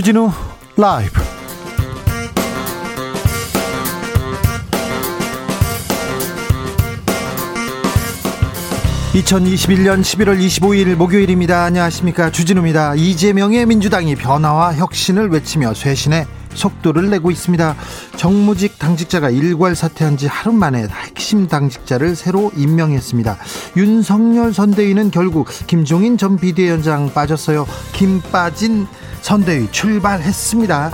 주진우 라이브. (2021년 11월 25일) 목요일입니다. 안녕하십니까? 주진우입니다. 이재명의 민주당이 변화와 혁신을 외치며 쇄신의 속도를 내고 있습니다. 정무직 당직자가 일괄 사퇴한 지 하루 만에 핵심 당직자를 새로 임명했습니다. 윤석열 선대위는 결국 김종인 전 비대위원장 빠졌어요. 김 빠진 선대위 출발했습니다.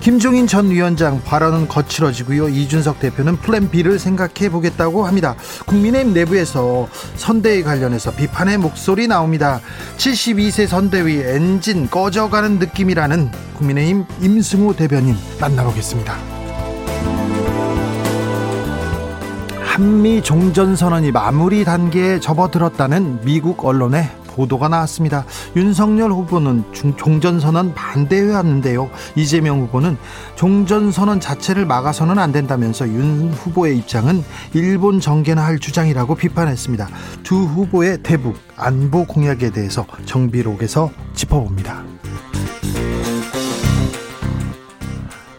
김종인 전 위원장 발언은 거칠어지고요. 이준석 대표는 플랜 B를 생각해 보겠다고 합니다. 국민의힘 내부에서 선대위 관련해서 비판의 목소리 나옵니다. 72세 선대위 엔진 꺼져가는 느낌이라는 국민의힘 임승호 대변인 만나보겠습니다. 한미 종전선언이 마무리 단계에 접어들었다는 미국 언론의 보도가 나왔습니다. 윤석열 후보는 종전선언 반대회였는데요. 이재명 후보는 종전선언 자체를 막아서는 안 된다면서 윤 후보의 입장은 일본 정계나 할 주장이라고 비판했습니다. 두 후보의 대북 안보 공약에 대해서 정비록에서 짚어봅니다.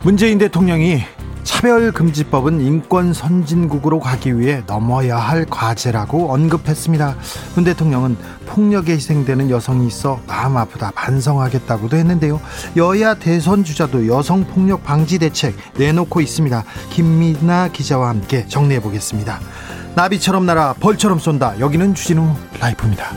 문재인 대통령이 차별금지법은 인권 선진국으로 가기 위해 넘어야 할 과제라고 언급했습니다. 문 대통령은 폭력에 희생되는 여성이 있어 마음 아프다 반성하겠다고도 했는데요. 여야 대선 주자도 여성 폭력 방지 대책 내놓고 있습니다. 김민아 기자와 함께 정리해 보겠습니다. 나비처럼 날아 벌처럼 쏜다. 여기는 주진우 라이프입니다.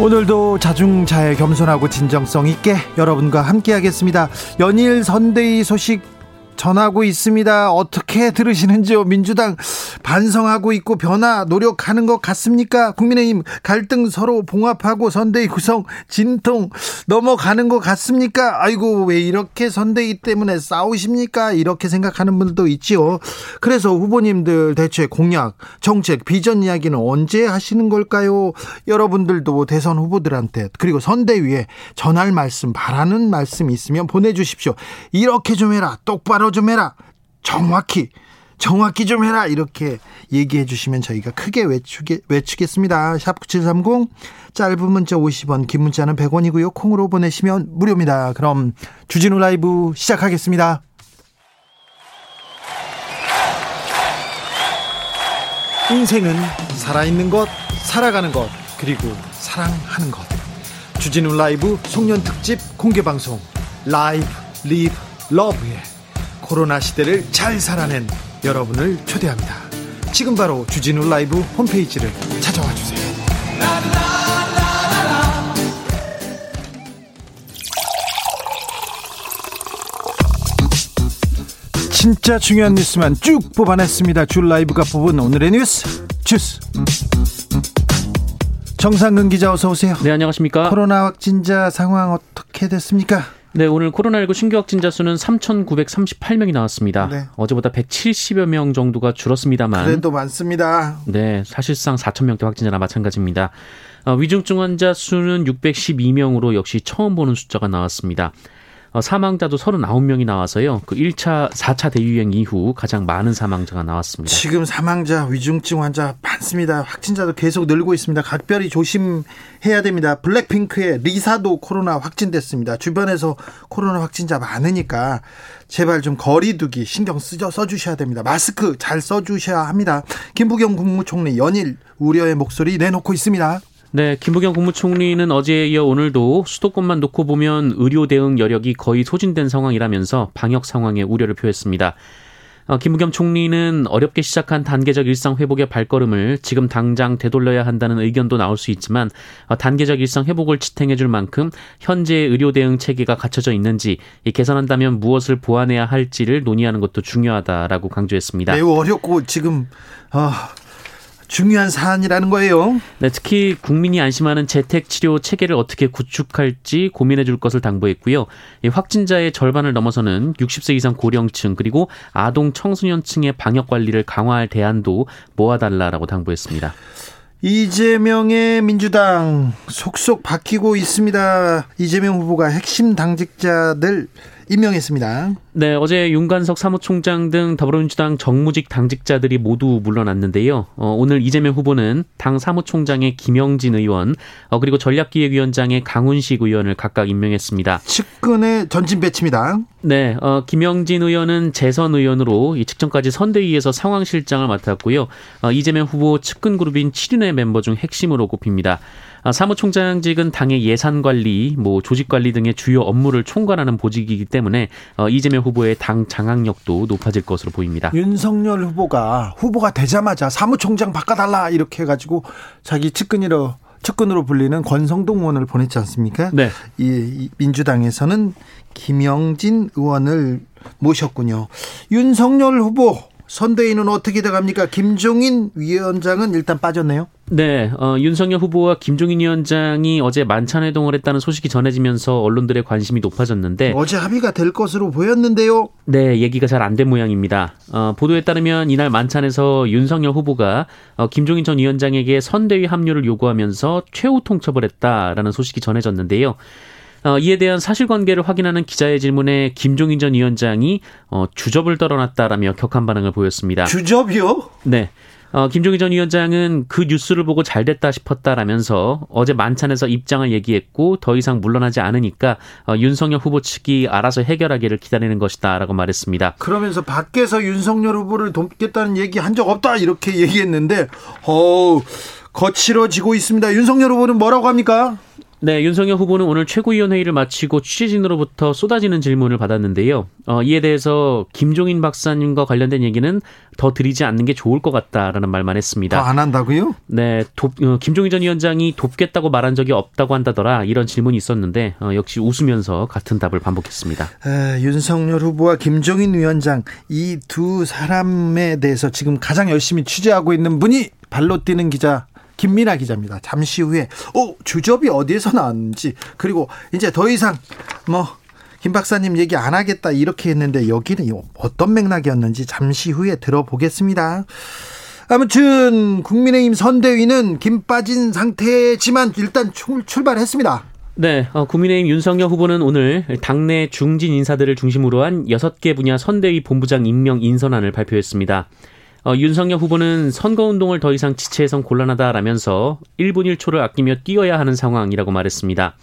오늘도 자중자애 겸손하고 진정성 있게 여러분과 함께하겠습니다. 연일 선대위 소식 전하고 있습니다. 어떻게 들으시는지요? 민주당 반성하고 있고 변화 노력하는 것 같습니까? 국민의힘 갈등 서로 봉합하고 선대위 구성 진통 넘어가는 것 같습니까? 아이고 왜 이렇게 선대위 때문에 싸우십니까? 이렇게 생각하는 분들도 있지요. 그래서 후보님들 대체 공약, 정책, 비전 이야기는 언제 하시는 걸까요? 여러분들도 대선 후보들한테 그리고 선대위에 전할 말씀, 바라는 말씀 있으면 보내주십시오. 이렇게 좀 해라. 똑바로 좀 해라. 정확히 정확히 좀 해라 이렇게 얘기해 주시면 저희가 크게 외치게, 외치겠습니다. 샵 9730 짧은 문자 50원 긴 문자는 100원이고요. 콩으로 보내시면 무료입니다. 그럼 주진우 라이브 시작하겠습니다. 인생은 살아있는 것, 살아가는 것, 그리고 사랑하는 것. 주진우 라이브 송년 특집 공개 방송 Live Live Love에 코로나 시대를 잘 살아낸 여러분을 초대합니다. 지금 바로 주진우 라이브 홈페이지를 찾아와 주세요. 진짜 중요한 뉴스만 쭉 뽑아냈습니다. 주 라이브가 뽑은 오늘의 뉴스 주스. 정상근 기자 어서 오세요. 네 안녕하십니까. 코로나 확진자 상황 어떻게 됐습니까? 네, 오늘 코로나19 신규 확진자 수는 3,938명이 나왔습니다. 네. 어제보다 170여 명 정도가 줄었습니다만. 그래도 많습니다. 네, 사실상 4,000명대 확진자나 마찬가지입니다. 어, 위중증 환자 수는 612명으로 역시 처음 보는 숫자가 나왔습니다. 어, 사망자도 39명이 나와서요. 그 1차, 4차 대유행 이후 가장 많은 사망자가 나왔습니다. 지금 사망자, 위중증 환자 많습니다. 확진자도 계속 늘고 있습니다. 각별히 조심해야 됩니다. 블랙핑크의 리사도 코로나 확진됐습니다. 주변에서 코로나 확진자 많으니까 제발 좀 거리두기 신경 쓰, 써주셔야 됩니다. 마스크 잘 써주셔야 합니다. 김부경 국무총리 연일 우려의 목소리 내놓고 있습니다. 네, 김부겸 국무총리는 어제에 이어 오늘도 수도권만 놓고 보면 의료 대응 여력이 거의 소진된 상황이라면서 방역 상황에 우려를 표했습니다. 어, 김부겸 총리는 어렵게 시작한 단계적 일상 회복의 발걸음을 지금 당장 되돌려야 한다는 의견도 나올 수 있지만 어, 단계적 일상 회복을 지탱해 줄 만큼 현재의 의료 대응 체계가 갖춰져 있는지 개선한다면 무엇을 보완해야 할지를 논의하는 것도 중요하다라고 강조했습니다. 매우 어렵고 지금 어, 중요한 사안이라는 거예요. 네, 특히 국민이 안심하는 재택 치료 체계를 어떻게 구축할지 고민해 줄 것을 당부했고요. 확진자의 절반을 넘어서는 60세 이상 고령층 그리고 아동 청소년층의 방역 관리를 강화할 대안도 모아달라라고 당부했습니다. 이재명의 민주당 속속 바뀌고 있습니다. 이재명 후보가 핵심 당직자들 임명했습니다. 네, 어제 윤관석 사무총장 등 더불어민주당 정무직 당직자들이 모두 물러났는데요. 어, 오늘 이재명 후보는 당 사무총장의 김영진 의원, 어, 그리고 전략기획위원장의 강훈식 의원을 각각 임명했습니다. 측근의 전진 배치입니다. 네, 어, 김영진 의원은 재선 의원으로 이 직전까지 선대위에서 상황실장을 맡았고요. 어, 이재명 후보 측근 그룹인 7인의 멤버 중 핵심으로 꼽힙니다. 아, 사무총장직은 당의 예산 관리, 뭐 조직 관리 등의 주요 업무를 총괄하는 보직이기 때문에 어, 이재명 후보의 당 장악력도 높아질 것으로 보입니다. 윤석열 후보가 후보가 되자마자 사무총장 바꿔달라 이렇게 해가지고 자기 측근으로 측근으로 불리는 권성동 의원을 보냈지 않습니까? 네. 이, 이 민주당에서는 김영진 의원을 모셨군요. 윤석열 후보 선대위는 어떻게 돼갑니까? 김종인 위원장은 일단 빠졌네요. 네, 어, 윤석열 후보와 김종인 위원장이 어제 만찬 회동을 했다는 소식이 전해지면서 언론들의 관심이 높아졌는데 어제 합의가 될 것으로 보였는데요. 네, 얘기가 잘 안 된 모양입니다. 어, 보도에 따르면 이날 만찬에서 윤석열 후보가 어, 김종인 전 위원장에게 선대위 합류를 요구하면서 최후 통첩을 했다라는 소식이 전해졌는데요. 어, 이에 대한 사실관계를 확인하는 기자의 질문에 김종인 전 위원장이 어, 주접을 떨어놨다라며 격한 반응을 보였습니다. 주접이요? 네. 어, 김종희 전 위원장은 그 뉴스를 보고 잘 됐다 싶었다라면서 어제 만찬에서 입장을 얘기했고 더 이상 물러나지 않으니까 어, 윤석열 후보 측이 알아서 해결하기를 기다리는 것이다라고 말했습니다. 그러면서 밖에서 윤석열 후보를 돕겠다는 얘기 한 적 없다 이렇게 얘기했는데 어 거칠어지고 있습니다. 윤석열 후보는 뭐라고 합니까? 네, 윤석열 후보는 오늘 최고위원 회의를 마치고 취재진으로부터 쏟아지는 질문을 받았는데요. 어, 이에 대해서 김종인 박사님과 관련된 얘기는 더 드리지 않는 게 좋을 것 같다라는 말만 했습니다. 더 안 한다고요? 네, 돕, 어, 김종인 전 위원장이 돕겠다고 말한 적이 없다고 한다더라 이런 질문이 있었는데 어, 역시 웃으면서 같은 답을 반복했습니다. 에, 윤석열 후보와 김종인 위원장 이 두 사람에 대해서 지금 가장 열심히 취재하고 있는 분이 발로 뛰는 기자 김민아 기자입니다. 잠시 후에 어 주접이 어디에서 나왔는지 그리고 이제 더 이상 뭐 김 박사님 얘기 안 하겠다 이렇게 했는데 여기는 어떤 맥락이었는지 잠시 후에 들어보겠습니다. 아무튼 국민의힘 선대위는 김 빠진 상태지만 일단 출발했습니다. 네, 어, 국민의힘 윤석열 후보는 오늘 당내 중진 인사들을 중심으로 한 6개 분야 선대위 본부장 임명 인선안을 발표했습니다. 어, 윤석열 후보는 선거운동을 더 이상 지체해선 곤란하다라면서 1분 1초를 아끼며 뛰어야 하는 상황이라고 말했습니다.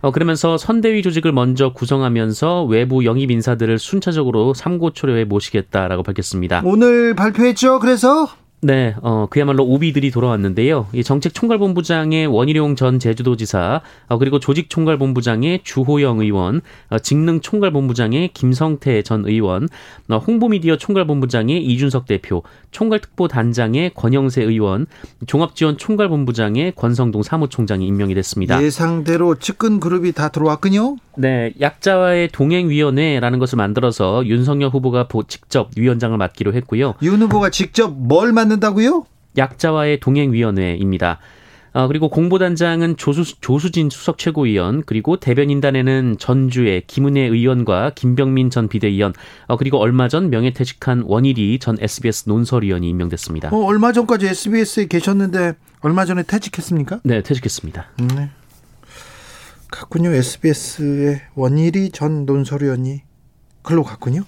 어, 그러면서 선대위 조직을 먼저 구성하면서 외부 영입 인사들을 순차적으로 삼고초려에 모시겠다라고 밝혔습니다. 오늘 발표했죠. 그래서 네, 어, 그야말로 오비들이 돌아왔는데요. 이 정책 총괄본부장의 원희룡 전 제주도지사, 어, 그리고 조직 총괄본부장의 주호영 의원, 어, 직능 총괄본부장의 김성태 전 의원, 어, 홍보미디어 총괄본부장의 이준석 대표, 총괄특보단장의 권영세 의원, 종합지원 총괄본부장의 권성동 사무총장이 임명이 됐습니다. 예상대로 측근 그룹이 다 들어왔군요. 네, 약자와의 동행위원회라는 것을 만들어서 윤석열 후보가 직접 위원장을 맡기로 했고요. 윤 후보가 직접 뭘 맡는 다고요? 약자와의 동행위원회입니다. 어, 그리고 공보단장은 조수, 조수진 수석 최고위원, 그리고 대변인단에는 전주의 김은혜 의원과 김병민 전 비대위원, 어, 그리고 얼마 전 명예퇴직한 원일이 전 SBS 논설위원이 임명됐습니다. 어, 얼마 전까지 SBS에 계셨는데 얼마 전에 퇴직했습니까? 네, 퇴직했습니다. 네. 갔군요. SBS의 원일이 전 논설위원이 글로 갔군요.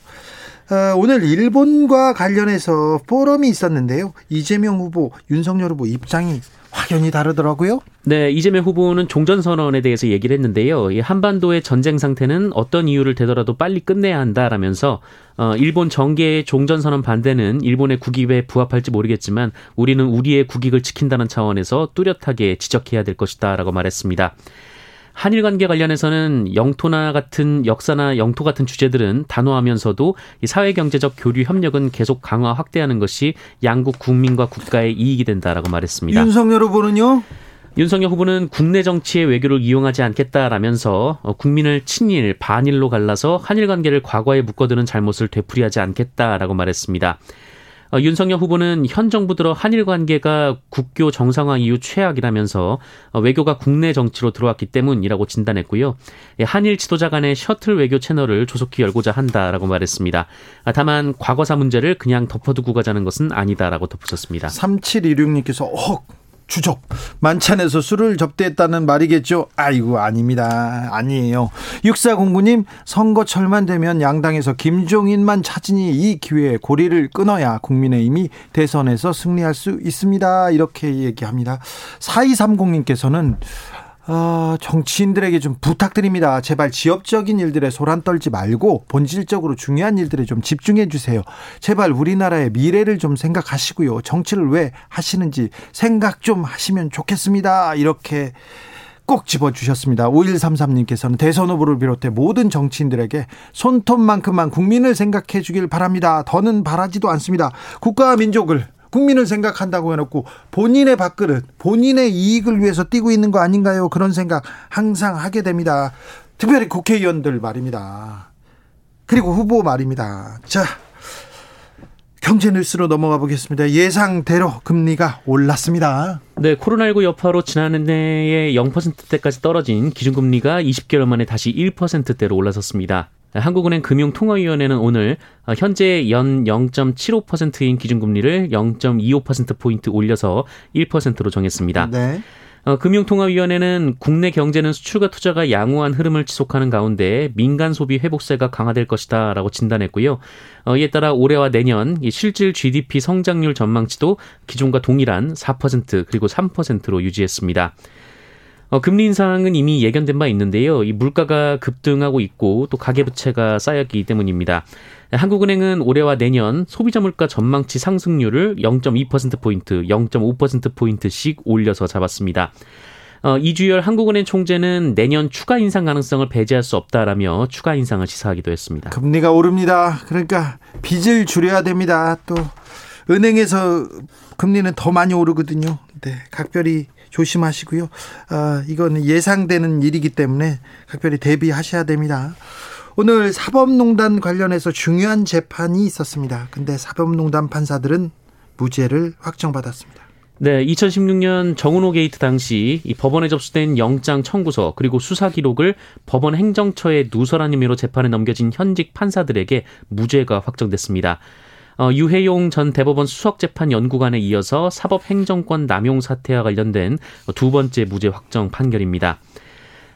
어, 오늘 일본과 관련해서 포럼이 있었는데요. 이재명 후보, 윤석열 후보 입장이 확연히 다르더라고요. 네, 이재명 후보는 종전선언에 대해서 얘기를 했는데요. 이 한반도의 전쟁 상태는 어떤 이유를 대더라도 빨리 끝내야 한다라면서 어, 일본 정계의 종전선언 반대는 일본의 국익에 부합할지 모르겠지만 우리는 우리의 국익을 지킨다는 차원에서 뚜렷하게 지적해야 될 것이다라고 말했습니다. 한일 관계 관련해서는 영토나 같은 역사나 영토 같은 주제들은 단호하면서도 이 사회 경제적 교류 협력은 계속 강화 확대하는 것이 양국 국민과 국가의 이익이 된다라고 말했습니다. 윤석열 후보는요? 윤석열 후보는 국내 정치의 외교를 이용하지 않겠다라면서 어, 국민을 친일, 반일로 갈라서 한일 관계를 과거에 묶어두는 잘못을 되풀이하지 않겠다라고 말했습니다. 어, 윤석열 후보는 현 정부 들어 한일 관계가 국교 정상화 이후 최악이라면서 어, 외교가 국내 정치로 들어왔기 때문이라고 진단했고요. 예, 한일 지도자 간의 셔틀 외교 채널을 조속히 열고자 한다라고 말했습니다. 아, 다만 과거사 문제를 그냥 덮어두고 가자는 것은 아니다라고 덧붙였습니다. 3726님께서 어, 주접 만찬에서 술을 접대했다는 말이겠죠. 아이고 아닙니다. 아니에요. 6409님 선거철만 되면 양당에서 김종인만 찾으니 이 기회에 고리를 끊어야 국민의힘이 대선에서 승리할 수 있습니다. 이렇게 얘기합니다. 4230님께서는 어, 정치인들에게 좀 부탁드립니다. 제발 지역적인 일들에 소란 떨지 말고 본질적으로 중요한 일들에 좀 집중해 주세요. 제발 우리나라의 미래를 좀 생각하시고요. 정치를 왜 하시는지 생각 좀 하시면 좋겠습니다. 이렇게 꼭 집어주셨습니다. 5133님께서는 대선 후보를 비롯해 모든 정치인들에게 손톱만큼만 국민을 생각해 주길 바랍니다. 더는 바라지도 않습니다. 국가와 민족을 국민을 생각한다고 해놓고 본인의 밥그릇, 본인의 이익을 위해서 뛰고 있는 거 아닌가요? 그런 생각 항상 하게 됩니다. 특별히 국회의원들 말입니다. 그리고 후보 말입니다. 자, 경제 뉴스로 넘어가 보겠습니다. 예상대로 금리가 올랐습니다. 네, 코로나19 여파로 지난해에 0%대까지 떨어진 기준금리가 20개월 만에 다시 1%대로 올라섰습니다. 한국은행 금융통화위원회는 오늘 현재 연 0.75%인 기준금리를 0.25%포인트 올려서 1%로 정했습니다. 네. 어, 금융통화위원회는 국내 경제는 수출과 투자가 양호한 흐름을 지속하는 가운데 민간 소비 회복세가 강화될 것이다라고 진단했고요. 어, 이에 따라 올해와 내년 실질 GDP 성장률 전망치도 기존과 동일한 4% 그리고 3%로 유지했습니다. 어, 금리 인상은 이미 예견된 바 있는데요. 이 물가가 급등하고 있고 또 가계부채가 쌓였기 때문입니다. 한국은행은 올해와 내년 소비자 물가 전망치 상승률을 0.2%포인트, 0.5%포인트씩 올려서 잡았습니다. 어, 이주열 한국은행 총재는 내년 추가 인상 가능성을 배제할 수 없다라며 추가 인상을 시사하기도 했습니다. 금리가 오릅니다. 그러니까 빚을 줄여야 됩니다. 또 은행에서 금리는 더 많이 오르거든요. 네, 각별히 조심하시고요. 아, 이건 예상되는 일이기 때문에 각별히 대비하셔야 됩니다. 오늘 사법농단 관련해서 중요한 재판이 있었습니다. 근데 사법농단 판사들은 무죄를 확정받았습니다. 네, 2016년 정운호 게이트 당시 이 법원에 접수된 영장 청구서 그리고 수사 기록을 법원 행정처에 누설한 혐의로 재판에 넘겨진 현직 판사들에게 무죄가 확정됐습니다. 어, 유해용 전 대법원 수석재판 연구관에 이어서 사법행정권 남용 사태와 관련된 두 번째 무죄 확정 판결입니다.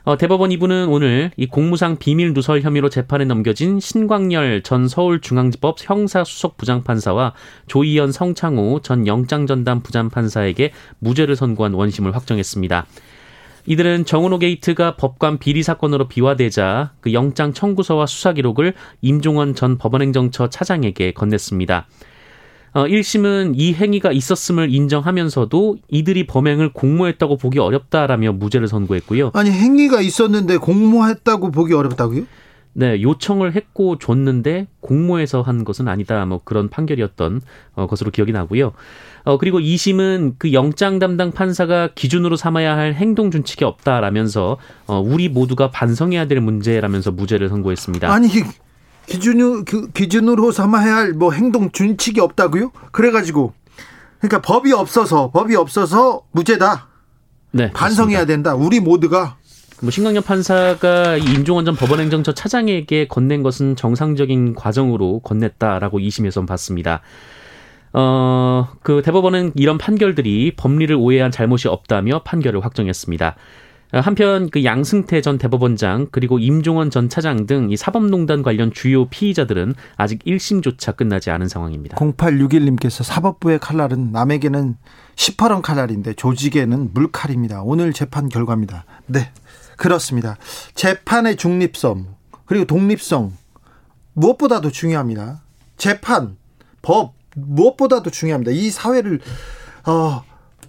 어, 대법원 2부는 오늘 이 공무상 비밀 누설 혐의로 재판에 넘겨진 신광열 전 서울중앙지법 형사수석 부장판사와 조희연 성창호 전 영장전담 부장판사에게 무죄를 선고한 원심을 확정했습니다. 이들은 정은호 게이트가 법관 비리 사건으로 비화되자 그 영장 청구서와 수사 기록을 임종원 전 법원행정처 차장에게 건넸습니다. 어, 1심은 이 행위가 있었음을 인정하면서도 이들이 범행을 공모했다고 보기 어렵다라며 무죄를 선고했고요. 아니 행위가 있었는데 공모했다고 보기 어렵다고요? 네, 요청을 했고 줬는데 공모해서 한 것은 아니다. 뭐 그런 판결이었던 어, 것으로 기억이 나고요. 어, 그리고 2심은 그 영장 담당 판사가 기준으로 삼아야 할 행동 준칙이 없다라면서 어, 우리 모두가 반성해야 될 문제라면서 무죄를 선고했습니다. 아니 기준으로 그 기준으로 삼아야 할 뭐 행동 준칙이 없다고요? 그래가지고 그러니까 법이 없어서 법이 없어서 무죄다. 네, 반성해야 된다. 우리 모두가 뭐 신강렬 판사가 임종원 전 법원행정처 차장에게 건넨 것은 정상적인 과정으로 건넸다라고 2심에선 봤습니다. 어, 그 대법원은 이런 판결들이 법리를 오해한 잘못이 없다며 판결을 확정했습니다. 한편 그 양승태 전 대법원장 그리고 임종원 전 차장 등 이 사법농단 관련 주요 피의자들은 아직 1심조차 끝나지 않은 상황입니다. 0861님께서 사법부의 칼날은 남에게는 18원 칼날인데 조직에는 물칼입니다. 오늘 재판 결과입니다. 네. 그렇습니다. 재판의 중립성 그리고 독립성 무엇보다도 중요합니다. 재판, 법 무엇보다도 중요합니다. 이 사회를 어,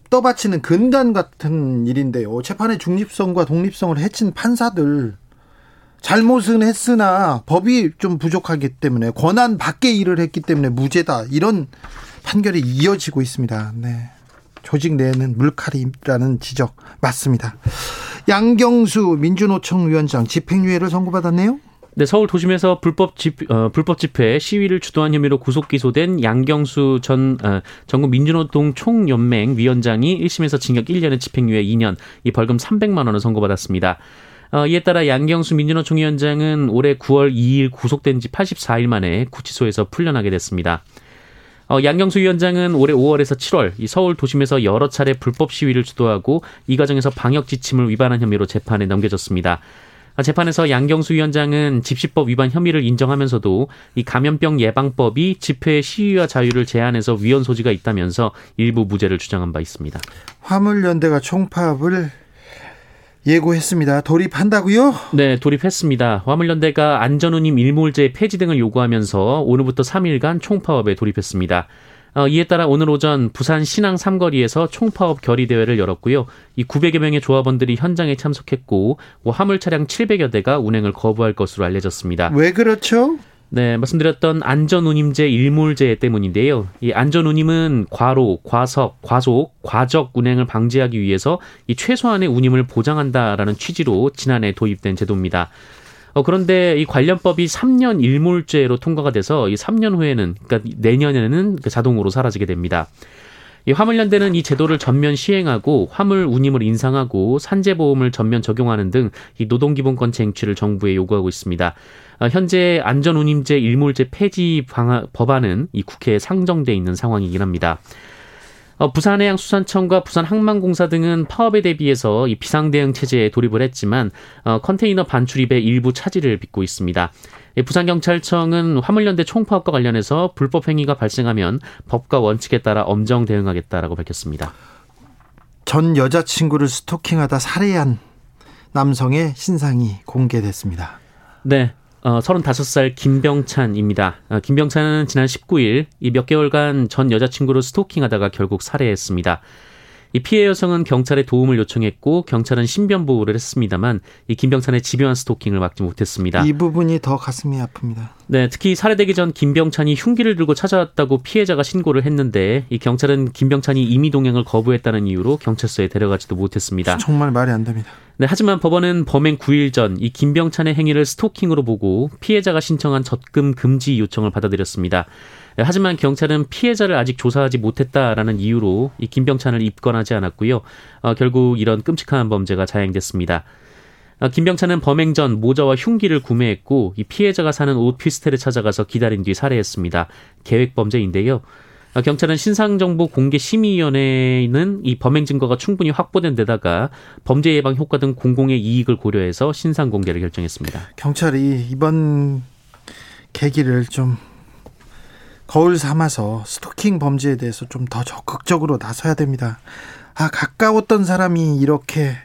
떠받치는 근간 같은 일인데요. 재판의 중립성과 독립성을 해친 판사들 잘못은 했으나 법이 좀 부족하기 때문에 권한 밖의 일을 했기 때문에 무죄다 이런 판결이 이어지고 있습니다. 네. 조직 내에는 물칼이라는 지적 맞습니다. 양경수 민주노총 위원장 집행유예를 선고받았네요. 네, 서울 도심에서 불법 집 어, 불법 집회 시위를 주도한 혐의로 구속 기소된 양경수 전 어, 전국 민주노동 총연맹 위원장이 1심에서 징역 1년에 집행유예 2년, 이 벌금 300만 원을 선고받았습니다. 어, 이에 따라 양경수 민주노 총 위원장은 올해 9월 2일 구속된 지 84일 만에 구치소에서 풀려나게 됐습니다. 어, 양경수 위원장은 올해 5월에서 7월 이 서울 도심에서 여러 차례 불법 시위를 주도하고 이 과정에서 방역 지침을 위반한 혐의로 재판에 넘겨졌습니다. 아, 재판에서 양경수 위원장은 집시법 위반 혐의를 인정하면서도 이 감염병 예방법이 집회 시위와 자유를 제한해서 위헌 소지가 있다면서 일부 무죄를 주장한 바 있습니다. 화물연대가 총파업을 예고했습니다. 돌입한다고요? 네, 돌입했습니다. 화물연대가 안전운임 일몰제 폐지 등을 요구하면서 오늘부터 3일간 총파업에 돌입했습니다. 어, 이에 따라 오늘 오전 부산 신항 삼거리에서 총파업 결의 대회를 열었고요. 이 900여 명의 조합원들이 현장에 참석했고 뭐 화물 차량 700여 대가 운행을 거부할 것으로 알려졌습니다. 왜 그렇죠? 네, 말씀드렸던 안전운임제 일몰제 때문인데요. 이 안전운임은 과로, 과석, 과속, 과적 운행을 방지하기 위해서 이 최소한의 운임을 보장한다라는 취지로 지난해 도입된 제도입니다. 어, 그런데 이 관련법이 3년 일몰제로 통과가 돼서 이 3년 후에는 그러니까 내년에는 그 자동으로 사라지게 됩니다. 이 화물연대는 이 제도를 전면 시행하고 화물 운임을 인상하고 산재보험을 전면 적용하는 등 이 노동기본권 쟁취를 정부에 요구하고 있습니다. 어, 현재 안전운임제 일몰제 폐지 방안, 법안은 이 국회에 상정돼 있는 상황이긴 합니다. 어, 부산해양수산청과 부산항만공사 등은 파업에 대비해서 이 비상대응 체제에 돌입을 했지만 어, 컨테이너 반출입의 일부 차질을 빚고 있습니다. 예, 부산경찰청은 화물연대 총파업과 관련해서 불법 행위가 발생하면 법과 원칙에 따라 엄정 대응하겠다라고 밝혔습니다. 전 여자친구를 스토킹하다 살해한 남성의 신상이 공개됐습니다. 네. 어, 35살 김병찬입니다. 어, 김병찬은 지난 19일 이 몇 개월간 전 여자친구를 스토킹하다가 결국 살해했습니다. 이 피해 여성은 경찰에 도움을 요청했고 경찰은 신변 보호를 했습니다만 이 김병찬의 집요한 스토킹을 막지 못했습니다. 이 부분이 더 가슴이 아픕니다. 네, 특히 살해되기 전 김병찬이 흉기를 들고 찾아왔다고 피해자가 신고를 했는데 이 경찰은 김병찬이 임의 동행을 거부했다는 이유로 경찰서에 데려가지도 못했습니다. 정말 말이 안 됩니다. 네, 하지만 법원은 범행 9일 전 이 김병찬의 행위를 스토킹으로 보고 피해자가 신청한 적금 금지 요청을 받아들였습니다. 네, 하지만 경찰은 피해자를 아직 조사하지 못했다라는 이유로 이 김병찬을 입건하지 않았고요. 어, 결국 이런 끔찍한 범죄가 자행됐습니다. 어, 김병찬은 범행 전 모자와 흉기를 구매했고 이 피해자가 사는 오피스텔에 찾아가서 기다린 뒤 살해했습니다. 계획 범죄인데요. 어, 경찰은 신상정보 공개 심의위원회는 이 범행 증거가 충분히 확보된 데다가 범죄 예방 효과 등 공공의 이익을 고려해서 신상 공개를 결정했습니다. 경찰이 이번 계기를 좀 거울 삼아서 스토킹 범죄에 대해서 좀 더 적극적으로 나서야 됩니다. 아, 가까웠던 사람이 이렇게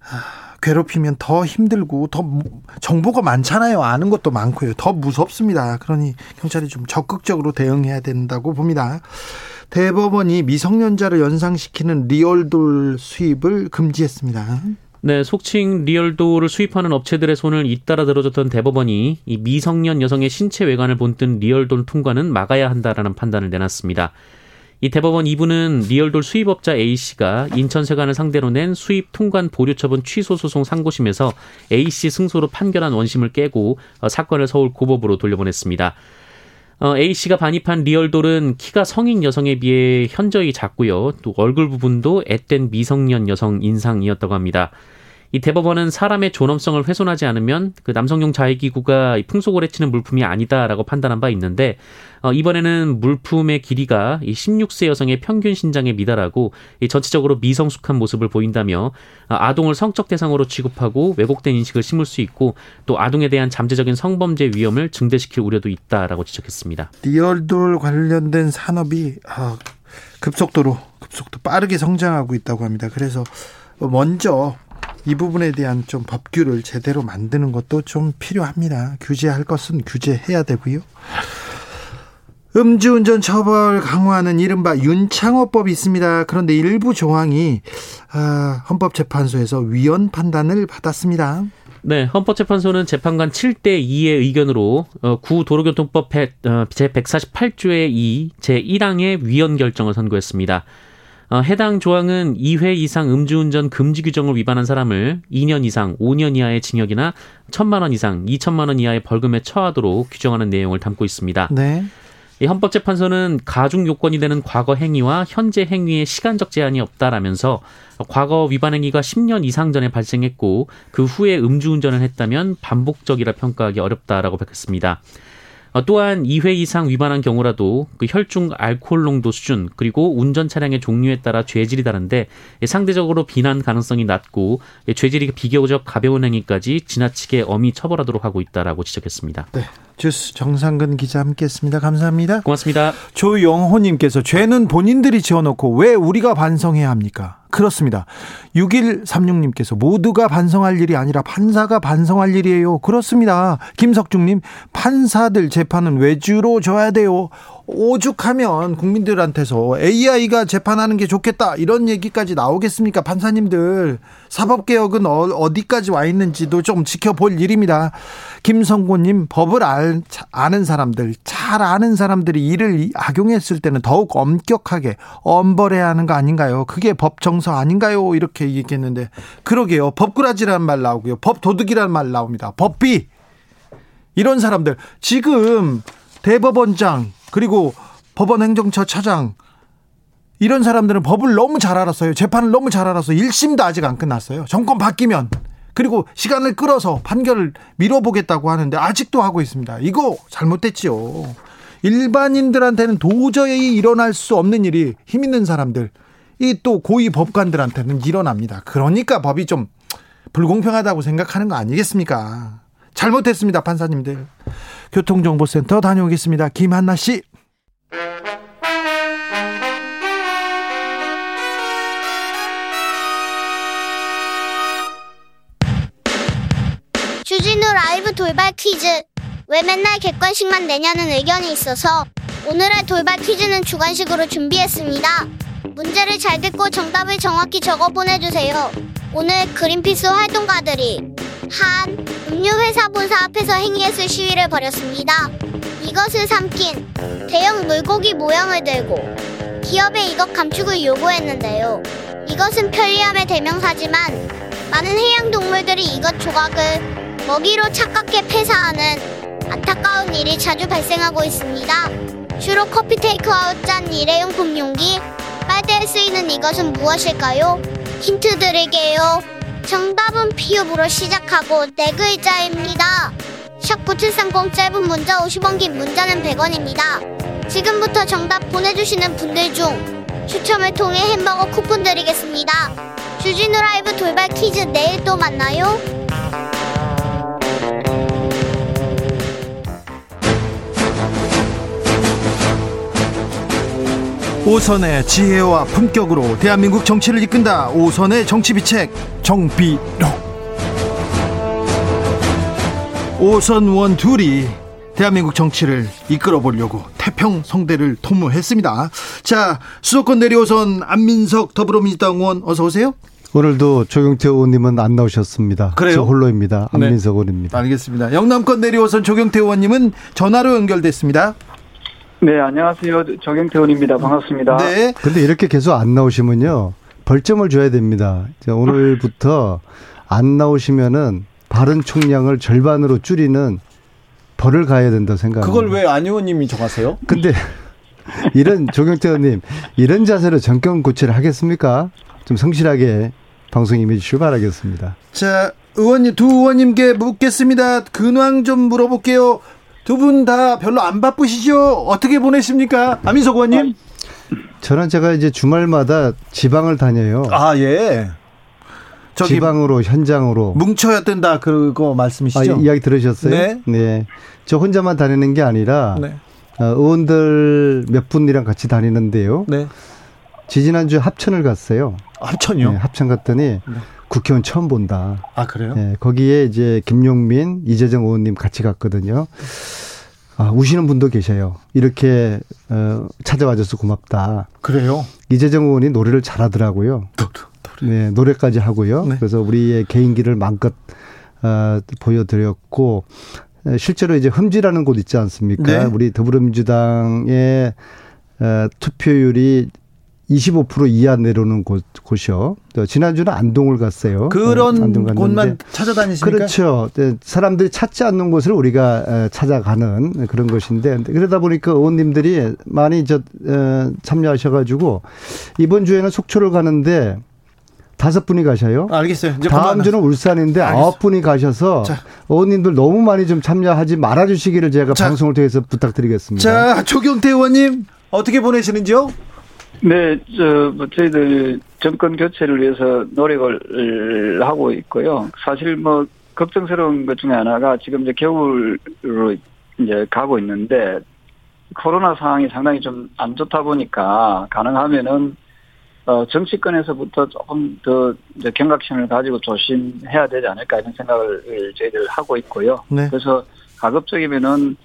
아, 괴롭히면 더 힘들고 더 정보가 많잖아요. 아는 것도 많고요. 더 무섭습니다. 그러니 경찰이 좀 적극적으로 대응해야 된다고 봅니다. 대법원이 미성년자를 연상시키는 리얼돌 수입을 금지했습니다. 네, 속칭 리얼돌을 수입하는 업체들의 손을 잇따라 들어줬던 대법원이 이 미성년 여성의 신체 외관을 본뜬 리얼돌 통과는 막아야 한다라는 판단을 내놨습니다. 이 대법원 2부는 리얼돌 수입업자 A씨가 인천세관을 상대로 낸 수입 통관 보류 처분 취소 소송 상고심에서 A씨 승소로 판결한 원심을 깨고 어, 사건을 서울 고법으로 돌려보냈습니다. 어, A씨가 반입한 리얼돌은 키가 성인 여성에 비해 현저히 작고요. 또 얼굴 부분도 앳된 미성년 여성 인상이었다고 합니다. 이 대법원은 사람의 존엄성을 훼손하지 않으면 그 남성용 자위기구가 풍속을 해치는 물품이 아니다라고 판단한 바 있는데 어, 이번에는 물품의 길이가 이 16세 여성의 평균 신장에 미달하고 이 전체적으로 미성숙한 모습을 보인다며 어, 아동을 성적 대상으로 취급하고 왜곡된 인식을 심을 수 있고 또 아동에 대한 잠재적인 성범죄 위험을 증대시킬 우려도 있다라고 지적했습니다. 리얼돌 관련된 산업이 아, 급속도로 급속도 빠르게 성장하고 있다고 합니다. 그래서 먼저 이 부분에 대한 좀 법규를 제대로 만드는 것도 좀 필요합니다. 규제할 것은 규제해야 되고요. 음주운전 처벌 강화하는 이른바 윤창호법이 있습니다. 그런데 일부 조항이 아, 헌법재판소에서 위헌 판단을 받았습니다. 네, 헌법재판소는 재판관 7대 2의 의견으로 어, 구도로교통법 어, 제148조의 2 제 1항의 위헌 결정을 선고했습니다. 어, 해당 조항은 2회 이상 음주운전 금지 규정을 위반한 사람을 2년 이상 5년 이하의 징역이나 1천만 원 이상 2천만 원 이하의 벌금에 처하도록 규정하는 내용을 담고 있습니다. 네. 이 헌법재판소는 가중 요건이 되는 과거 행위와 현재 행위에 시간적 제한이 없다라면서 과거 위반 행위가 10년 이상 전에 발생했고 그 후에 음주운전을 했다면 반복적이라 평가하기 어렵다라고 밝혔습니다. 어, 또한 2회 이상 위반한 경우라도 그 혈중 알코올 농도 수준 그리고 운전 차량의 종류에 따라 죄질이 다른데 상대적으로 비난 가능성이 낮고 죄질이 비교적 가벼운 행위까지 지나치게 엄히 처벌하도록 하고 있다라고 지적했습니다. 네. 주스 정상근 기자 함께했습니다. 감사합니다. 고맙습니다. 조영호님께서 죄는 본인들이 지어놓고 왜 우리가 반성해야 합니까? 그렇습니다. 6136님께서 모두가 반성할 일이 아니라 판사가 반성할 일이에요. 그렇습니다. 김석중님, 판사들 재판은 외주로 줘야 돼요. 오죽하면 국민들한테서 AI가 재판하는 게 좋겠다 이런 얘기까지 나오겠습니까 판사님들? 사법개혁은 어, 디까지와 있는지도 좀 지켜볼 일입니다. 김성곤님 법을 알, 아는 사람들 잘 아는 사람들이 이를 악용했을 때는 더욱 엄격하게 엄벌해야 하는 거 아닌가요? 그게 법 정서 아닌가요? 이렇게 얘기했는데. 그러게요. 법꾸라지라는 말 나오고요. 법 도둑이라는 말 나옵니다. 법비! 이런 사람들. 지금 대법원장 그리고 법원 행정처 차장 이런 사람들은 법을 너무 잘 알았어요. 재판을 너무 잘 알아서 1심도 아직 안 끝났어요. 정권 바뀌면 그리고 시간을 끌어서 판결을 미뤄보겠다고 하는데 아직도 하고 있습니다. 이거 잘못됐지요. 일반인들한테는 도저히 일어날 수 없는 일이 힘 있는 사람들, 이 또 고위 법관들한테는 일어납니다. 그러니까 법이 좀 불공평하다고 생각하는 거 아니겠습니까? 잘못했습니다, 판사님들. 교통정보센터 다녀오겠습니다. 김한나 씨. 주진우 라이브 돌발 퀴즈. 왜 맨날 객관식만 내냐는 의견이 있어서 오늘의 돌발 퀴즈는 주관식으로 준비했습니다. 문제를 잘 듣고 정답을 정확히 적어 보내주세요. 오늘 그린피스 활동가들이 한 음료회사 본사 앞에서 행위했을 시위를 벌였습니다. 이것을 삼킨 대형 물고기 모양을 들고 기업에 이것 감축을 요구했는데요. 이것은 편리함의 대명사지만 많은 해양 동물들이 이것 조각을 먹이로 착각해 폐사하는 안타까운 일이 자주 발생하고 있습니다. 주로 커피 테이크아웃 짠 일회용품 용기, 빨대에 쓰이는 이것은 무엇일까요? 힌트 드릴게요. 정답은 피읍으로 시작하고 네 글자입니다. 샵9730 짧은 문자 50원 긴 문자는 100원입니다. 지금부터 정답 보내주시는 분들 중 추첨을 통해 햄버거 쿠폰 드리겠습니다. 주진우 라이브 돌발 퀴즈 내일 또 만나요. 오선의 지혜와 품격으로 대한민국 정치를 이끈다. 오선의 정치비책 정비록. 오선원 둘이 대한민국 정치를 이끌어 보려고 태평 성대를 도모했습니다. 자, 수도권 내려오선 안민석 더불어민주당 의원 어서 오세요. 오늘도 조경태 의원님은 안 나오셨습니다. 그래요? 저 홀로입니다. 네. 안민석 의원입니다. 알겠습니다. 영남권 내려오선 조경태 의원님은 전화로 연결됐습니다. 네, 안녕하세요. 정경태 의원입니다. 반갑습니다. 네. 근데 이렇게 계속 안 나오시면요. 벌점을 줘야 됩니다. 자, 오늘부터 안 나오시면은 발언 총량을 절반으로 줄이는 벌을 가야 된다 생각합니다. 그걸 왜 안 의원님이 정하세요? 근데 이런 조경태 의원님 이런 자세로 정권 고치를 하겠습니까? 좀 성실하게 방송 임해 주시기 바라겠습니다. 자, 의원님 두 의원님께 묻겠습니다. 근황 좀 물어볼게요. 두 분 다 별로 안 바쁘시죠? 어떻게 보내십니까? 아민석 의원님? 저는 제가 이제 주말마다 지방을 다녀요. 아, 예. 저기 지방으로 현장으로 뭉쳐야 된다 그거 아, 말씀이시죠? 이- 이야기 들으셨어요? 네. 저 혼자만 다니는 게 아니라 네. 어, 의원들 몇 분이랑 같이 다니는데요. 네. 지지난주 합천을 갔어요. 합천이요? 네, 합천 갔더니 국회의원 처음 본다. 아, 그래요? 네, 거기에 이제 김용민, 이재정 의원님 같이 갔거든요. 아, 우시는 분도 계셔요. 이렇게 어, 찾아와줘서 고맙다. 그래요? 이재정 의원이 노래를 잘하더라고요. 네, 노래까지 하고요. 네. 그래서 우리의 개인기를 마음껏 어, 보여드렸고 에, 실제로 이제 흠지라는 곳 있지 않습니까? 네. 우리 더불어민주당의 어, 투표율이 25% 이하 내려오는 곳, 곳이요. 저 지난주는 안동을 갔어요. 그런 네, 안동. 곳만 찾아다니시니까 그렇죠. 네, 사람들이 찾지 않는 곳을 우리가 에, 찾아가는 그런 것인데 그러다 보니까 의원님들이 많이 저 에, 참여하셔가지고 이번 주에는 속초를 가는데 다섯 분이 가셔요. 알겠어요. 이제 다음. 주는 울산인데. 아홉 분이 가셔서 자. 의원님들 너무 많이 좀 참여하지 말아주시기를 제가 자. 방송을 통해서 부탁드리겠습니다. 자, 조경태 의원님 어떻게 보내시는지요? 네, 저, 뭐, 저희들 정권 교체를 위해서 노력을 하고 있고요. 사실 뭐, 걱정스러운 것 중에 하나가 지금 이제 겨울로 이제 가고 있는데, 코로나 상황이 상당히 좀 안 좋다 보니까, 가능하면은, 어, 정치권에서부터 조금 더 이제 경각심을 가지고 조심해야 되지 않을까 이런 생각을 저희들 하고 있고요. 네. 그래서 가급적이면은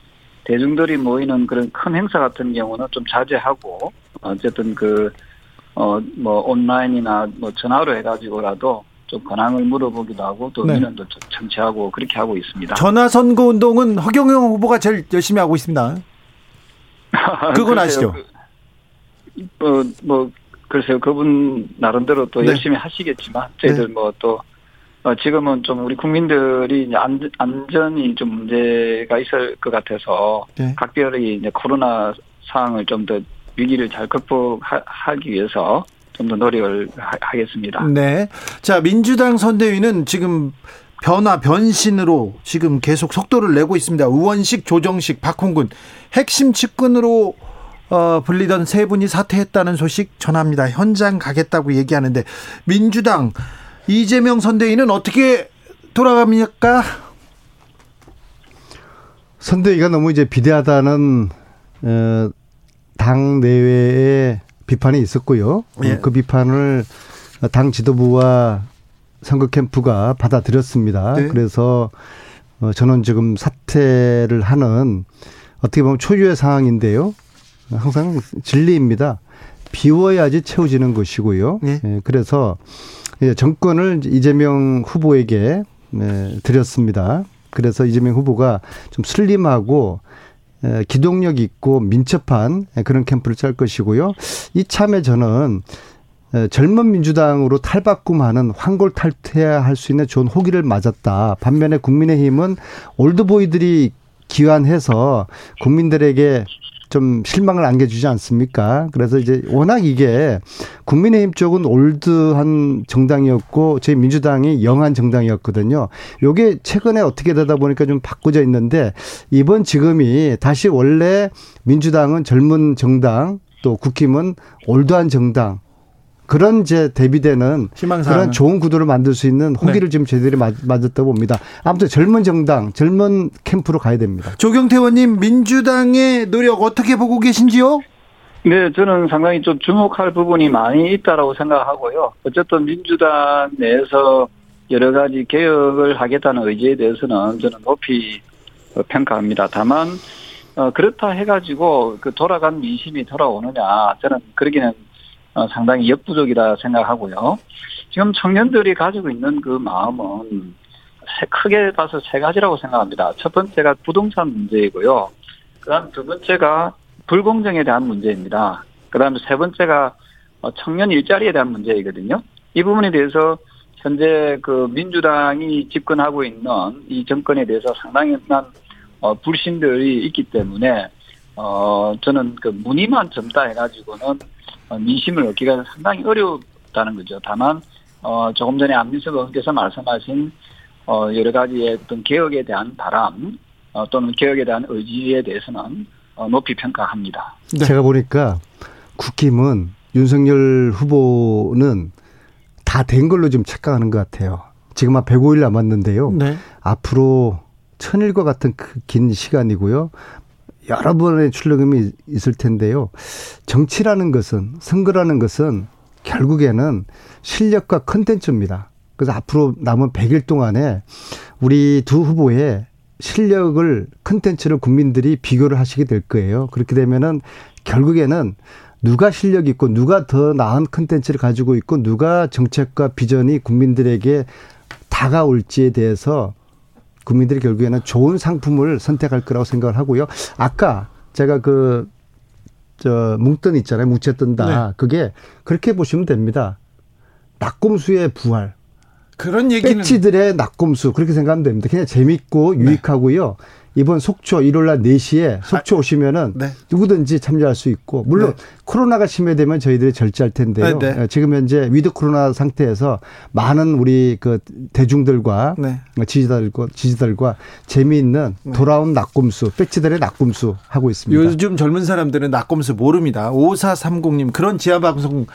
대중들이 모이는 그런 큰 행사 같은 경우는 좀 자제하고 어쨌든 그 어 뭐 온라인이나 뭐 전화로 해가지고라도 좀 근황을 물어보기도 하고 또 네. 민원도 좀 청취하고 그렇게 하고 있습니다. 전화 선거 운동은 허경영 후보가 제일 열심히 하고 있습니다. 그건 아시죠? 그, 뭐, 뭐 글쎄요 그분 나름대로 또 네. 열심히 하시겠지만 저희들 뭐또 어, 지금은 좀 우리 국민들이 이제 안, 안전이 좀 문제가 있을 것 같아서 네. 각별히 이제 코로나 상황을 좀 더 위기를 잘 극복하기 위해서 좀 더 노력을 하, 겠습니다 네. 자, 민주당 선대위는 지금 변화, 변신으로 지금 계속 속도를 내고 있습니다. 우원식, 조정식, 박홍근 핵심 측근으로 어, 불리던 세 분이 사퇴했다는 소식 전합니다. 현장 가겠다고 얘기하는데 민주당 이재명 선대위는 어떻게 돌아갑니까? 선대위가 너무 이제 비대하다는 어, 당 내외에 비판이 있었고요. 예. 어, 그 비판을 당 지도부와 선거 캠프가 받아들였습니다. 네. 그래서 어, 저는 지금 사퇴를 하는 어떻게 보면 초유의 상황인데요. 항상 진리입니다. 비워야지 채워지는 것이고요. 예. 예, 그래서 정권을 이재명 후보에게 예, 드렸습니다. 그래서 이재명 후보가 좀 슬림하고 에, 기동력 있고 민첩한 그런 캠프를 짤 것이고요. 이참에 저는 에, 젊은 민주당으로 탈바꿈하는 황골 탈퇴할 수 있는 좋은 호기를 맞았다. 반면에 국민의힘은 올드보이들이 기환해서 국민들에게 좀 실망을 안겨주지 않습니까? 그래서 이제 워낙 이게 국민의힘 쪽은 올드한 정당이었고 저희 민주당이 영한 정당이었거든요. 요게 최근에 어떻게 되다 보니까 좀 바꿔져 있는데 이번 지금이 다시 원래 민주당은 젊은 정당 또 국힘은 올드한 정당 그런 이제 대비되는 희망사항은. 그런 좋은 구도를 만들 수 있는 호기를 지금 저희들이 맞- 맞았다고 봅니다. 아무튼 젊은 정당, 젊은 캠프로 가야 됩니다. 조경태 의원님 민주당의 노력 어떻게 보고 계신지요? 네, 저는 상당히 좀 주목할 부분이 많이 있다라고 생각하고요. 어쨌든 민주당 내에서 여러 가지 개혁을 하겠다는 의지에 대해서는 저는 높이 어, 평가합니다. 다만 어, 그렇다 해가지고 그 돌아간 민심이 돌아오느냐 저는 그러기는 어, 상당히 역부족이다 생각하고요. 지금 청년들이 가지고 있는 그 마음은 세- 크게 봐서 세 가지라고 생각합니다. 첫 번째가 부동산 문제이고요. 그다음 두 번째가 불공정에 대한 문제입니다. 그다음에 세 번째가 어, 청년 일자리에 대한 문제이거든요. 이 부분에 대해서 현재 그 민주당이 집권하고 있는 이 정권에 대해서 상당한 어, 불신들이 있기 때문에 어 저는 그 문의만 젊다 해가지고는 어, 민심을 얻기가 상당히 어렵다는 거죠. 다만 어 조금 전에 안민석 의원께서 말씀하신 어 여러 가지의 어떤 개혁에 대한 바람 어, 또는 개혁에 대한 의지에 대해서는 어, 높이 평가합니다. 네. 제가 보니까 국힘은 윤석열 후보는 다 된 걸로 좀 착각하는 것 같아요. 지금 한 105일 남았는데요. 네. 앞으로 천일과 같은 그 긴 시간이고요. 여러 번의 출력음이 있을 텐데요. 정치라는 것은, 선거라는 것은 결국에는 실력과 컨텐츠입니다. 그래서 앞으로 남은 100일 동안에 우리 두 후보의 실력을, 컨텐츠를 국민들이 비교를 하시게 될 거예요. 그렇게 되면은 결국에는 누가 실력 있고 누가 더 나은 컨텐츠를 가지고 있고 누가 정책과 비전이 국민들에게 다가올지에 대해서 국민들이 결국에는 좋은 상품을 선택할 거라고 생각을 하고요. 아까 제가 그, 저, 뭉뜬 있잖아요. 뭉쳤던다. 네. 그게 그렇게 보시면 됩니다. 낙곰수의 부활. 그런 얘기는 배치들의 낙곰수. 그렇게 생각하면 됩니다. 그냥 재밌고 유익하고요. 이번 속초 일요일 날 4시에 속초 아, 오시면은 네. 누구든지 참여할 수 있고 물론 네. 코로나가 심해되면 저희들이 절제할 텐데요. 네, 네. 어, 지금 현재 위드 코로나 상태에서 많은 우리 그 대중들과 네. 지지자들과 지지자들과 재미있는 네. 돌아온 나꼼수, 배지들의 나꼼수 하고 있습니다. 요즘 젊은 사람들은 나꼼수 모릅니다. 5430님 그런 지하 방송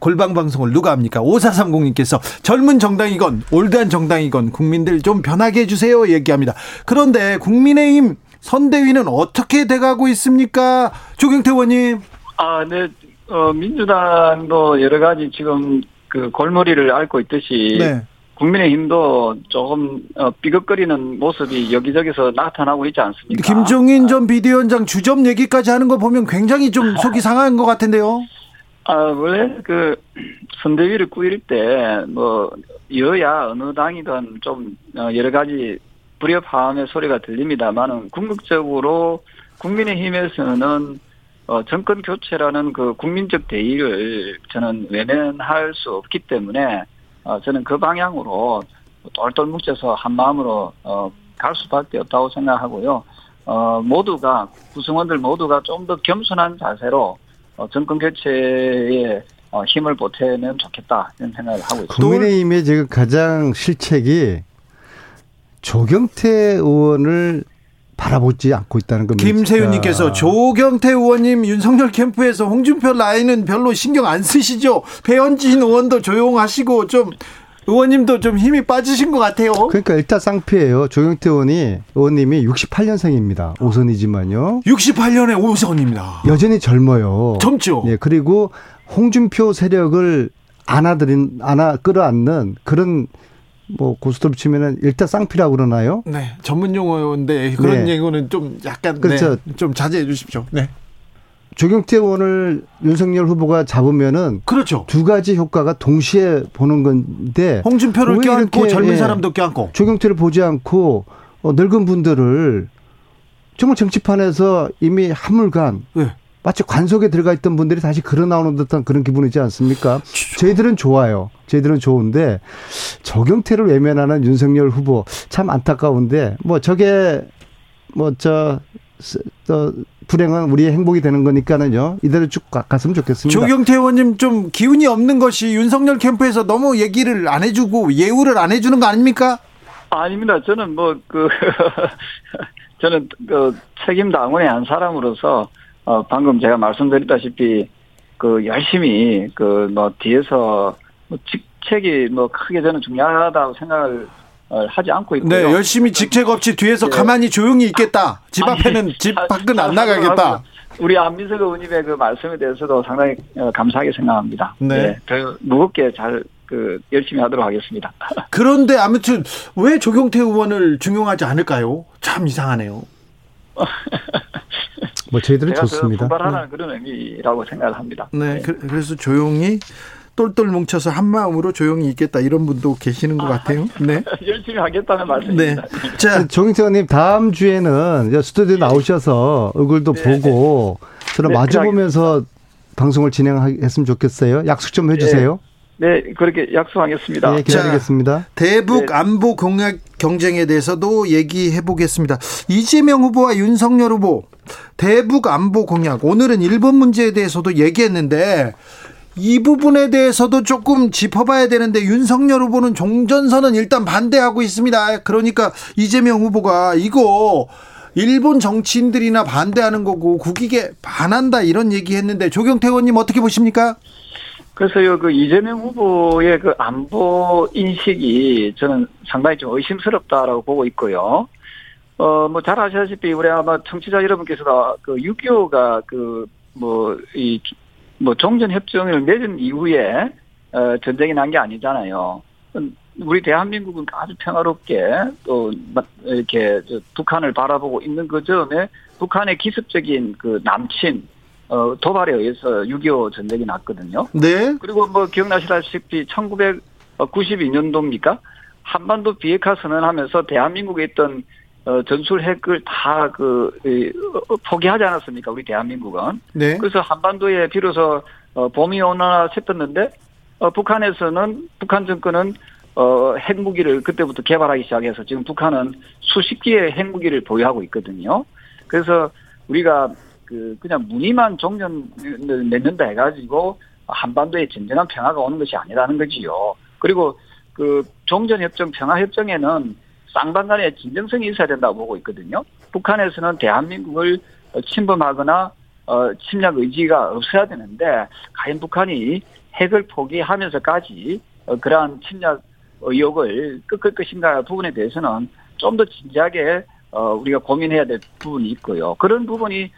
골방 방송을 누가 합니까? 5430님께서 젊은 정당이건 old한 정당이건 국민들 좀 변하게 해주세요 얘기합니다. 그런데 국민 의힘 선대위는 어떻게 돼가고 있습니까? 조경태 의원님. 아, 네. 어, 민주당도 여러 가지 지금 그 골머리를 앓고 있듯이 네. 국민의힘도 조금 어, 삐걱거리는 모습이 여기저기서 나타나고 있지 않습니까? 김종인 전 비대위원장 주점 얘기까지 하는 거 보면 굉장히 좀 속이 상한 것 같은데요. 아, 원래 그 선대위를 꾸릴 때 뭐 여야 어느 당이든 좀 어, 여러 가지 불협화음의 소리가 들립니다만은 궁극적으로 국민의힘에서는 어, 정권 교체라는 그 국민적 대의를 저는 외면할 수 없기 때문에 어, 저는 그 방향으로 똘똘 뭉쳐서 한 마음으로 어, 갈 수밖에 없다고 생각하고요. 어, 모두가 구성원들 모두가 좀 더 겸손한 자세로 어, 정권 교체에 어, 힘을 보태면 좋겠다 이런 생각을 하고 있습니다. 국민의힘의 지금 가장 실책이 조경태 의원을 바라보지 않고 있다는 겁니다. 김세윤님께서 조경태 의원님 윤석열 캠프에서 홍준표 라인은 별로 신경 안 쓰시죠. 배현진 의원도 조용하시고 좀 의원님도 좀 힘이 빠지신 것 같아요. 그러니까 일단 쌍피예요. 조경태 의원이 의원님이 68년생입니다. 오선이지만요. 68년에 오선입니다. 여전히 젊어요. 젊죠. 네, 그리고 홍준표 세력을 안아들인 안아 끌어안는 그런 뭐 고스톱 치면은 일단 쌍피라고 그러나요? 네, 전문 용어인데 그런 네. 얘기는 좀 약간 그렇죠. 네, 좀 자제해 주십시오. 네. 조경태 의원을 윤석열 후보가 잡으면은 그렇죠. 두 가지 효과가 동시에 보는 건데 홍준표를 껴안고 젊은 예, 사람도 껴안고 조경태를 보지 않고 어, 늙은 분들을 정말 정치판에서 이미 한물간 네. 마치 관속에 들어가 있던 분들이 다시 걸어 나오는 듯한 그런 기분이지 않습니까? 저희들은 좋아요. 저희들은 좋은데 조경태를 외면하는 윤석열 후보 참 안타까운데 뭐 저게 뭐저 저 불행은 우리의 행복이 되는 거니까는요. 이대로 쭉 갔으면 좋겠습니다. 조경태 의원님 좀 기운이 없는 것이 윤석열 캠프에서 너무 얘기를 안 해주고 예우를 안 해주는 거 아닙니까? 아닙니다. 저는 뭐 그 저는 그 책임 당원의 한 사람으로서 어, 방금 제가 말씀드렸다시피, 그, 열심히, 그, 뭐, 뒤에서, 뭐 직책이 뭐, 크게 저는 중요하다고 생각을 어, 하지 않고 있고요. 네, 열심히 직책 없이 뒤에서 네. 가만히 조용히 있겠다. 집 앞에는 아니, 집 밖은 안 나가겠다. 우리 안민석 의원님의 그 말씀에 대해서도 상당히 어, 감사하게 생각합니다. 네. 네 무겁게 잘, 그, 열심히 하도록 하겠습니다. 그런데 아무튼 왜 조경태 의원을 중용하지 않을까요? 참 이상하네요. 뭐 저희들은 좋습니다. 분발하는 네. 그런 의미라고 생각을 합니다. 네, 네. 그, 그래서 조용히 똘똘 뭉쳐서 한 마음으로 조용히 있겠다 이런 분도 계시는 것 같아요. 네. 열심히 하겠다는 말씀입니다. 네. 자, 정인태님 다음 주에는 스튜디오 나오셔서 얼굴도 네. 보고 저는 네, 마주 보면서 방송을 진행했으면 좋겠어요. 약속 좀 해주세요. 네, 그렇게 약속하겠습니다. 네, 기다리겠습니다. 자, 대북 네. 안보 공약 경쟁에 대해서도 얘기해 보겠습니다. 이재명 후보와 윤석열 후보 대북 안보 공약 오늘은 일본 문제에 대해서도 얘기했는데 이 부분에 대해서도 조금 짚어봐야 되는데 윤석열 후보는 종전선언 일단 반대하고 있습니다. 그러니까 이재명 후보가 이거 일본 정치인들이나 반대하는 거고 국익에 반한다 이런 얘기했는데 조경태 의원님 어떻게 보십니까? 그래서요, 그 이재명 후보의 그 안보 인식이 저는 상당히 좀 의심스럽다라고 보고 있고요. 어, 뭐 잘 아시다시피 우리 아마 청취자 여러분께서도 그 6.25가 그 뭐, 이, 뭐 종전 협정을 맺은 이후에 어, 전쟁이 난 게 아니잖아요. 우리 대한민국은 아주 평화롭게 또 이렇게 북한을 바라보고 있는 그 점에 북한의 기습적인 그 남친 어, 도발에 의해서 6.25 전쟁이 났거든요. 네. 그리고 뭐 기억나시다시피 1992년도입니까? 한반도 비핵화 선언하면서 대한민국에 있던 어, 전술 핵을 다 그, 어, 포기하지 않았습니까? 우리 대한민국은. 네. 그래서 한반도에 비로소 어, 봄이 오나 싶었는데, 어, 북한에서는, 북한 정권은 어, 핵무기를 그때부터 개발하기 시작해서 지금 북한은 수십 개의 핵무기를 보유하고 있거든요. 그래서 우리가 그 그냥 문의만 종전을 맺는다 해가지고 한반도에 진정한 평화가 오는 것이 아니라는 거지요. 그리고 그 종전협정 평화협정에는 쌍방간의 진정성이 있어야 된다고 보고 있거든요. 북한에서는 대한민국을 침범하거나 어, 침략 의지가 없어야 되는데 과연 북한이 핵을 포기하면서까지 어, 그러한 침략 의혹을 끄끌 것인가 부분에 대해서는 좀 더 진지하게 어, 우리가 고민해야 될 부분이 있고요. 그런 부분이 어,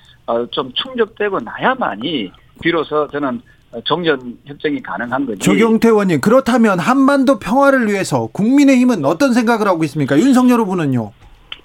좀 충족되고 나야만이 비로소 저는 정전 협정이 가능한 거지. 조경태 의원님 그렇다면 한반도 평화를 위해서 국민의힘은 어떤 생각을 하고 있습니까? 윤석열 후보는요.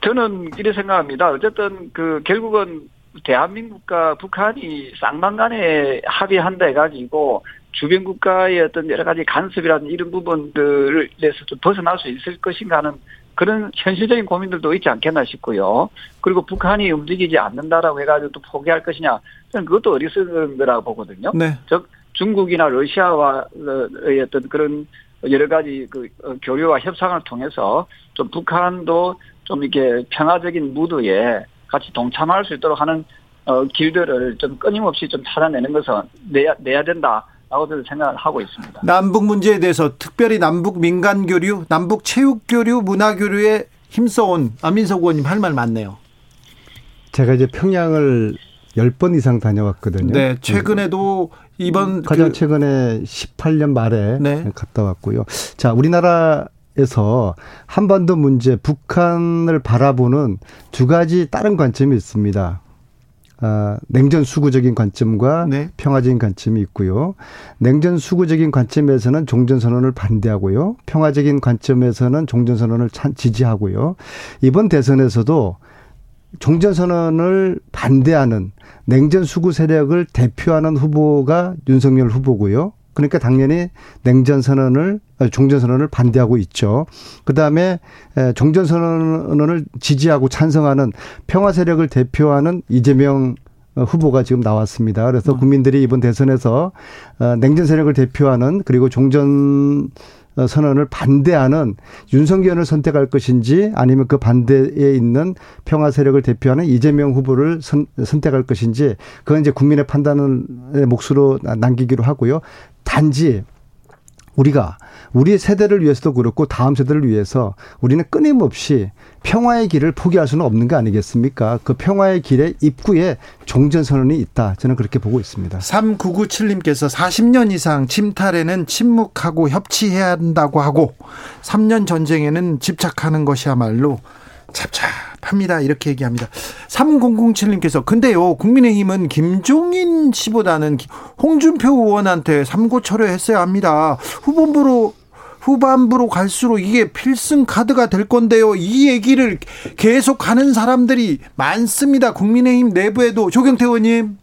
저는 이렇게 생각합니다. 어쨌든 그 결국은 대한민국과 북한이 쌍방간에 합의한다 해가지고 주변 국가의 어떤 여러 가지 간섭이라든 이런 부분들에서 좀 벗어날 수 있을 것인가 하는 그런 현실적인 고민들도 있지 않겠나 싶고요. 그리고 북한이 움직이지 않는다라고 해가지고 또 포기할 것이냐. 저는 그것도 어리석은 거라고 보거든요. 네. 즉, 중국이나 러시아와의 어떤 그런 여러 가지 그 어, 교류와 협상을 통해서 좀 북한도 좀 이렇게 평화적인 무드에 같이 동참할 수 있도록 하는 어, 길들을 좀 끊임없이 좀 찾아내는 것은 내야, 내야 된다. 라고 저는 생각을 하고 있습니다. 남북 문제에 대해서 특별히 남북 민간 교류, 남북 체육 교류, 문화 교류에 힘써온 안민석 의원님 할 말 많네요. 제가 이제 평양을 10번 이상 다녀왔거든요. 네, 최근에도 이번 가장 그 최근에 18년 말에 네. 갔다 왔고요. 자, 우리나라 에서 한반도 문제, 북한을 바라보는 두 가지 다른 관점이 있습니다. 아, 냉전 수구적인 관점과 네. 평화적인 관점이 있고요. 냉전 수구적인 관점에서는 종전 선언을 반대하고요. 평화적인 관점에서는 종전 선언을 지지하고요. 이번 대선에서도 종전 선언을 반대하는 냉전 수구 세력을 대표하는 후보가 윤석열 후보고요. 그러니까 당연히 냉전 선언을 종전 선언을 반대하고 있죠. 그다음에 종전 선언을 지지하고 찬성하는 평화 세력을 대표하는 이재명 후보가 지금 나왔습니다. 그래서 음. 국민들이 이번 대선에서 어, 냉전 세력을 대표하는 그리고 종전 선언을 반대하는 윤석열을 선택할 것인지 아니면 그 반대에 있는 평화 세력을 대표하는 이재명 후보를 선, 택할 것인지 그건 이제 국민의 판단을 몫으로 남기기로 하고요. 단지 우리가 우리 세대를 위해서도 그렇고 다음 세대를 위해서 우리는 끊임없이 평화의 길을 포기할 수는 없는 거 아니겠습니까? 그 평화의 길의 입구에 종전선언이 있다. 저는 그렇게 보고 있습니다. 3997님께서 40년 이상 침탈에는 침묵하고 협치해야 한다고 하고 3년 전쟁에는 집착하는 것이야말로 찹찹합니다. 이렇게 얘기합니다. 3007님께서 근데요. 국민의힘은 김종인 씨보다는 홍준표 의원한테 삼고 철회했어야 합니다. 후보부로 후반부로 갈수록 이게 필승 카드가 될 건데요. 이 얘기를 계속 하는 사람들이 많습니다. 국민의힘 내부에도 조경태 의원님.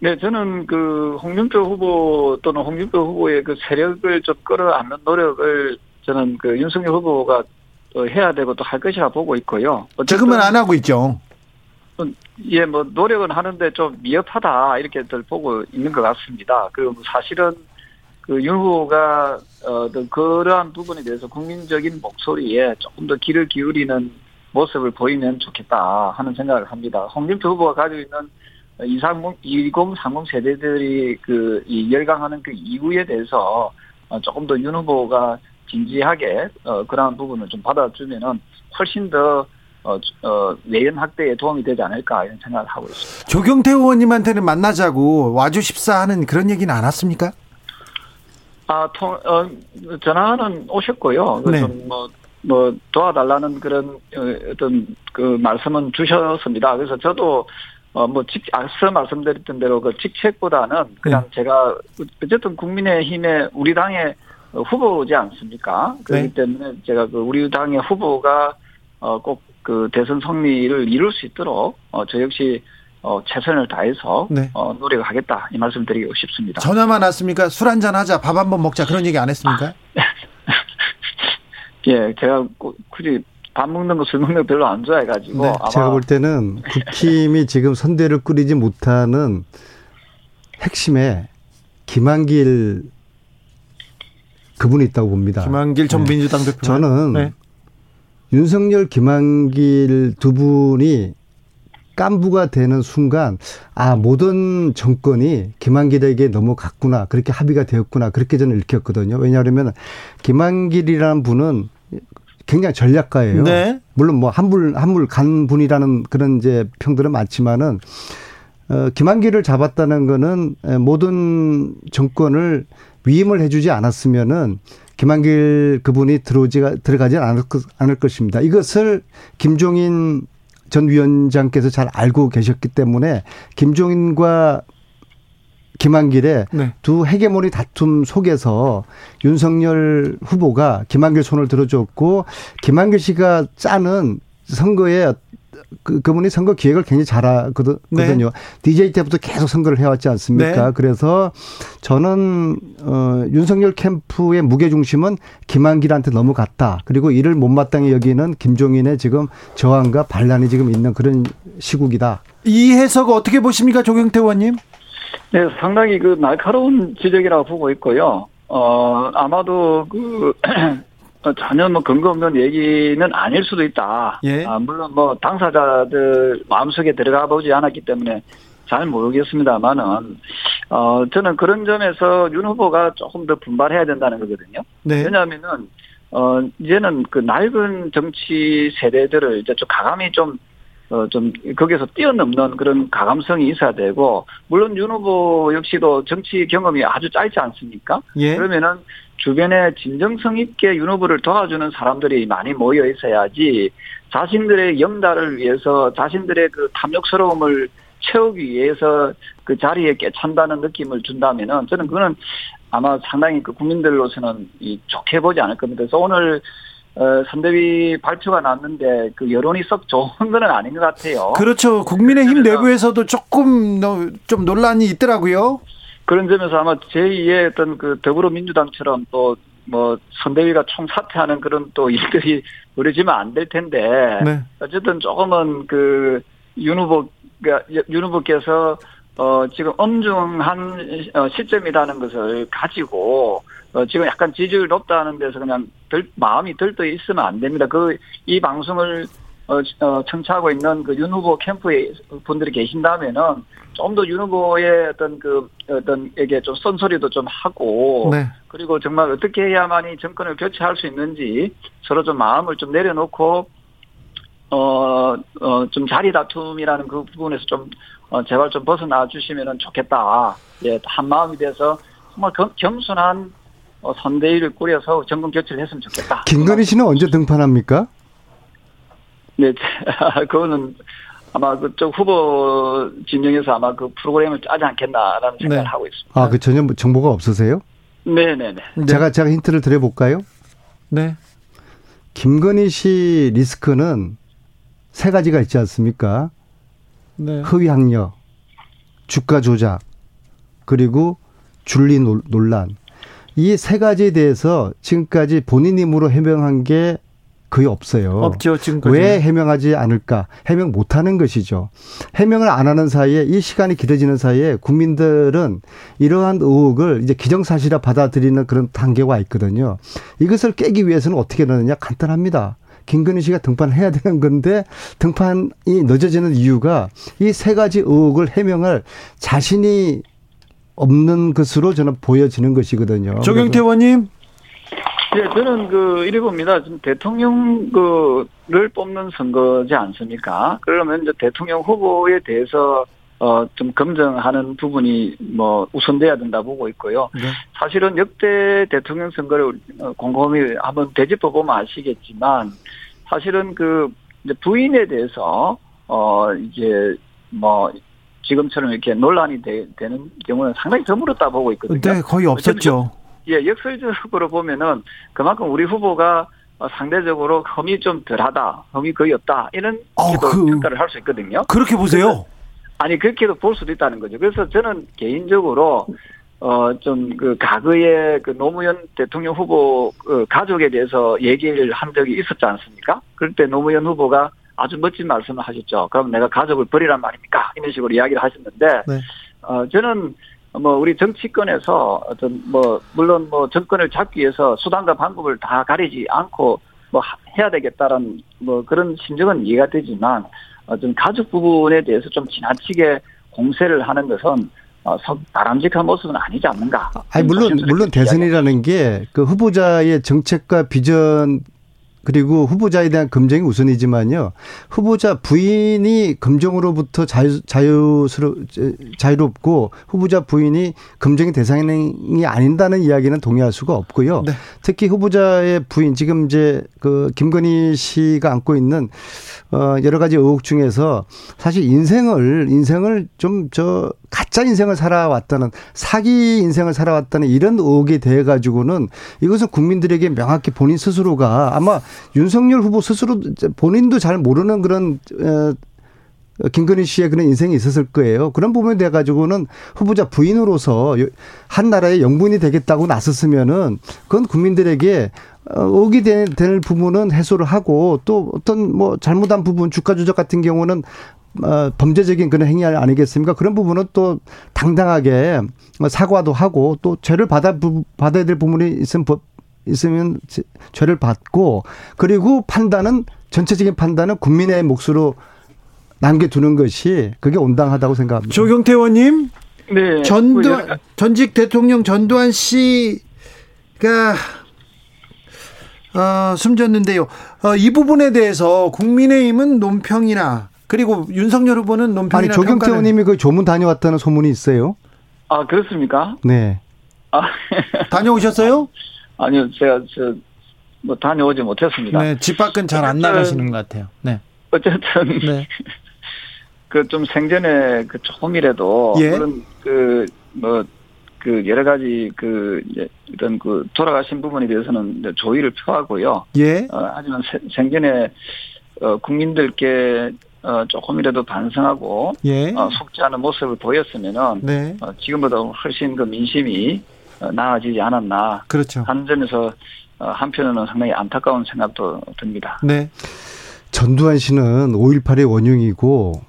네, 저는 그 홍준표 후보 또는 홍준표 후보의 그 세력을 좀 끌어안는 노력을 저는 그 윤석열 후보가 해야 되고 또 할 것이라 보고 있고요. 지금은 안 하고 있죠. 예, 뭐 노력은 하는데 좀 미흡하다 이렇게들 보고 있는 것 같습니다. 그 사실은 그 윤 후보가 어 그러한 부분에 대해서 국민적인 목소리에 조금 더 귀를 기울이는 모습을 보이면 좋겠다 하는 생각을 합니다. 홍준표 후보가 가지고 있는 2030, 2030 세대들이 그 열강하는 그 이유에 대해서 어, 조금 더 윤 후보가 진지하게 어, 그러한 부분을 좀 받아주면은 훨씬 더 어, 어, 내연 확대에 도움이 되지 않을까 이런 생각을 하고 있습니다. 조경태 의원님한테는 만나자고 와주십사 하는 그런 얘기는 안 왔습니까? 아, 통, 어, 전화는 오셨고요. 네. 뭐, 뭐, 도와달라는 그런, 어, 어떤, 그, 말씀은 주셨습니다. 그래서 저도, 어, 뭐, 직, 앞서 말씀드렸던 대로 그 직책보다는 그냥 네. 제가, 어쨌든 국민의힘의 우리 당의 후보지 않습니까? 그렇기 네. 때문에 제가 그 우리 당의 후보가 어꼭그 대선 승리를 이룰 수 있도록 어저 역시 어 최선을 다해서 네. 어 노력하겠다 이 말씀드리고 싶습니다. 전화만 왔습니까? 술 한잔 하자, 밥 한번 먹자 그런 얘기 안 했습니까? 예, 제가 굳이 밥 먹는 거 술 먹는 거 별로 안 좋아해가지고 네, 제가 볼 때는 국힘이 지금 선대를 꾸리지 못하는 핵심에 김한길 그분이 있다고 봅니다. 김한길 전 네. 민주당 대표. 저는 네. 윤석열, 김한길 두 분이 깐부가 되는 순간 아 모든 정권이 김한길에게 넘어갔구나 그렇게 합의가 되었구나 그렇게 저는 읽혔거든요. 왜냐하면 김한길이라는 분은 굉장히 전략가예요. 네. 물론 뭐 한물 한물 간 분이라는 그런 이제 평들은 많지만은 어 김한길을 잡았다는 거는 모든 정권을 위임을 해주지 않았으면은 김한길 그분이 들어오지가 들어가지 않을, 것, 않을 것입니다. 이것을 김종인 전 위원장께서 잘 알고 계셨기 때문에 김종인과 김한길의 네. 두 헤게모니 다툼 속에서 윤석열 후보가 김한길 손을 들어줬고 김한길 씨가 짜는 선거에 그, 그분이 선거 기획을 굉장히 잘하거든요. 네. DJ 때부터 계속 선거를 해왔지 않습니까? 네. 그래서 저는 어, 윤석열 캠프의 무게 중심은 김한길한테 넘어갔다. 그리고 이를 못마땅히 여기는 김종인의 지금 저항과 반란이 지금 있는 그런 시국이다. 이 해석 어떻게 보십니까, 조경태 의원님? 네, 상당히 그 날카로운 지적이라고 보고 있고요. 어, 아마도 그, 어, 전혀 뭐 근거 없는 얘기는 아닐 수도 있다. 예. 아, 물론 뭐 당사자들 마음속에 들어가 보지 않았기 때문에 잘 모르겠습니다만은, 어, 저는 그런 점에서 윤 후보가 조금 더 분발해야 된다는 거거든요. 네. 왜냐하면은, 어, 이제는 그 낡은 정치 세대들을 이제 좀 가감히 좀, 어, 좀, 거기서 뛰어넘는 그런 가감성이 있어야 되고, 물론 윤 후보 역시도 정치 경험이 아주 짧지 않습니까? 예. 그러면은 주변에 진정성 있게 윤 후보를 도와주는 사람들이 많이 모여 있어야지 자신들의 영달을 위해서 자신들의 그 탐욕스러움을 채우기 위해서 그 자리에 깨찬다는 느낌을 준다면은 저는 그거는 아마 상당히 그 국민들로서는 이 좋게 보지 않을 겁니다. 그래서 오늘 어, 선대위 발표가 났는데 그 여론이 썩 좋은 건 아닌 것 같아요. 그렇죠. 국민의힘 내부에서도 조금 너- 좀 논란이 있더라고요. 그런 점에서 아마 제2의 어떤 그 더불어민주당처럼 또 뭐 선대위가 총사퇴하는 그런 또 일들이 벌어지면 안 될 텐데 네. 어쨌든 조금은 그 윤 후보가 윤 후보께서 어 지금 엄중한 어, 시점이라는 것을 가지고 어 지금 약간 지지율 높다는 데서 그냥 들, 마음이 들떠 있으면 안 됩니다. 그 이 방송을 어, 어, 청취하고 있는 그 윤 후보 캠프에 분들이 계신다면은 좀 더 윤 후보의 어떤 그 어떤 에게 좀 쓴소리도 좀 하고 네. 그리고 정말 어떻게 해야만이 정권을 교체할 수 있는지 서로 좀 마음을 좀 내려놓고 어, 어, 좀 자리 다툼이라는 그 부분에서 좀, 어, 제발 좀 벗어나 주시면 좋겠다. 예, 한 마음이 돼서 정말 겸, 겸손한 어, 선대위를 꾸려서 정권 교체를 했으면 좋겠다. 김건희 씨는 언제 등판합니까? 네, 그거는 아마 그쪽 후보 진영에서 아마 그 프로그램을 짜지 않겠나라는 생각을 네. 하고 있습니다. 아, 그 전혀 정보가 없으세요? 네네네. 네. 제가 제가 힌트를 드려볼까요? 네. 김건희 씨 리스크는 세 가지가 있지 않습니까? 네. 허위 학력, 주가 조작, 그리고 줄리 논- 논란. 이 세 가지에 대해서 지금까지 본인 힘으로 해명한 게 거의 없어요. 없죠, 지금까지. 왜 해명하지 않을까? 해명 못 하는 것이죠. 해명을 안 하는 사이에 이 시간이 길어지는 사이에 국민들은 이러한 의혹을 이제 기정사실화 받아들이는 그런 단계가 있거든요. 이것을 깨기 위해서는 어떻게 되느냐? 간단합니다. 김건희 씨가 등판을 해야 되는 건데 등판이 늦어지는 이유가 이 세 가지 의혹을 해명할 자신이 없는 것으로 저는 보여지는 것이거든요. 조경태 의원님. 네, 저는 그 이래 봅니다. 지금 대통령 그를 뽑는 선거지 않습니까? 그러면 이제 대통령 후보에 대해서 어 좀 검증하는 부분이 뭐 우선돼야 된다 보고 있고요. 네. 사실은 역대 대통령 선거를 어, 곰곰이 한번 되짚어 보면 아시겠지만 사실은 그 이제 부인에 대해서 어 이제 뭐 지금처럼 이렇게 논란이 되, 는 경우는 상당히 드물었다 보고 있거든요. 네, 거의 없었죠. 예, 역설적으로 보면은 그만큼 우리 후보가 어, 상대적으로 험이 좀 덜하다, 험이 거의 없다 이런 어, 그- 평가를 할 수 있거든요. 그렇게 보세요. 아니 그렇게도 볼 수도 있다는 거죠. 그래서 저는 개인적으로 어 좀 그 과거에 그 노무현 대통령 후보 그 가족에 대해서 얘기를 한 적이 있었지 않습니까? 그럴 때 노무현 후보가 아주 멋진 말씀을 하셨죠. 그럼 내가 가족을 버리란 말입니까? 이런 식으로 이야기를 하셨는데 네. 어 저는 뭐 우리 정치권에서 어떤 뭐 물론 뭐 정권을 잡기 위해서 수단과 방법을 다 가리지 않고 뭐 해야 되겠다는 뭐 그런 심정은 이해가 되지만 어떤 가족 부분에 대해서 좀 지나치게 공세를 하는 것은 어, 바람직한 모습은 아니지 않는가. 아니 물론 물론 대선이라는 게 그 후보자의 정책과 비전 그리고 후보자에 대한 검증이 우선이지만요. 후보자 부인이 검증으로부터 자유, 자유스러, 자유롭고 후보자 부인이 검증의 대상이 아닌다는 이야기는 동의할 수가 없고요. 네. 특히 후보자의 부인, 지금 이제 그 김건희 씨가 안고 있는 어 여러 가지 의혹 중에서 사실 인생을, 인생을 좀 저 가짜 인생을 살아왔다는 사기 인생을 살아왔다는 이런 의혹에 대해 가지고는 이것은 국민들에게 명확히 본인 스스로가 아마 윤석열 후보 스스로 본인도 잘 모르는 그런 어, 김건희 씨의 그런 인생이 있었을 거예요. 그런 부분에 대해 가지고는 후보자 부인으로서 한 나라의 영분이 되겠다고 나섰으면은 그건 국민들에게 어, 오기 될 부분은 해소를 하고 또 어떤 뭐 잘못한 부분 주가 조작 같은 경우는 어, 범죄적인 그런 행위 아니겠습니까? 그런 부분은 또 당당하게 사과도 하고 또 죄를 받아 받아야 될 부분이 있으면 있으면 죄를 받고 그리고 판단은 전체적인 판단은 국민의 몫으로 남겨두는 것이 그게 온당하다고 생각합니다. 조경태 의원님, 네. 전두환 뭐 전직 대통령 전두환 씨가 어, 숨졌는데요. 어, 이 부분에 대해서 국민의힘은 논평이나 그리고 윤석열 후보는 논평이나 아니 조경태 의원님이 그 조문 다녀왔다는 소문이 있어요. 아 그렇습니까? 네. 아. 다녀오셨어요? 아니요, 제가 저 뭐 다녀오지 못했습니다. 네, 집 밖은 잘 안 나가시는 것 같아요. 네. 어쨌든 네. 그 좀 생전에 그 조금이라도 예. 물론 그뭐 그 여러 가지 그 이제 이런 그 돌아가신 부분에 대해서는 조의를 표하고요. 예. 어, 하지만 생전에 어 국민들께 어 조금이라도 반성하고 예. 어 속지 않은 모습을 보였으면은 네. 어, 지금보다 훨씬 그 민심이 어, 나아지지 않았나. 그렇죠. 하는 점에서 어, 한편으로는 상당히 안타까운 생각도 듭니다. 네. 전두환 씨는 5.18의 원흉이고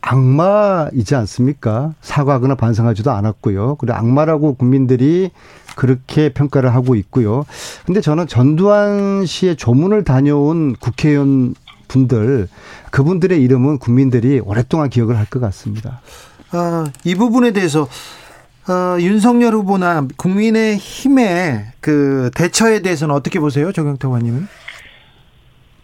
악마이지 않습니까? 사과하거나 반성하지도 않았고요. 그리고 악마라고 국민들이 그렇게 평가를 하고 있고요. 근데 저는 전두환 씨의 조문을 다녀온 국회의원 분들 그분들의 이름은 국민들이 오랫동안 기억을 할 것 같습니다. 아, 이 부분에 대해서 어, 윤석열 후보나 국민의 힘의 그 대처에 대해서는 어떻게 보세요, 정경태 의원님은?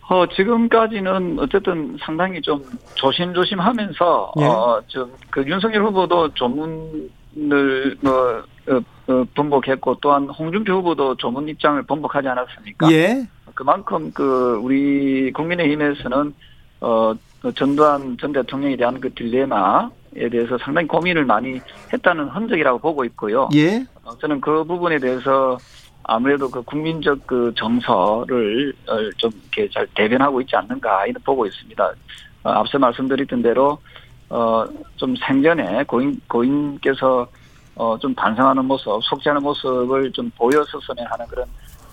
어, 지금까지는 어쨌든 상당히 좀 조심조심하면서, 예. 어, 좀, 그 윤석열 후보도 조문을, 뭐, 어, 어, 번복했고, 또한 홍준표 후보도 조문 입장을 번복하지 않았습니까? 예. 그만큼 그, 우리 국민의힘에서는, 어, 전두환 전 대통령에 대한 그 딜레마, 에 대해서 상당히 고민을 많이 했다는 흔적이라고 보고 있고요. 예. 어, 저는 그 부분에 대해서 아무래도 그 국민적 그 정서를 어, 좀 이렇게 잘 대변하고 있지 않는가 이런 보고 있습니다. 어, 앞서 말씀드렸던 대로 어좀 생전에 고인 고인께서 어좀 반성하는 모습, 않은 모습을 좀 보였었으면 하는 그런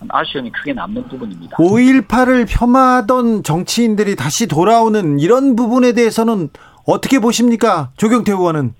아쉬움이 크게 남는 부분입니다. 5.18을 폄하던 정치인들이 다시 돌아오는 이런 부분에 대해서는 어떻게 보십니까? 조경태 의원은.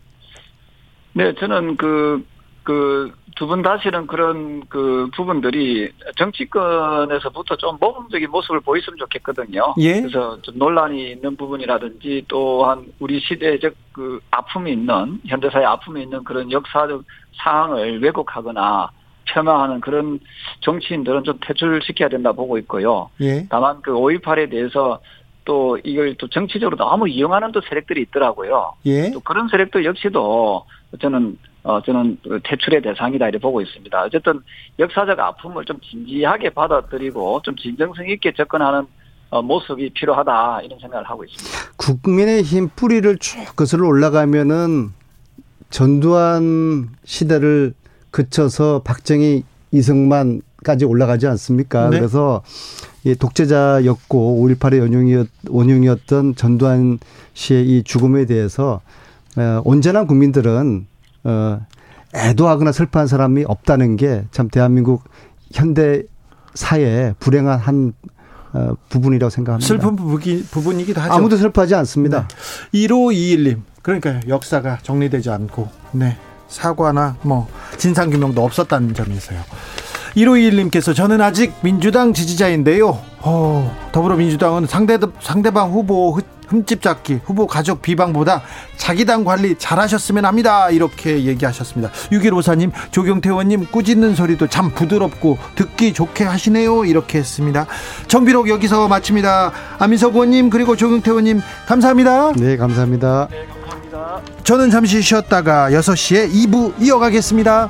네, 저는 그, 그, 두 분 다시는 그런 그 부분들이 정치권에서부터 좀 모범적인 모습을 보였으면 좋겠거든요. 예. 그래서 좀 논란이 있는 부분이라든지 또한 우리 시대적 그 아픔이 있는, 현대사의 아픔이 있는 그런 역사적 상황을 왜곡하거나 폄하하는 그런 정치인들은 좀 퇴출시켜야 된다 보고 있고요. 예. 다만 그 5.18에 대해서 또 이걸 또 정치적으로 너무 이용하는 또 세력들이 있더라고요. 예. 또 그런 세력들 역시도 저는 어 저는 퇴출의 대상이다 이렇게 보고 있습니다. 어쨌든 역사적 아픔을 좀 진지하게 받아들이고 좀 진정성 있게 접근하는 어, 모습이 필요하다 이런 생각을 하고 있습니다. 국민의힘 뿌리를 쭉 거슬러 올라가면은 전두환 시대를 거쳐서 박정희 이승만까지 올라가지 않습니까? 네. 그래서 이 독재자였고 5.18의 원흉이었, 원흉이었던 전두환 씨의 이 죽음에 대해서 어, 온전한 국민들은 어, 애도하거나 슬퍼한 사람이 없다는 게 참 대한민국 현대 사회에 불행한 한 어, 부분이라고 생각합니다. 슬픈 부분이, 부분이기도 하죠. 아무도 슬퍼하지 않습니다. 네. 1521님. 그러니까 역사가 정리되지 않고, 네. 사과나 뭐 진상 규명도 없었다는 점에서요. 1521님께서 저는 아직 민주당 지지자인데요. 어, 더불어민주당은 상대, 상대방 후보 흠집 잡기, 후보 가족 비방보다 자기 당 관리 잘하셨으면 합니다. 이렇게 얘기하셨습니다. 6154님, 조경태 의원님 꾸짖는 소리도 참 부드럽고 듣기 좋게 하시네요. 이렇게 했습니다. 정비록 여기서 마칩니다. 안민석 의원님 그리고 조경태 의원님 감사합니다. 네, 감사합니다. 네, 감사합니다. 저는 잠시 쉬었다가 6시에 2부 이어가겠습니다.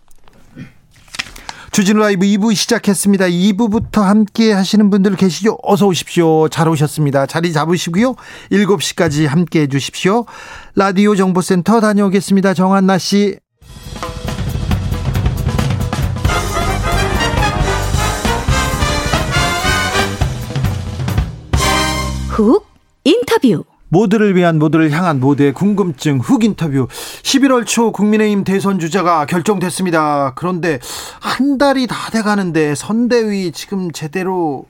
주진우 라이브 2부 시작했습니다. 2부부터 함께 하시는 분들 계시죠? 어서 오십시오. 잘 오셨습니다. 자리 잡으시고요. 7시까지 함께 해 주십시오. 라디오 정보센터 다녀오겠습니다. 정한나 씨. 훅 인터뷰 모두를 위한 모두를 향한 모두의 궁금증 훅 인터뷰 11월 초 국민의힘 대선 주자가 결정됐습니다. 그런데 한 달이 다 돼가는데 선대위 지금 제대로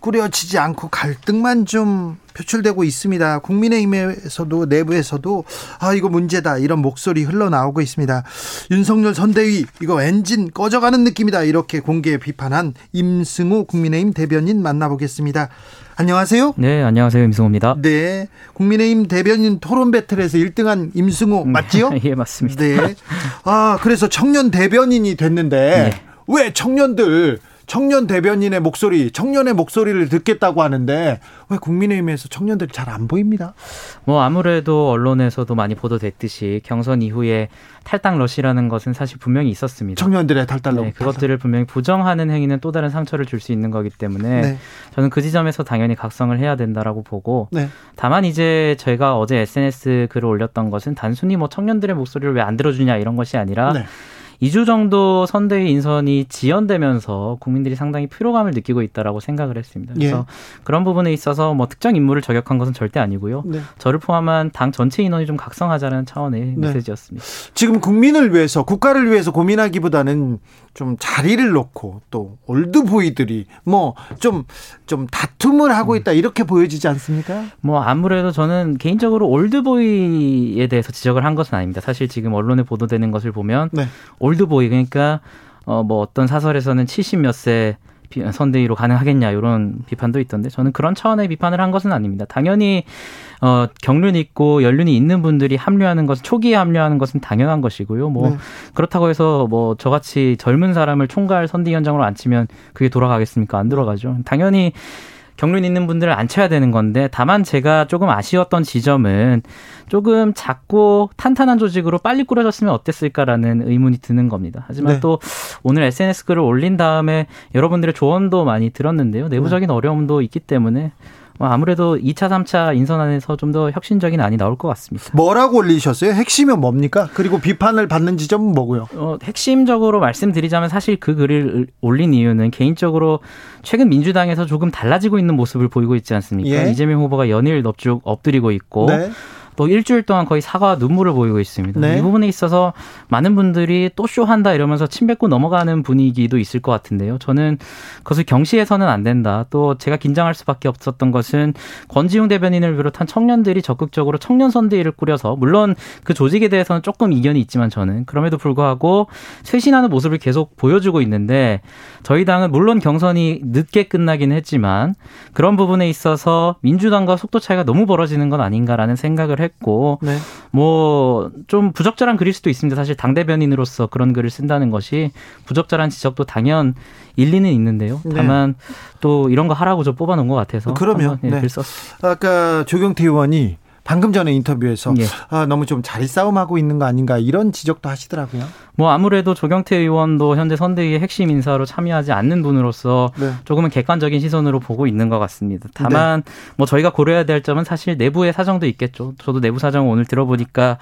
꾸려지지 않고 갈등만 좀 표출되고 있습니다. 국민의힘에서도 내부에서도 아 이거 문제다 이런 목소리 흘러나오고 있습니다. 윤석열 선대위 이거 엔진 꺼져가는 느낌이다 이렇게 공개 비판한 임승우 국민의힘 대변인 만나보겠습니다. 안녕하세요. 네, 안녕하세요. 임승호입니다. 네. 국민의힘 대변인 토론 배틀에서 1등한 임승호 맞지요? 예, 맞습니다. 네. 아, 그래서 청년 대변인이 됐는데 네. 왜 청년들 청년 대변인의 목소리, 청년의 목소리를 듣겠다고 하는데 왜 국민의힘에서 청년들이 잘 안 보입니다. 뭐 아무래도 언론에서도 많이 보도됐듯이 경선 이후에 탈당 러시라는 것은 사실 분명히 있었습니다. 청년들의 탈달로 네, 그것들을 분명히 부정하는 행위는 또 다른 상처를 줄 수 있는 거기 때문에 네. 저는 그 지점에서 당연히 각성을 해야 된다라고 보고 네. 다만 이제 저희가 어제 SNS 글을 올렸던 것은 단순히 뭐 청년들의 목소리를 왜 안 들어주냐 이런 것이 아니라 네. 2주 정도 선대위 인선이 지연되면서 국민들이 상당히 피로감을 느끼고 있다라고 생각을 했습니다. 그래서 그런 부분에 있어서 뭐 특정 인물을 저격한 것은 절대 아니고요. 네. 저를 포함한 당 전체 인원이 좀 각성하자는 차원의 네. 메시지였습니다. 지금 국민을 위해서 국가를 위해서 고민하기보다는 좀 자리를 놓고 또 올드보이들이 뭐좀좀 다툼을 하고 있다 이렇게 보여지지 않습니까? 뭐 아무래도 저는 개인적으로 올드보이에 대해서 지적을 한 것은 아닙니다. 사실 지금 언론에 보도되는 것을 보면 네. 올드보이 그러니까 어뭐 어떤 사설에서는 70몇 세 선대위로 가능하겠냐 이런 비판도 있던데 저는 그런 차원의 비판을 한 것은 아닙니다. 당연히 어 경륜 있고 연륜이 있는 분들이 합류하는 것은 초기에 합류하는 것은 당연한 것이고요. 뭐 네. 그렇다고 해서 뭐 저같이 젊은 사람을 총괄 선대위원장으로 앉히면 그게 돌아가겠습니까? 안 돌아가죠. 당연히 경륜 있는 분들을 앉혀야 되는 건데 다만 제가 조금 아쉬웠던 지점은 조금 작고 탄탄한 조직으로 빨리 꾸려졌으면 어땠을까라는 의문이 드는 겁니다. 하지만 네. 또 오늘 SNS 글을 올린 다음에 여러분들의 조언도 많이 들었는데요. 내부적인 어려움도 있기 때문에 뭐 아무래도 2차, 3차 인선 안에서 좀 더 혁신적인 안이 나올 것 같습니다. 뭐라고 올리셨어요? 핵심은 뭡니까? 그리고 비판을 받는 지점은 뭐고요? 어, 핵심적으로 말씀드리자면 사실 그 글을 올린 이유는 개인적으로 최근 민주당에서 조금 달라지고 있는 모습을 보이고 있지 않습니까? 예. 이재명 후보가 연일 넙죽 엎드리고 있고 네. 또 일주일 동안 거의 사과와 눈물을 보이고 있습니다. 네. 이 부분에 있어서 많은 분들이 또 쇼한다 이러면서 침 뱉고 넘어가는 분위기도 있을 것 같은데요. 저는 그것을 경시해서는 안 된다. 또 제가 긴장할 수밖에 없었던 것은 권지웅 대변인을 비롯한 청년들이 적극적으로 청년 선대위를 꾸려서 물론 그 조직에 대해서는 조금 이견이 있지만 저는 그럼에도 불구하고 쇄신하는 모습을 계속 보여주고 있는데 저희 당은 물론 경선이 늦게 끝나긴 했지만 그런 부분에 있어서 민주당과 속도 차이가 너무 벌어지는 건 아닌가라는 생각을 했고 네. 뭐좀 부적절한 글일 수도 있습니다. 사실 당 대변인으로서 그런 글을 쓴다는 것이 부적절한 지적도 당연 일리는 있는데요. 네. 다만 또 이런 거 하라고 저 뽑아놓은 것 같아서 그러면, 예, 네. 글 썼습니다. 아까 조경태 의원이 방금 전에 인터뷰에서 예. 아, 너무 좀 자리 싸움하고 있는 거 아닌가 이런 지적도 하시더라고요. 뭐 아무래도 조경태 의원도 현재 선대위의 핵심 인사로 참여하지 않는 분으로서 네. 조금은 객관적인 시선으로 보고 있는 것 같습니다. 다만 뭐 저희가 고려해야 될 점은 사실 내부의 사정도 있겠죠. 저도 내부 사정 오늘 들어보니까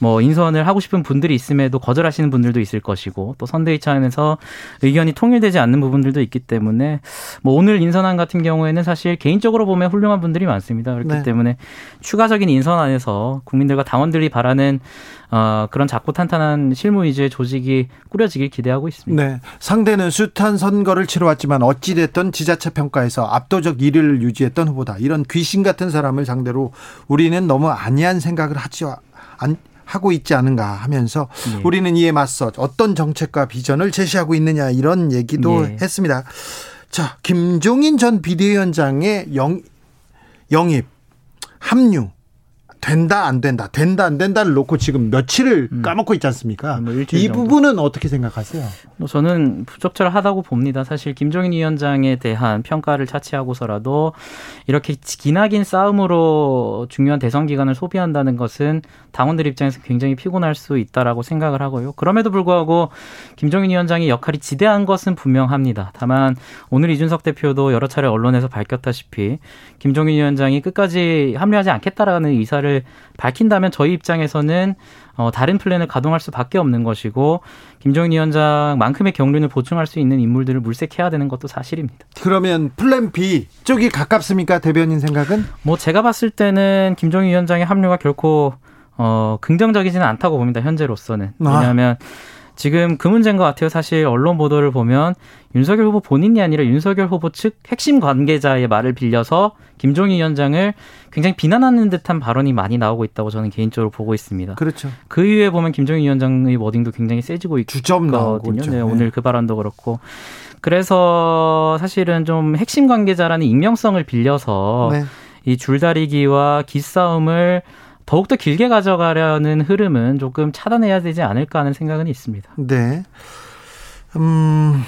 뭐 인선을 하고 싶은 분들이 있음에도 거절하시는 분들도 있을 것이고 또 선대위 차원에서 의견이 통일되지 않는 부분들도 있기 때문에 뭐 오늘 인선안 같은 경우에는 사실 개인적으로 보면 훌륭한 분들이 많습니다. 그렇기 네. 때문에 추가적인 인선 안에서 국민들과 당원들이 바라는 어, 그런 작고 탄탄한 실무 위주의 조직이 꾸려지길 기대하고 있습니다. 네. 상대는 숱한 선거를 치러왔지만 어찌됐든 지자체 평가에서 압도적 1위를 유지했던 후보다. 이런 귀신 같은 사람을 상대로 우리는 너무 안이한 생각을 하지 안, 하고 있지 않은가 하면서 예. 우리는 이에 맞서 어떤 정책과 비전을 제시하고 있느냐 이런 얘기도 예. 했습니다. 자, 김종인 전 비대위원장의 영, 영입, 합류, 된다 안 된다 된다 안 된다를 놓고 지금 며칠을 까먹고 있지 않습니까? 뭐 일주일 이 정도. 부분은 어떻게 생각하세요? 뭐 저는 부적절하다고 봅니다. 사실 김종인 위원장에 대한 평가를 차치하고서라도 이렇게 기나긴 싸움으로 중요한 대선 기간을 소비한다는 것은 당원들 입장에서 굉장히 피곤할 수 있다라고 생각을 하고요. 그럼에도 불구하고 김종인 위원장의 역할이 지대한 것은 분명합니다. 다만 오늘 이준석 대표도 여러 차례 언론에서 밝혔다시피 김종인 위원장이 끝까지 합류하지 않겠다라는 의사를 밝힌다면 저희 입장에서는 어, 다른 플랜을 가동할 수밖에 없는 것이고 김종인 위원장만큼의 경륜을 보충할 수 있는 인물들을 물색해야 되는 것도 사실입니다. 그러면 플랜 B 쪽이 가깝습니까? 대변인 생각은? 뭐 제가 봤을 때는 김종인 위원장의 합류가 결코 어, 긍정적이지는 않다고 봅니다. 현재로서는 아. 왜냐하면 지금 그 문제인 것 같아요. 사실 언론 보도를 보면 윤석열 후보 본인이 아니라 윤석열 후보 측 핵심 관계자의 말을 빌려서 김종인 위원장을 굉장히 비난하는 듯한 발언이 많이 나오고 있다고 저는 개인적으로 보고 있습니다. 그렇죠. 그 이후에 보면 김종인 위원장의 워딩도 굉장히 세지고 있거든요. 네, 네. 오늘 그 발언도 그렇고. 그래서 사실은 좀 핵심 관계자라는 익명성을 빌려서 네. 이 줄다리기와 기싸움을 더욱더 길게 가져가려는 흐름은 조금 차단해야 되지 않을까 하는 생각은 있습니다. 네. 음,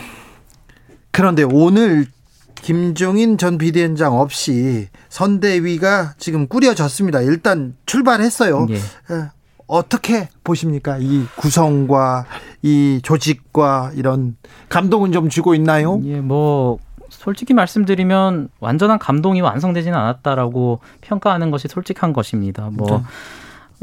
그런데 오늘 김종인 전 비대위원장 없이 선대위가 지금 꾸려졌습니다. 일단 출발했어요. 예. 예, 어떻게 보십니까? 이 구성과 이 조직과 이런 감동은 좀 주고 있나요? 예, 뭐 솔직히 말씀드리면 완전한 감동이 완성되지는 않았다라고 평가하는 것이 솔직한 것입니다. 뭐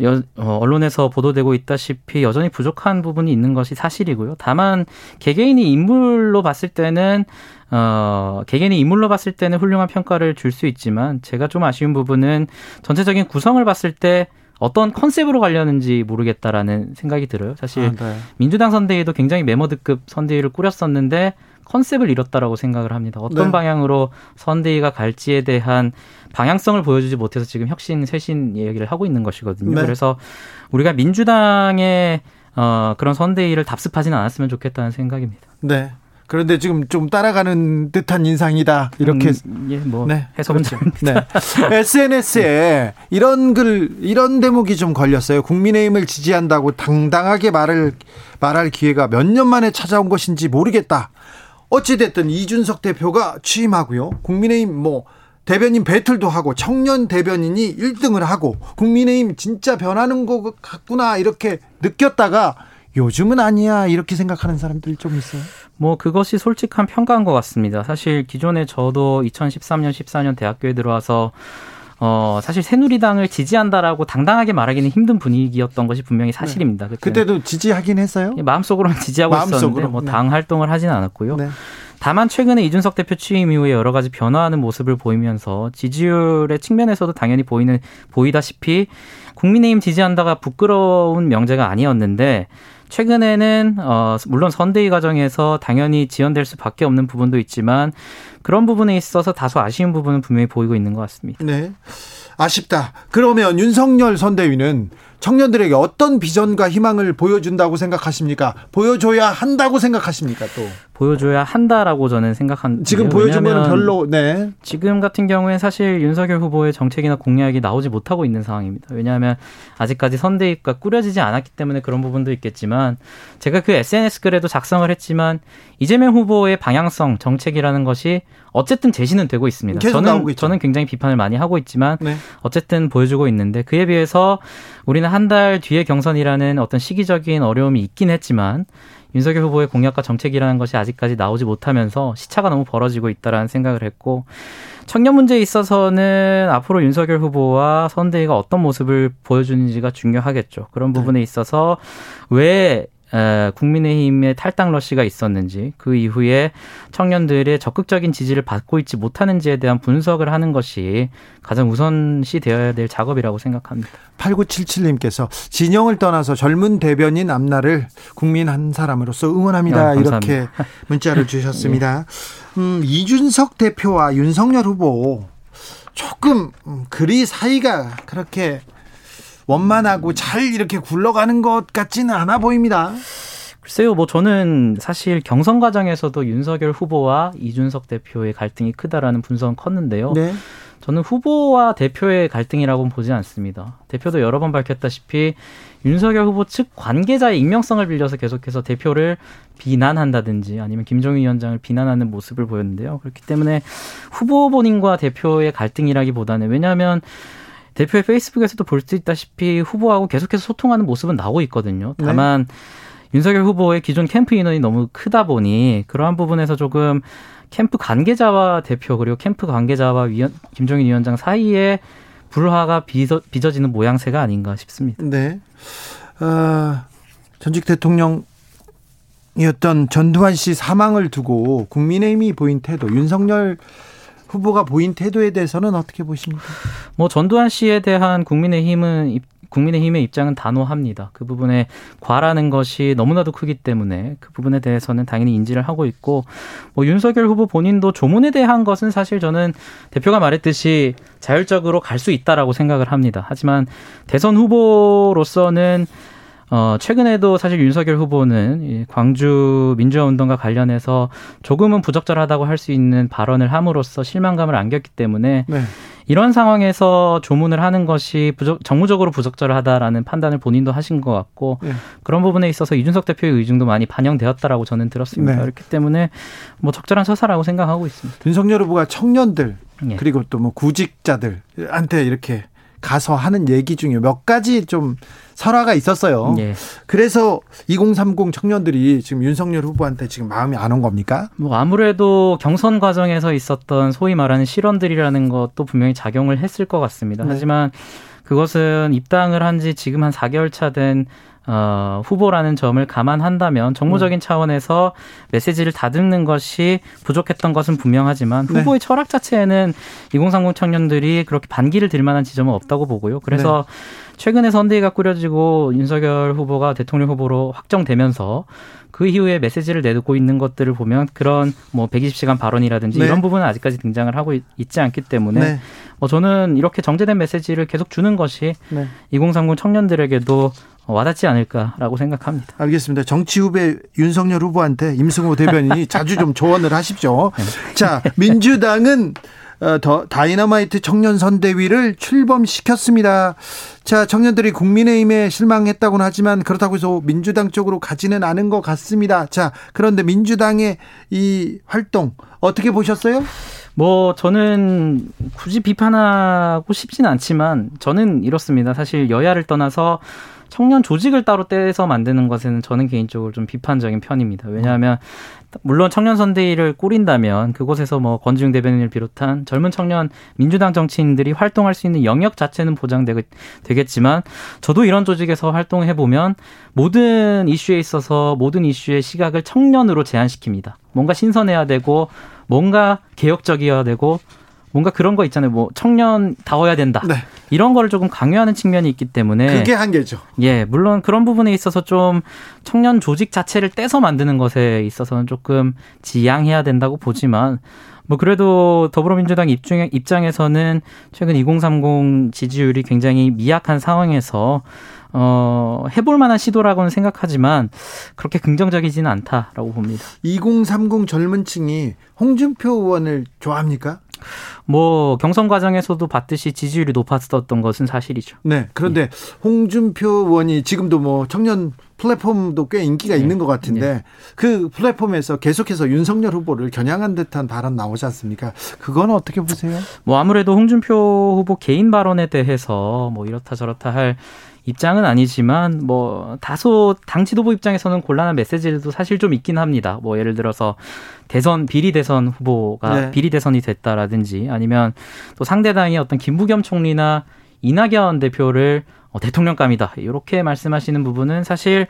여, 어, 언론에서 보도되고 있다시피 여전히 부족한 부분이 있는 것이 사실이고요. 다만 개개인이 인물로 봤을 때는 어, 개개인이 인물로 봤을 때는 훌륭한 평가를 줄 수 있지만 제가 좀 아쉬운 부분은 전체적인 구성을 봤을 때 어떤 컨셉으로 가려는지 모르겠다라는 생각이 들어요. 사실 아, 네. 민주당 선대위도 굉장히 메모드급 선대위를 꾸렸었는데 컨셉을 잃었다라고 생각을 합니다. 어떤 네. 방향으로 선대위가 갈지에 대한 방향성을 보여주지 못해서 지금 혁신 쇄신 이야기를 하고 있는 것이거든요. 네. 그래서 우리가 민주당의 어, 그런 선대위를 답습하지는 않았으면 좋겠다는 생각입니다. 네. 그런데 지금 좀 따라가는 듯한 인상이다. 이렇게 음, 예, 뭐 네, 해석은 그렇죠. 네. SNS에 이런 글, 이런 대목이 좀 걸렸어요. 국민의힘을 지지한다고 당당하게 말을, 말할 기회가 몇 년 만에 찾아온 것인지 모르겠다. 어찌됐든 이준석 대표가 취임하고요. 국민의힘 뭐, 대변인 배틀도 하고 청년 대변인이 1등을 하고 국민의힘 진짜 변하는 것 같구나 이렇게 느꼈다가 요즘은 아니야 이렇게 생각하는 사람들이 좀 있어요. 뭐 그것이 솔직한 평가인 것 같습니다. 사실 기존에 저도 2013년, 14년 대학교에 들어와서 어 사실 새누리당을 지지한다라고 당당하게 말하기는 힘든 분위기였던 것이 분명히 사실입니다. 그때는 그때도 지지하긴 했어요. 예, 마음속으로는 지지하고 마음속으로, 있었는데 뭐 네. 당 활동을 하진 않았고요. 네. 다만 최근에 이준석 대표 취임 이후에 여러 가지 변화하는 모습을 보이면서 지지율의 측면에서도 당연히 보이는 보이다시피 국민의힘 지지한다가 부끄러운 명제가 아니었는데 최근에는 어 물론 선대위 과정에서 당연히 지연될 수밖에 없는 부분도 있지만 그런 부분에 있어서 다소 아쉬운 부분은 분명히 보이고 있는 것 같습니다. 네. 아쉽다. 그러면 윤석열 선대위는 청년들에게 어떤 비전과 희망을 보여준다고 생각하십니까? 보여줘야 한다고 생각하십니까? 또 보여줘야 한다라고 저는 생각한 지금 보여주면 별로 네 지금 같은 경우에 사실 윤석열 후보의 정책이나 공약이 나오지 못하고 있는 상황입니다. 왜냐하면 아직까지 선대위가 꾸려지지 않았기 때문에 그런 부분도 있겠지만 제가 그 SNS 글에도 작성을 했지만 이재명 후보의 방향성 정책이라는 것이 어쨌든 제시는 되고 있습니다. 저는 저는 굉장히 비판을 많이 하고 있지만 네. 어쨌든 보여주고 있는데 그에 비해서 우리는 한 달 뒤에 경선이라는 어떤 시기적인 어려움이 있긴 했지만 윤석열 후보의 공약과 정책이라는 것이 아직까지 나오지 못하면서 시차가 너무 벌어지고 있다라는 생각을 했고 청년 문제에 있어서는 앞으로 윤석열 후보와 선대위가 어떤 모습을 보여주는지가 중요하겠죠. 그런 네. 부분에 있어서 왜 국민의힘의 탈당 러시가 있었는지 그 이후에 청년들의 적극적인 지지를 받고 있지 못하는지에 대한 분석을 하는 것이 가장 우선시 되어야 될 작업이라고 생각합니다. 8977님께서 진영을 떠나서 젊은 대변인 앞날을 국민 한 사람으로서 응원합니다. 네, 이렇게 문자를 주셨습니다. 예. 음, 이준석 대표와 윤석열 후보 조금 음, 그리 사이가 그렇게 원만하고 잘 이렇게 굴러가는 것 같지는 않아 보입니다. 글쎄요, 뭐 저는 사실 경선 과정에서도 윤석열 후보와 이준석 대표의 갈등이 크다라는 분석은 컸는데요. 네. 저는 후보와 대표의 갈등이라고는 보지 않습니다. 대표도 여러 번 밝혔다시피 윤석열 후보 측 관계자의 익명성을 빌려서 계속해서 대표를 비난한다든지 아니면 김종인 위원장을 비난하는 모습을 보였는데요. 그렇기 때문에 후보 본인과 대표의 갈등이라기보다는 왜냐하면 대표의 페이스북에서도 볼 수 있다시피 후보하고 계속해서 소통하는 모습은 나오고 있거든요. 네. 다만 네. 윤석열 후보의 기존 캠프 인원이 너무 크다 보니 그러한 부분에서 조금 캠프 관계자와 대표 그리고 캠프 관계자와 위원, 김종인 위원장 사이에 불화가 빚어, 빚어지는 모양새가 아닌가 싶습니다. 네. 어, 전직 대통령 이었던 전두환 씨 사망을 두고 국민의힘이 보인 태도, 윤석열 후보가 보인 태도에 대해서는 어떻게 보십니까? 뭐 전두환 씨에 대한 국민의힘은 국민의힘의 입장은 단호합니다. 그 부분에 과라는 것이 너무나도 크기 때문에 그 부분에 대해서는 당연히 인지를 하고 있고 뭐 윤석열 후보 본인도 조문에 대한 것은 사실 저는 대표가 말했듯이 자율적으로 갈 수 있다라고 생각을 합니다. 하지만 대선 후보로서는 어, 최근에도 사실 윤석열 후보는 광주 민주화 운동과 관련해서 조금은 부적절하다고 할 수 있는 발언을 함으로써 실망감을 안겼기 때문에 네. 이런 상황에서 조문을 하는 것이 부적, 정무적으로 부적절하다라는 판단을 본인도 하신 것 같고 네. 그런 부분에 있어서 이준석 대표의 의중도 많이 반영되었다라고 저는 들었습니다. 네. 그렇기 때문에 뭐 적절한 서사라고 생각하고 있습니다. 윤석열 후보가 청년들 네. 그리고 또 뭐 구직자들한테 이렇게 가서 하는 얘기 중에 몇 가지 좀 설화가 있었어요. 예. 그래서 2030 청년들이 지금 윤석열 후보한테 지금 마음이 안 온 겁니까? 뭐 아무래도 경선 과정에서 있었던 소위 말하는 실언들이라는 것도 분명히 작용을 했을 것 같습니다. 네. 하지만 그것은 입당을 한 지 지금 한 4개월 차된 어, 후보라는 점을 감안한다면 정무적인 음. 차원에서 메시지를 다듬는 것이 부족했던 것은 분명하지만 네. 후보의 네. 철학 자체에는 2030 청년들이 그렇게 반기를 들 만한 지점은 없다고 보고요. 그래서 네. 최근에 선대위가 꾸려지고 윤석열 후보가 대통령 후보로 확정되면서 그 이후에 메시지를 내놓고 있는 것들을 보면 그런 뭐 120시간 발언이라든지 네. 이런 부분은 아직까지 등장을 하고 있 지 않기 때문에 네. 뭐 저는 이렇게 정제된 메시지를 계속 주는 것이 2030 청년들에게도 와닿지 않을까라고 생각합니다. 알겠습니다. 정치 후배 윤석열 후보한테 임승호 대변인이 자주 좀 조언을 하십시오. 네. 자, 민주당은 어, 더 다이너마이트 청년 선대위를 출범시켰습니다. 자, 청년들이 국민의힘에 실망했다고는 하지만 그렇다고 해서 민주당 쪽으로 가지는 않은 것 같습니다. 자, 그런데 민주당의 이 활동 어떻게 보셨어요? 뭐 저는 굳이 비판하고 싶지는 않지만 저는 이렇습니다. 사실 여야를 떠나서 청년 조직을 따로 떼서 만드는 것에는 저는 개인적으로 좀 비판적인 편입니다. 왜냐하면 물론 청년 선대위를 꾸린다면 그곳에서 뭐 권지웅 대변인을 비롯한 젊은 청년 민주당 정치인들이 활동할 수 있는 영역 자체는 보장되겠지만 저도 이런 조직에서 활동해 보면 모든 이슈에 있어서 모든 이슈의 시각을 청년으로 제한시킵니다. 뭔가 신선해야 되고 뭔가 개혁적이어야 되고 뭔가 그런 거 있잖아요. 뭐 청년다워야 된다. 네. 이런 거를 조금 강요하는 측면이 있기 때문에 그게 한계죠. 예, 물론 그런 부분에 있어서 좀 청년 조직 자체를 떼서 만드는 것에 있어서는 조금 지양해야 된다고 보지만 뭐 그래도 더불어민주당 입장, 입장에서는 최근 2030 지지율이 굉장히 미약한 상황에서 어, 해볼 만한 시도라고는 생각하지만 그렇게 긍정적이지는 않다라고 봅니다. 2030 젊은 층이 홍준표 의원을 좋아합니까? 뭐 경선 과정에서도 봤듯이 지지율이 높았었던 것은 사실이죠. 네. 그런데 네. 홍준표 의원이 지금도 뭐 청년 플랫폼도 꽤 인기가 네. 있는 것 같은데 네. 그 플랫폼에서 계속해서 윤석열 후보를 겨냥한 듯한 발언 나오지 않습니까? 그건 어떻게 보세요? 뭐 아무래도 홍준표 후보 개인 발언에 대해서 뭐 이렇다 저렇다 할 입장은 아니지만 뭐 다소 당 지도부 입장에서는 곤란한 메시지도 사실 좀 있긴 합니다. 뭐 예를 들어서 대선 비리 대선 후보가 네. 비리 대선이 됐다라든지 아니면 또 상대당의 어떤 김부겸 총리나 이낙연 대표를 어, 대통령감이다 이렇게 말씀하시는 부분은 사실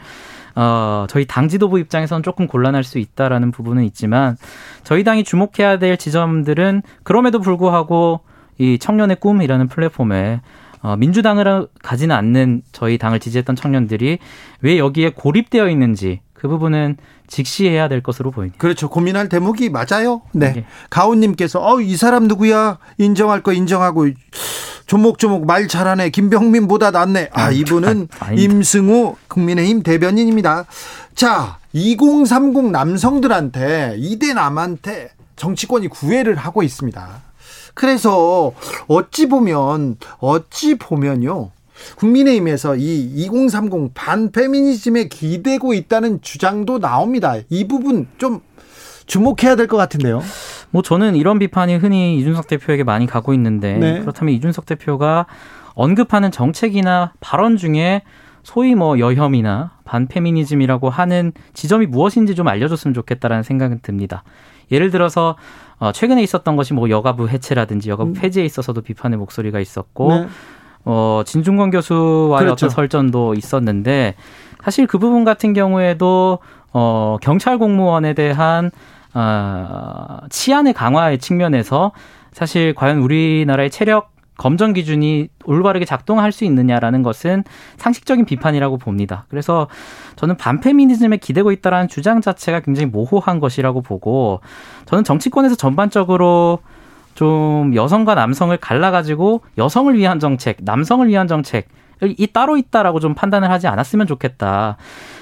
어, 저희 당 지도부 입장에서는 조금 곤란할 수 있다라는 부분은 있지만 저희 당이 주목해야 될 지점들은 그럼에도 불구하고 이 청년의 꿈이라는 플랫폼에 어, 민주당을 가지는 않는 저희 당을 지지했던 청년들이 왜 여기에 고립되어 있는지 그 부분은 직시해야 될 것으로 보입니다. 그렇죠. 고민할 대목이 맞아요. 네. 네. 가온님께서 어, 이 사람 누구야? 인정할 거 인정하고 조목조목 말 잘하네. 김병민보다 낫네. 아, 아 이분은 아, 임승우 국민의힘 대변인입니다. 자, 2030 남성들한테 이대 남한테 정치권이 구애를 하고 있습니다. 그래서 어찌 보면 어찌 보면요. 국민의힘에서 이 2030 반페미니즘에 기대고 있다는 주장도 나옵니다. 이 부분 좀 주목해야 될 것 같은데요. 뭐 저는 이런 비판이 흔히 이준석 대표에게 많이 가고 있는데 네. 그렇다면 이준석 대표가 언급하는 정책이나 발언 중에 소위 뭐 여혐이나 반페미니즘이라고 하는 지점이 무엇인지 좀 알려줬으면 좋겠다라는 생각은 듭니다. 예를 들어서 어, 최근에 있었던 것이 뭐 여가부 해체라든지 여가부 음. 폐지에 있어서도 비판의 목소리가 있었고 네. 어, 진중권 교수와의 그렇죠. 어떤 설전도 있었는데 사실 그 부분 같은 경우에도 어, 경찰 공무원에 대한 어, 치안의 강화의 측면에서 사실 과연 우리나라의 체력 검정 기준이 올바르게 작동할 수 있느냐라는 것은 상식적인 비판이라고 봅니다. 그래서 저는 반페미니즘에 기대고 있다라는 주장 자체가 굉장히 모호한 것이라고 보고 저는 정치권에서 전반적으로 좀 여성과 남성을 갈라가지고 여성을 위한 정책, 남성을 위한 정책 이 따로 있다라고 좀 판단을 하지 않았으면 좋겠다.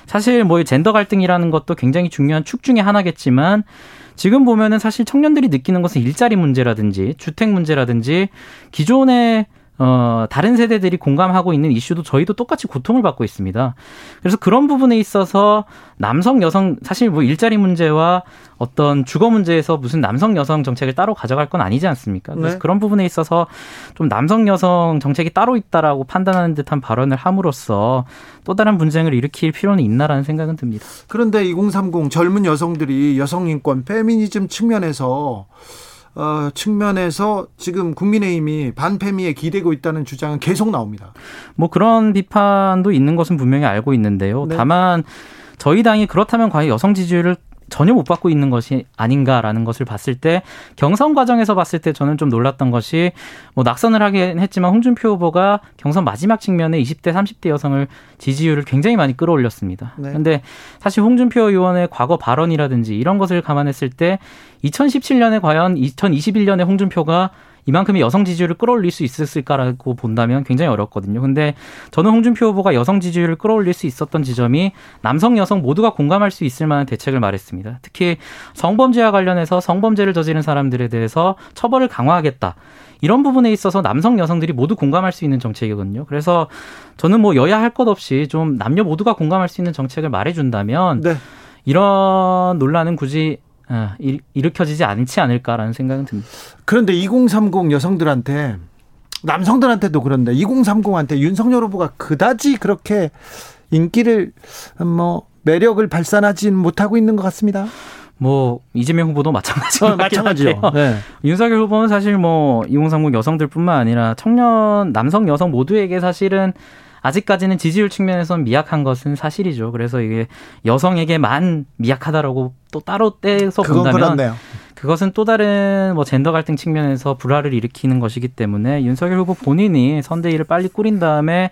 사실 뭐 젠더 갈등이라는 것도 굉장히 중요한 축 중의 하나겠지만 지금 보면은 사실 청년들이 느끼는 것은 일자리 문제라든지 주택 문제라든지 기존의 어, 다른 세대들이 공감하고 있는 이슈도 저희도 똑같이 고통을 받고 있습니다. 그래서 그런 부분에 있어서 남성, 여성, 사실 뭐 일자리 문제와 어떤 주거 문제에서 무슨 남성, 여성 정책을 따로 가져갈 건 아니지 않습니까? 그래서 네. 그런 부분에 있어서 좀 남성, 여성 정책이 따로 있다라고 판단하는 듯한 발언을 함으로써 또 다른 분쟁을 일으킬 필요는 있나라는 생각은 듭니다. 그런데 2030 젊은 여성들이 여성 인권, 페미니즘 측면에서 어, 측면에서 지금 국민의힘이 반패미에 기대고 있다는 주장은 계속 나옵니다. 뭐 그런 비판도 있는 것은 분명히 알고 있는데요. 네. 다만 저희 당이 그렇다면 과연 여성 지지율을 전혀 못 받고 있는 것이 아닌가라는 것을 봤을 때 경선 과정에서 봤을 때 저는 좀 놀랐던 것이 뭐 낙선을 하긴 했지만 홍준표 후보가 경선 마지막 측면에 20대 30대 여성을 지지율을 굉장히 많이 끌어올렸습니다. 네. 그런데 사실 홍준표 의원의 과거 발언이라든지 이런 것을 감안했을 때 2017년에 과연 2021년에 홍준표가 이만큼의 여성 지지율을 끌어올릴 수 있었을까라고 본다면 굉장히 어렵거든요. 근데 저는 홍준표 후보가 여성 지지율을 끌어올릴 수 있었던 지점이 남성, 여성 모두가 공감할 수 있을 만한 대책을 말했습니다. 특히 성범죄와 관련해서 성범죄를 저지른 사람들에 대해서 처벌을 강화하겠다. 이런 부분에 있어서 남성 여성들이 모두 공감할 수 있는 정책이거든요. 그래서 저는 뭐 여야 할 것 없이 좀 남녀 모두가 공감할 수 있는 정책을 말해준다면 네. 이런 논란은 굳이 어, 일으켜지지 않지 않을까라는 생각은 듭니다. 그런데 2030 여성들한테 남성들한테도 그런데 2030한테 윤석열 후보가 그다지 그렇게 인기를 뭐 매력을 발산하지는 못하고 있는 것 같습니다. 뭐 이재명 후보도 마찬가지죠. 어, 마찬가지요. 네. 윤석열 후보는 사실 뭐 2030 여성들뿐만 아니라 청년 남성 여성 모두에게 사실은 아직까지는 지지율 측면에서는 미약한 것은 사실이죠. 그래서 이게 여성에게만 미약하다라고 또 따로 떼서 본다면 그렇네요. 그것은 또 다른 뭐 젠더 갈등 측면에서 불화를 일으키는 것이기 때문에 윤석열 후보 본인이 선대위를 빨리 꾸린 다음에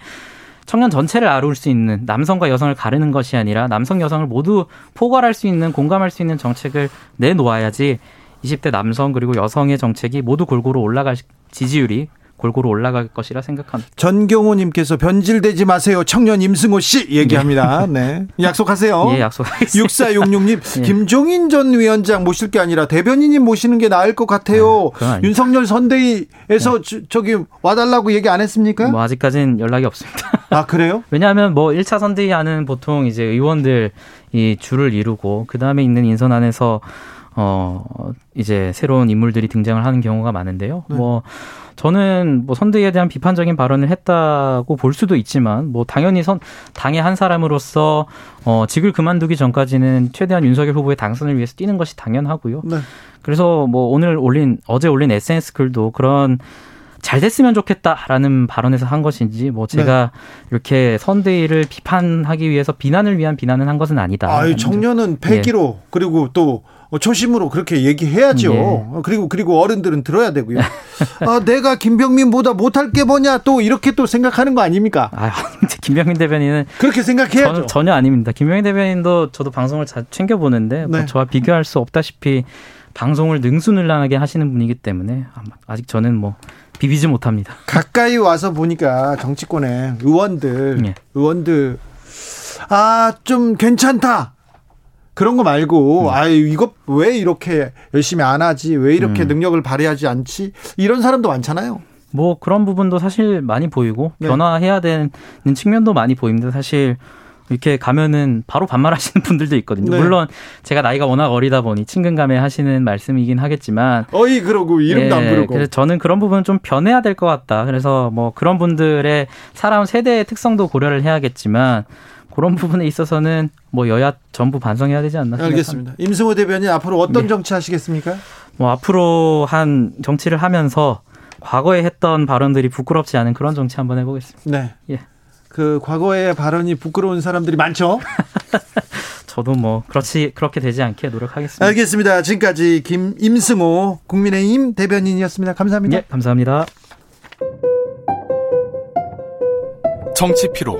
청년 전체를 아울 수 있는 남성과 여성을 가르는 것이 아니라 남성 여성을 모두 포괄할 수 있는 공감할 수 있는 정책을 내놓아야지 20대 남성 그리고 여성의 정책이 모두 골고루 올라갈 지지율이 골고루 올라갈 것이라 생각합니다. 전경호님께서 변질되지 마세요. 청년 임승호 씨 얘기합니다. 네. 약속하세요. 예, 약속하겠습니다. 6466님, 예. 김종인 전 위원장 모실 게 아니라 대변인님 모시는 게 나을 것 같아요. 네. 윤석열 선대위에서 저- 저기 와달라고 얘기 안 했습니까? 뭐 아직까지는 연락이 없습니다. 아, 그래요? 왜냐하면 뭐 1차 선대위하는 보통 이제 의원들 이 줄을 이루고 그 다음에 있는 인선 안에서 어 이제 새로운 인물들이 등장을 하는 경우가 많은데요. 네. 뭐 저는 뭐 선대위에 대한 비판적인 발언을 했다고 볼 수도 있지만 뭐 당연히 선 당의 한 사람으로서 어 직을 그만두기 전까지는 최대한 윤석열 후보의 당선을 위해서 뛰는 것이 당연하고요. 네. 그래서 뭐 오늘 올린 어제 올린 SNS 글도 그런 잘 됐으면 좋겠다라는 발언에서 한 것인지 뭐 제가 이렇게 선대위를 비판하기 위해서 비난을 위한 비난을 한 것은 아니다. 아유, 청년은 패기로 그리고 또 초심으로 그렇게 얘기해야죠. 네. 어, 그리고 그리고 어른들은 들어야 되고요. 아, 내가 김병민보다 못할 게 뭐냐 또 이렇게 또 생각하는 거 아닙니까? 아, 김병민 대변인은 그렇게 생각해야죠. 전, 전혀 아닙니다. 김병민 대변인도 저도 방송을 자, 챙겨 보는데 뭐 네. 저와 비교할 수 없다시피 방송을 능수능란하게 하시는 분이기 때문에 아직 저는 뭐 비비지 못합니다. 가까이 와서 보니까 정치권의 의원들, 예. 의원들, 아, 좀 괜찮다. 그런 거 말고, 음. 아유, 이거 왜 이렇게 열심히 안 하지? 왜 이렇게 음. 능력을 발휘하지 않지? 이런 사람도 많잖아요. 뭐 그런 부분도 사실 많이 보이고 네. 변화해야 되는 측면도 많이 보입니다. 사실 이렇게 가면은 바로 반말하시는 분들도 있거든요. 네. 물론 제가 나이가 워낙 어리다 보니 친근감에 하시는 말씀이긴 하겠지만 어이, 그러고 이름도 안 예, 부르고. 그래서 저는 그런 부분 좀 변해야 될 것 같다. 그래서 뭐 그런 분들의 살아온 세대의 특성도 고려를 해야겠지만 그런 부분에 있어서는 뭐 여야 전부 반성해야 되지 않나 생각합니다. 알겠습니다. 임승호 대변인 앞으로 어떤 네. 정치 하시겠습니까? 뭐 앞으로 한 정치를 하면서 과거에 했던 발언들이 부끄럽지 않은 그런 정치 한번 해보겠습니다. 네. 예. 그 과거의 발언이 부끄러운 사람들이 많죠. 저도 뭐 그렇지 그렇게 되지 않게 노력하겠습니다. 알겠습니다. 지금까지 김 임승호 국민의힘 대변인이었습니다. 감사합니다. 예, 감사합니다. 정치 피로,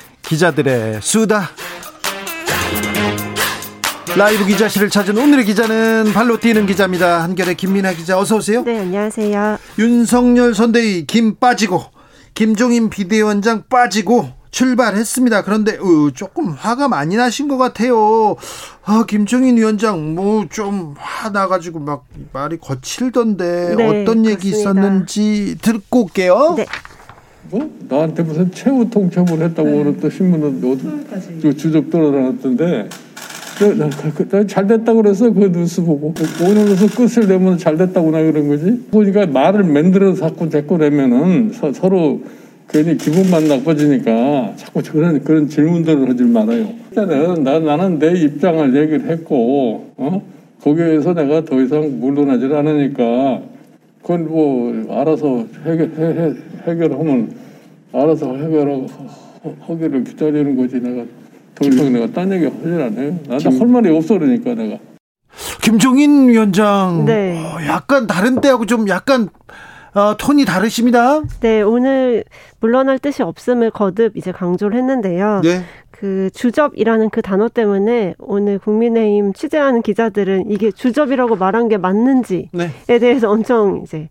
기자들의 수다 라이브 기자실을 찾은 오늘의 기자는 발로 뛰는 기자입니다 한결의 김민아 기자 어서 오세요 네, 안녕하세요. 윤석열 선대위 김 빠지고 김종인 비대위원장 빠지고 출발했습니다 그런데 어, 조금 화가 많이 나신 것 같아요 아, 김종인 위원장 뭐 좀 화 나가지고 막 말이 거칠던데 네, 어떤 얘기 그렇습니다. 있었는지 듣고 올게요 네. 뭐 나한테 무슨 최후 통첩을 했다고 오늘 또 신문은 어디 주접 돌아다녔던데. 나, 그, 나, 잘 됐다 그래서 그 뉴스 보고 오늘로서 끝을 내면 잘 됐다고 나 그런 거지. 보니까 말을 만들어서 자꾸 자꾸 내면은 서, 서로 괜히 기분만 나빠지니까 자꾸 그런 그런 질문들을 하지 말아요. 일단은 나, 나는 내 입장을 얘기를 했고 어? 거기에서 내가 더 이상 물러나질 않으니까 그건 뭐 알아서 해결 해, 해, 해결하면 알아서 해결하고 하- 하기를 기다리는 거지 내가 더 이상 내가 딴 얘기 하질 않아요. 나한테 할 말이 없어 그러니까 내가. 김종인 위원장 네. 어, 약간 다른 때하고 좀 약간 어, 톤이 다르십니다. 네, 오늘 물러날 뜻이 없음을 거듭 이제 강조를 했는데요. 네. 그 주접이라는 그 단어 때문에 오늘 국민의힘 취재하는 기자들은 이게 주접이라고 말한 게 맞는지에 네. 대해서 엄청 이제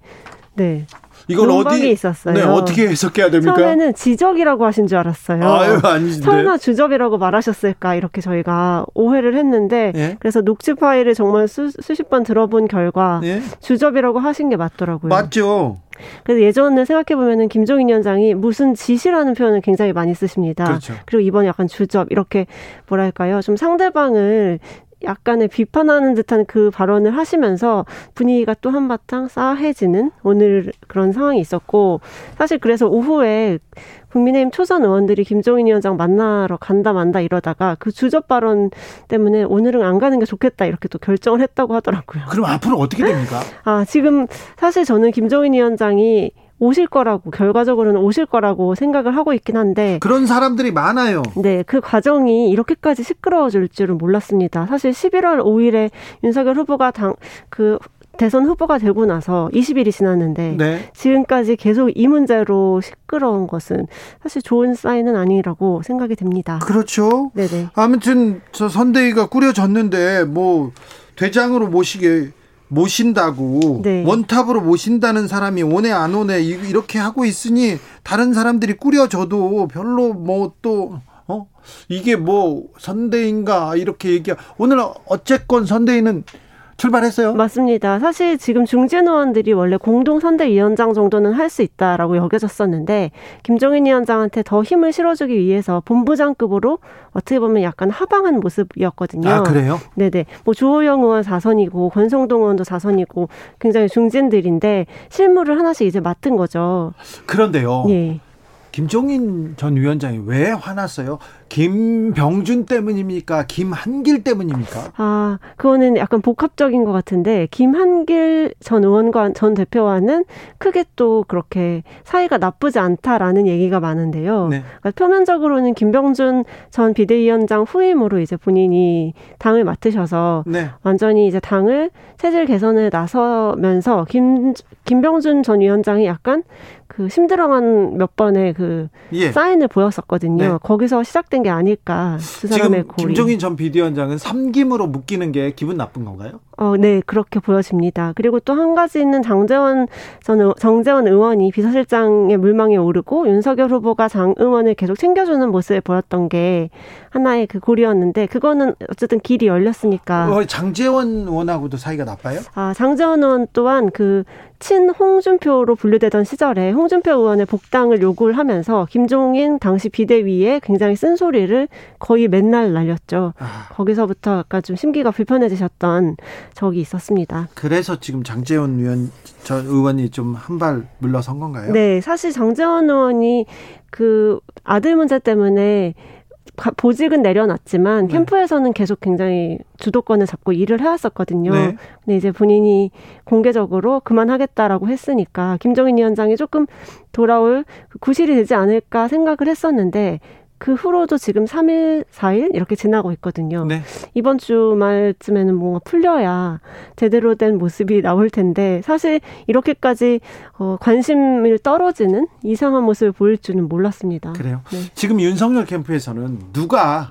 네. 이걸 어디 있었어요. 네, 어떻게 해석해야 됩니까? 처음에는 지적이라고 하신 줄 알았어요. 아유, 아니신데. 설마 주접이라고 말하셨을까 이렇게 저희가 오해를 했는데 예? 그래서 녹취 파일을 정말 수, 수십 번 들어본 결과 예? 주접이라고 하신 게 맞더라고요. 맞죠. 그래서 예전을 생각해 보면은 김종인 위원장이 무슨 지시라는 표현을 굉장히 많이 쓰십니다. 그렇죠. 리고 이번 약간 주접 이렇게 뭐랄까요 좀 상대방을 약간의 비판하는 듯한 그 발언을 하시면서 분위기가 또 한바탕 싸해지는 오늘 그런 상황이 있었고 사실 그래서 오후에 국민의힘 초선 의원들이 김종인 위원장 만나러 간다 만다 이러다가 그 주접 발언 때문에 오늘은 안 가는 게 좋겠다 이렇게 또 결정을 했다고 하더라고요. 그럼 앞으로 어떻게 됩니까? 아, 지금 사실 저는 김종인 위원장이 오실 거라고 결과적으로는 오실 거라고 생각을 하고 있긴 한데 그런 사람들이 많아요. 네, 그 과정이 이렇게까지 시끄러워질 줄은 몰랐습니다. 사실 11월 5일에 윤석열 후보가 당그 대선 후보가 되고 나서 20일이 지났는데 네. 지금까지 계속 이 문제로 시끄러운 것은 사실 좋은 사인은 아니라고 생각이 됩니다. 그렇죠. 네네. 아무튼 저 선대위가 꾸려졌는데 뭐 대장으로 모시게 모신다고 네. 원탑으로 모신다는 사람이 오네 안 오네 이- 이렇게 하고 있으니 다른 사람들이 꾸려져도 별로 뭐또 어? 이게 뭐 선대인가 이렇게 얘기 오늘 어쨌건 선대위는 출발했어요. 맞습니다. 사실 지금 중진 의원들이 원래 공동 선대위원장 정도는 할 수 있다라고 여겨졌었는데 김종인 위원장한테 더 힘을 실어주기 위해서 본부장급으로 어떻게 보면 약간 하방한 모습이었거든요. 아 그래요? 네네. 뭐 주호영 의원 4선이고 권성동 의원도 4선이고 굉장히 중진들인데 실무를 하나씩 이제 맡은 거죠. 그런데요. 예. 김종인 전 위원장이 왜 화났어요? 김병준 때문입니까? 김한길 때문입니까? 아, 그거는 약간 복합적인 것 같은데, 김한길 전 의원과 전 대표와는 크게 또 그렇게 사이가 나쁘지 않다라는 얘기가 많은데요. 네. 그러니까 표면적으로는 김병준 전 비대위원장 후임으로 이제 본인이 당을 맡으셔서 네. 완전히 이제 당을 체질 개선에 나서면서 김, 김병준 전 위원장이 약간 그 심드렁한 몇 번의 그 예. 사인을 보였었거든요. 네. 거기서 시작된 게 아닐까. 두 사람의 지금 고리. 김종인 전 비대위원장은 삼김으로 묶이는 게 기분 나쁜 건가요? 어, 네, 그렇게 보여집니다. 그리고 또 한 가지는 장재원 전 의- 정재원 의원이 비서실장의 물망에 오르고 윤석열 후보가 장 의원을 계속 챙겨주는 모습을 보였던 게 하나의 그 고리였는데 그거는 어쨌든 길이 열렸으니까. 어, 장재원 의원하고도 사이가 나빠요? 아, 장재원 의원 또한 그 친 홍준표로 분류되던 시절에 홍준표 의원의 복당을 요구를 하면서 김종인 당시 비대위에 굉장히 쓴소리를 거의 맨날 날렸죠. 아, 거기서부터 약간 좀 심기가 불편해지셨던 적이 있었습니다. 그래서 지금 장재원 의원 전 의원이 좀 한 발 물러선 건가요? 네, 사실 장재원 의원이 그 아들 문제 때문에 가- 보직은 내려놨지만 네. 캠프에서는 계속 굉장히 주도권을 잡고 일을 해왔었거든요. 네. 근데 이제 본인이 공개적으로 그만하겠다라고 했으니까 김정인 위원장이 조금 돌아올 그 구실이 되지 않을까 생각을 했었는데 그 후로도 지금 3일, 4일 이렇게 지나고 있거든요. 네. 이번 주말쯤에는 뭔가 풀려야 제대로 된 모습이 나올 텐데 사실 이렇게까지 어, 관심을 떨어지는 이상한 모습을 보일 줄은 몰랐습니다. 그래요. 네. 지금 윤석열 캠프에서는 누가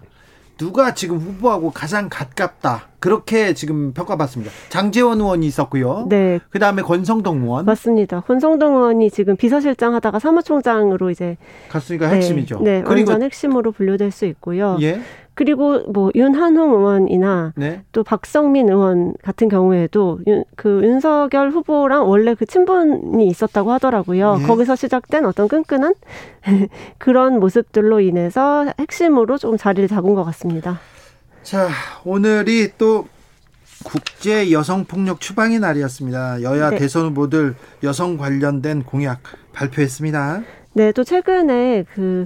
누가 지금 후보하고 가장 가깝다 그렇게 지금 평가받습니다. 장재원 의원이 있었고요. 네, 그 다음에 권성동 의원 맞습니다. 권성동 의원이 지금 비서실장 하다가 사무총장으로 이제 갔으니까 네, 핵심이죠. 네, 그리고 완전 핵심으로 분류될 수 있고요. 예, 그리고 뭐 윤한홍 의원이나 네, 또 박성민 의원 같은 경우에도 윤, 그 윤석열 후보랑 원래 그 친분이 있었다고 하더라고요. 예. 거기서 시작된 어떤 끈끈한 그런 모습들로 인해서 핵심으로 좀 자리를 잡은 것 같습니다. 자 오늘이 또 국제 여성 폭력 추방의 날이었습니다. 여야 네. 대선 후보들 여성 관련된 공약 발표했습니다. 네, 또 최근에 그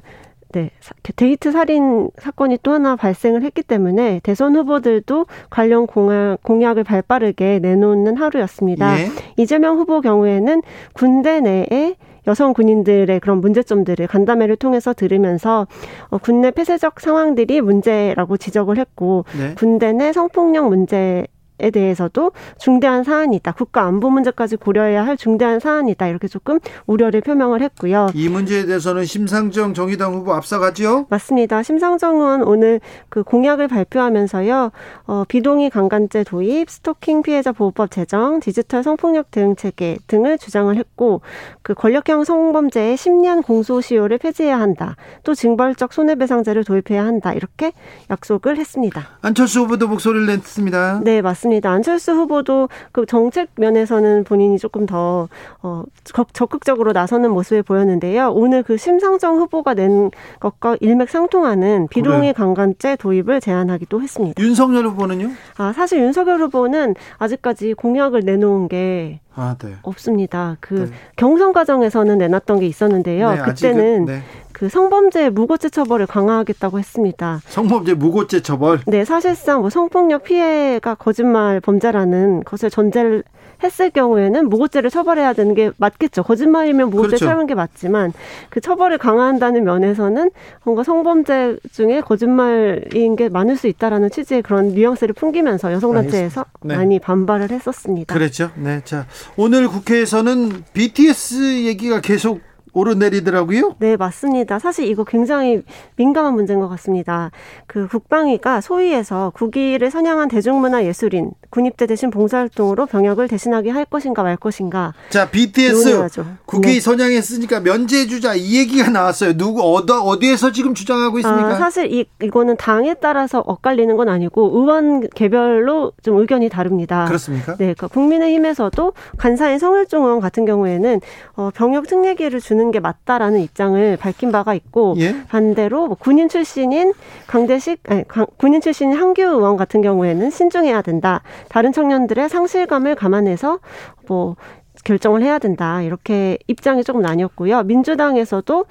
네, 사- 데이트 살인 사건이 또 하나 발생을 했기 때문에 대선 후보들도 관련 공약, 공약을 발빠르게 내놓는 하루였습니다. 예. 이재명 후보 경우에는 군대 내에 여성 군인들의 그런 문제점들을 간담회를 통해서 들으면서 어, 군내 폐쇄적 상황들이 문제라고 지적을 했고 네. 군대 내 성폭력 문제 에 대해서도 중대한 사안이 있다. 국가 안보 문제까지 고려해야 할 중대한 사안이다. 이렇게 조금 우려를 표명을 했고요. 이 문제에 대해서는 심상정 정의당 후보 앞서가지요. 맞습니다. 심상정 의원 오늘 그 공약을 발표하면서요, 어, 비동의 강간죄 도입, 스토킹 피해자 보호법 제정, 디지털 성폭력 대응 체계 등을 주장을 했고, 그 권력형 성범죄의 10년 공소시효를 폐지해야 한다. 또 징벌적 손해배상제를 도입해야 한다. 이렇게 약속을 했습니다. 안철수 후보도 목소리를 냈습니다. 네, 맞습니다. 안철수 후보도 그 정책 면에서는 본인이 조금 더 어, 적- 적극적으로 나서는 모습을 보였는데요. 오늘 그 심상정 후보가 낸 것과 일맥상통하는 비동의 강간죄 도입을 제안하기도 했습니다. 윤석열 후보는요? 아, 사실 윤석열 후보는 아직까지 공약을 내놓은 게 아, 네. 없습니다. 그 네. 경선 과정에서는 내놨던 게 있었는데요. 네, 아직은, 그때는 네. 그 성범죄 무고죄 처벌을 강화하겠다고 했습니다. 성범죄 무고죄 처벌. 네, 사실상 뭐 성폭력 피해가 거짓말 범죄라는 것을 전제를 했을 경우에는 무고죄를 처벌해야 되는 게 맞겠죠. 거짓말이면 무고죄 그렇죠. 게 맞지만 그 처벌을 강화한다는 면에서는 뭔가 성범죄 중에 거짓말인 게 많을 수 있다라는 취지의 그런 뉘앙스를 풍기면서 여성단체에서 네. 많이 반발을 했었습니다. 그랬죠. 네. 자, 오늘 국회에서는 BTS 얘기가 계속 오르내리더라고요. 네, 맞습니다. 사실 이거 굉장히 민감한 문제인 것 같습니다. 그 국방위가 소위에서 국위를 선양한 대중문화 예술인 군입대 대신 봉사활동으로 병역을 대신하게 할 것인가 말 것인가. 자, BTS 논의하죠. 국회 네. 선양했으니까 면제주자 이 얘기가 나왔어요. 누구 어디 어디에서 지금 주장하고 있습니까? 아, 사실 이 이거는 당에 따라서 엇갈리는 건 아니고 의원 개별로 좀 의견이 다릅니다. 그렇습니까? 네, 그러니까 국민의힘에서도 간사인 성일종 의원 같은 경우에는 어, 병역 특례기를 주는 게 맞다라는 입장을 밝힌 바가 있고 예? 반대로 뭐 군인 출신인 강대식 아니, 강- 군인 출신인 한규 의원 같은 경우에는 신중해야 된다. 다른 청년들의 상실감을 감안해서 뭐 결정을 해야 된다. 이렇게 입장이 조금 나뉘었고요. 민주당에서도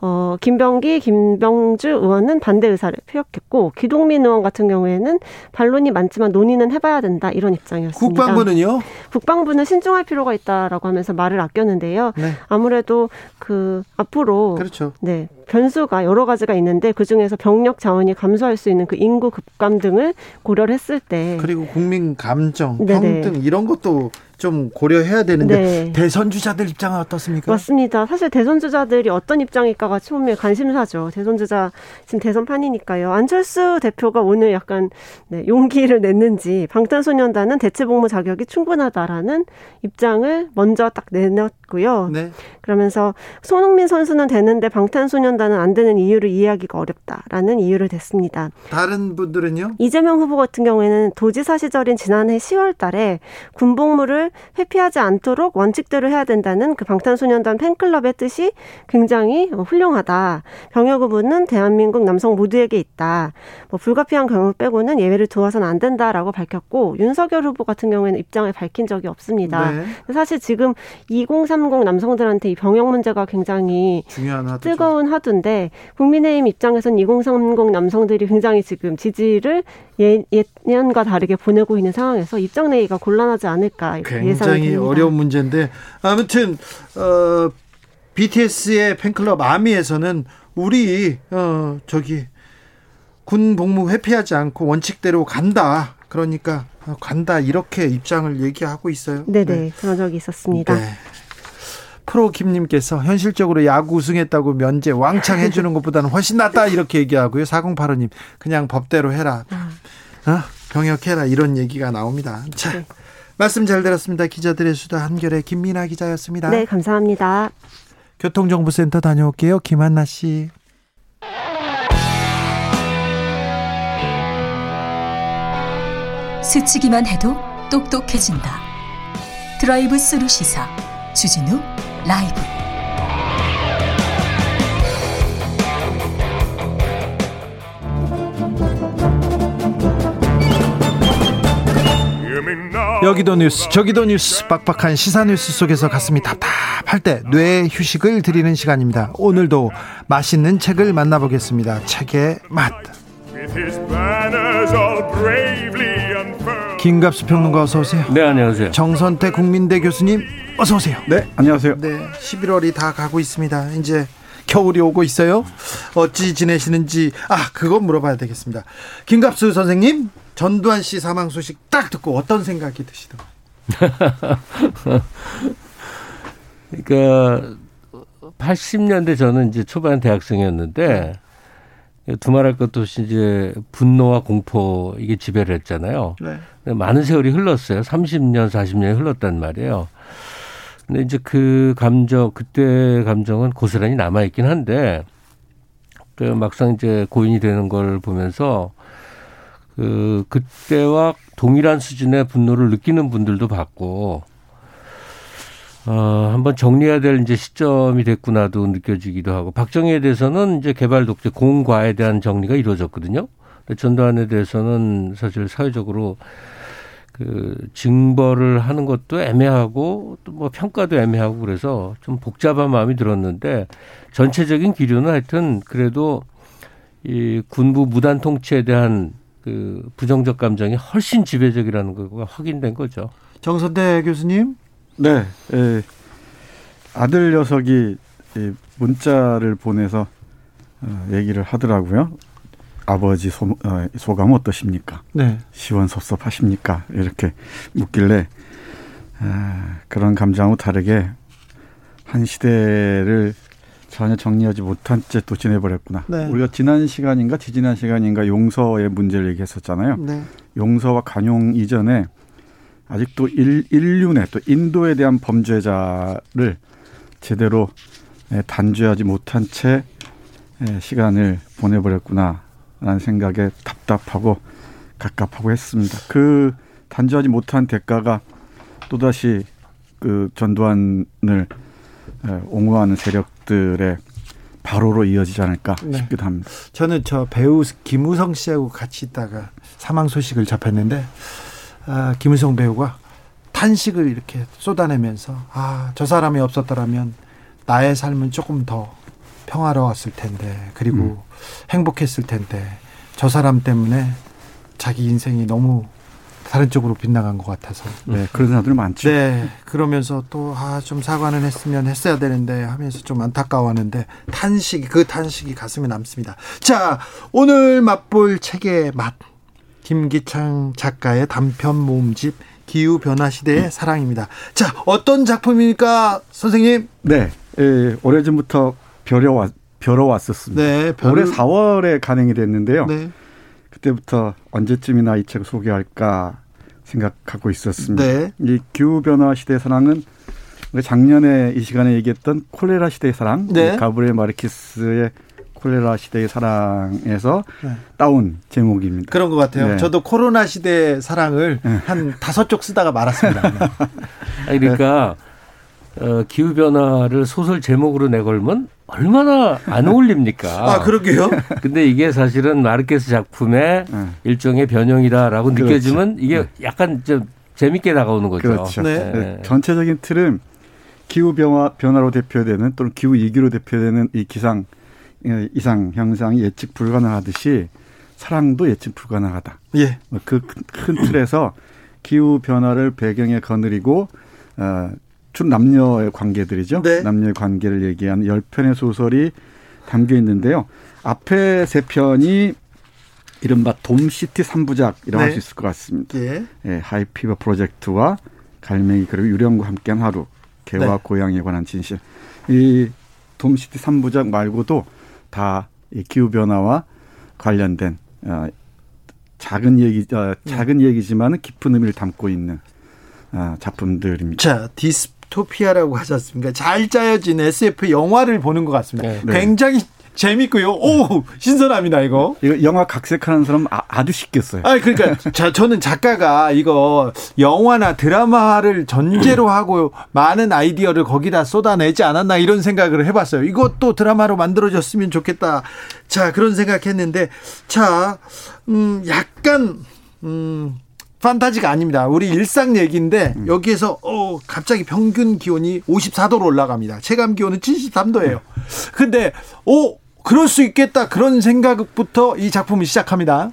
어, 김병기, 김병주 의원은 반대 의사를 표했고 기동민 의원 같은 경우에는 반론이 많지만 논의는 해봐야 된다 이런 입장이었습니다. 국방부는요? 국방부는 신중할 필요가 있다라고 하면서 말을 아꼈는데요. 네. 아무래도 그 앞으로 그렇죠. 네 변수가 여러 가지가 있는데 그 중에서 병력 자원이 감소할 수 있는 그 인구 급감 등을 고려를 했을 때 그리고 국민 감정, 네네. 평등 이런 것도 좀 고려해야 되는데 네. 대선 주자들 입장은 어떻습니까? 맞습니다. 사실 대선 주자들이 어떤 입장일까가 처음에 관심사죠. 대선 주자 지금 대선판이니까요. 안철수 대표가 오늘 약간 네, 용기를 냈는지 방탄소년단은 대체복무 자격이 충분하다라는 입장을 먼저 딱 내놨 고요. 네. 그러면서 손흥민 선수는 되는데 방탄소년단은 안 되는 이유를 이해하기가 어렵다라는 이유를 댔습니다. 다른 분들은요? 이재명 후보 같은 경우에는 도지사 시절인 지난해 10월 달에 군복무를 회피하지 않도록 원칙대로 해야 된다는 그 방탄소년단 팬클럽의 뜻이 굉장히 훌륭하다. 병역 의무는 대한민국 남성 모두에게 있다. 뭐 불가피한 경우 빼고는 예외를 두어서는 안 된다라고 밝혔고 윤석열 후보 같은 경우에는 입장을 밝힌 적이 없습니다. 네. 사실 지금 2030 남성들한테 이 병역 문제가 굉장히 하도 뜨거운 하두인데 국민의힘 입장에서는 2030 남성들이 굉장히 지금 지지를 예, 예년과 다르게 보내고 있는 상황에서 입장 내기가 곤란하지 않을까 예상이 굉장히 됩니다. 어려운 문제인데 아무튼 어, BTS의 팬클럽 아미에서는 우리 어, 저기 군 복무 회피하지 않고 원칙대로 간다. 그러니까 어, 간다 이렇게 입장을 얘기하고 있어요. 네네 그런 적이 있었습니다. 네. 프로 김님께서 현실적으로 야구 우승했다고 면제 왕창 해주는 것보다는 훨씬 낫다 이렇게 얘기하고요. 4085님 그냥 법대로 해라. 어? 병역해라 이런 얘기가 나옵니다. 자 네. 말씀 잘 들었습니다. 기자들의 수다 한결의 김민아 기자였습니다. 네 감사합니다. 교통정보센터 다녀올게요. 김한나 씨. 스치기만 해도 똑똑해진다. 드라이브 스루 시사 주진우 라이브. 여기도 뉴스 저기도 뉴스 빡빡한 시사 뉴스 속에서 가슴이 답답할 때뇌 휴식을 드리는 시간입니다. 오늘도 맛있는 책을 만나보겠습니다. 책의 맛. 김갑수 평론가 어서 오세요. 네, 안녕하세요. 정선태 국민대 교수님 어서 오세요. 네, 안녕하세요. 네, 11월이 다 가고 있습니다. 이제 겨울이 오고 있어요. 어찌 지내시는지 아 그거 물어봐야 되겠습니다. 김갑수 선생님 전두환 씨 사망 소식 딱 듣고 어떤 생각이 드시던가요? 그러니까 80년대 저는 이제 초반 대학생이었는데 두말할 것도 없이 이제 분노와 공포 이게 지배를 했잖아요. 네. 많은 세월이 흘렀어요. 30년, 40년이 흘렀단 말이에요. 근데 이제 그 감정, 그때 감정은 고스란히 남아 있긴 한데, 그 막상 이제 고인이 되는 걸 보면서, 그, 그때와 동일한 수준의 분노를 느끼는 분들도 봤고, 어, 한번 정리해야 될 이제 시점이 됐구나도 느껴지기도 하고, 박정희에 대해서는 이제 개발 독재 공과에 대한 정리가 이루어졌거든요. 근데 전두환에 대해서는 사실 사회적으로 그 징벌을 하는 것도 애매하고 또 뭐 평가도 애매하고 그래서 좀 복잡한 마음이 들었는데 전체적인 기류는 하여튼 그래도 이 군부 무단 통치에 대한 그 부정적 감정이 훨씬 지배적이라는 거가 확인된 거죠. 정선대 교수님. 네. 예, 아들 녀석이 문자를 보내서 어, 얘기를 하더라고요. 아버지 소, 어, 소감 어떠십니까? 네. 시원섭섭하십니까? 이렇게 묻길래 아, 그런 감정하고 다르게 한 시대를 전혀 정리하지 못한 채 또 지내버렸구나. 네. 우리가 지난 시간인가 지지난 시간인가 용서의 문제를 얘기했었잖아요. 네. 용서와 간용 이전에 아직도 일, 인륜에 또 인도에 대한 범죄자를 제대로 예, 단죄하지 못한 채 예, 시간을 보내버렸구나 라는 생각에 답답하고 갑갑하고 했습니다. 그 단죄하지 못한 대가가 또다시 그 전두환을 예, 옹호하는 세력들의 바로로 이어지지 않을까 네. 싶기도 합니다. 저는 저 배우 김우성 씨하고 같이 있다가 사망 소식을 접했는데 아, 김우성 배우가 탄식을 이렇게 쏟아내면서 아, 저 사람이 없었더라면 나의 삶은 조금 더 평화로웠을 텐데 그리고 행복했을 텐데 저 사람 때문에 자기 인생이 너무 다른 쪽으로 빗나간 것 같아서 네, 그런 사람들 많죠. 네, 그러면서 또, 아, 좀 사과는 했으면 했어야 되는데 하면서 좀 안타까워하는데 탄식이, 그 탄식이 가슴에 남습니다. 자, 오늘 맛볼 책의 맛. 김기창 작가의 단편 모음집 기후 변화 시대의 사랑입니다. 자, 어떤 작품입니까, 선생님? 네, 예, 오래전부터 벼려왔, 벼러왔었습니다. 네, 올해 벼를- 4월에 간행이 됐는데요. 네. 그때부터 언제쯤이나 이 책을 소개할까 생각하고 있었습니다. 네. 이 기후 변화 시대의 사랑은 우리 작년에 이 시간에 얘기했던 콜레라 시대의 사랑, 네. 가브리엘 마르키스의 콜레라 시대의 사랑에서 네. 따온 제목입니다. 그런 것 같아요. 네. 저도 코로나 시대의 사랑을 한 다섯 쪽 쓰다가 말았습니다. 아니, 그러니까 어, 기후 변화를 소설 제목으로 내걸면 얼마나 안 어울립니까? 아, 그러게요. 근데 이게 사실은 마르케스 작품의 일종의 변형이다라고 그렇죠. 느껴지면 이게 약간 좀 재밌게 다가오는 거죠. 그렇죠. 네. 전체적인 틀은 기후 변화 변화로 대표되는 또는 기후 위기로 대표되는 이 기상 예, 이상 현상이 예측 불가능하듯이 사랑도 예측 불가능하다. 예. 그 큰 틀에서 기후 변화를 배경에 거느리고 어, 주 남녀의 관계들이죠. 네. 남녀의 관계를 얘기하는 열 편의 소설이 담겨 있는데요. 앞에 세 편이 이른바 돔시티 삼부작이라고 할 네. 수 있을 것 같습니다. 예. 예, 하이피버 프로젝트와 갈매기 그리고 유령과 함께한 하루, 개와 네. 고양이에 관한 진실. 이 돔시티 삼부작 말고도 다 이 기후 변화와 관련된 어, 작은 얘기, 어, 작은 얘기지만은 깊은 의미를 담고 있는 어, 작품들입니다. 자, 디스토피아라고 하지 않습니까? 잘 짜여진 SF 영화를 보는 것 같습니다. 네. 굉장히 재밌고요. 오, 신선합니다, 이거. 이거 영화 각색하는 사람 아, 주 쉽게 써요. 아, 그러니까 자, 저는 작가가 이거 영화나 드라마를 전제로 하고 많은 아이디어를 거기다 쏟아내지 않았나 이런 생각을 해봤어요. 이것도 드라마로 만들어졌으면 좋겠다. 자, 그런 생각했는데, 자, 음, 약간 음. 판타지가 아닙니다. 우리 일상 얘기인데 여기에서 어 갑자기 평균 기온이 54도로 올라갑니다. 체감 기온은 73도예요. 근데 오 그럴 수 있겠다 그런 생각부터 이 작품을 시작합니다.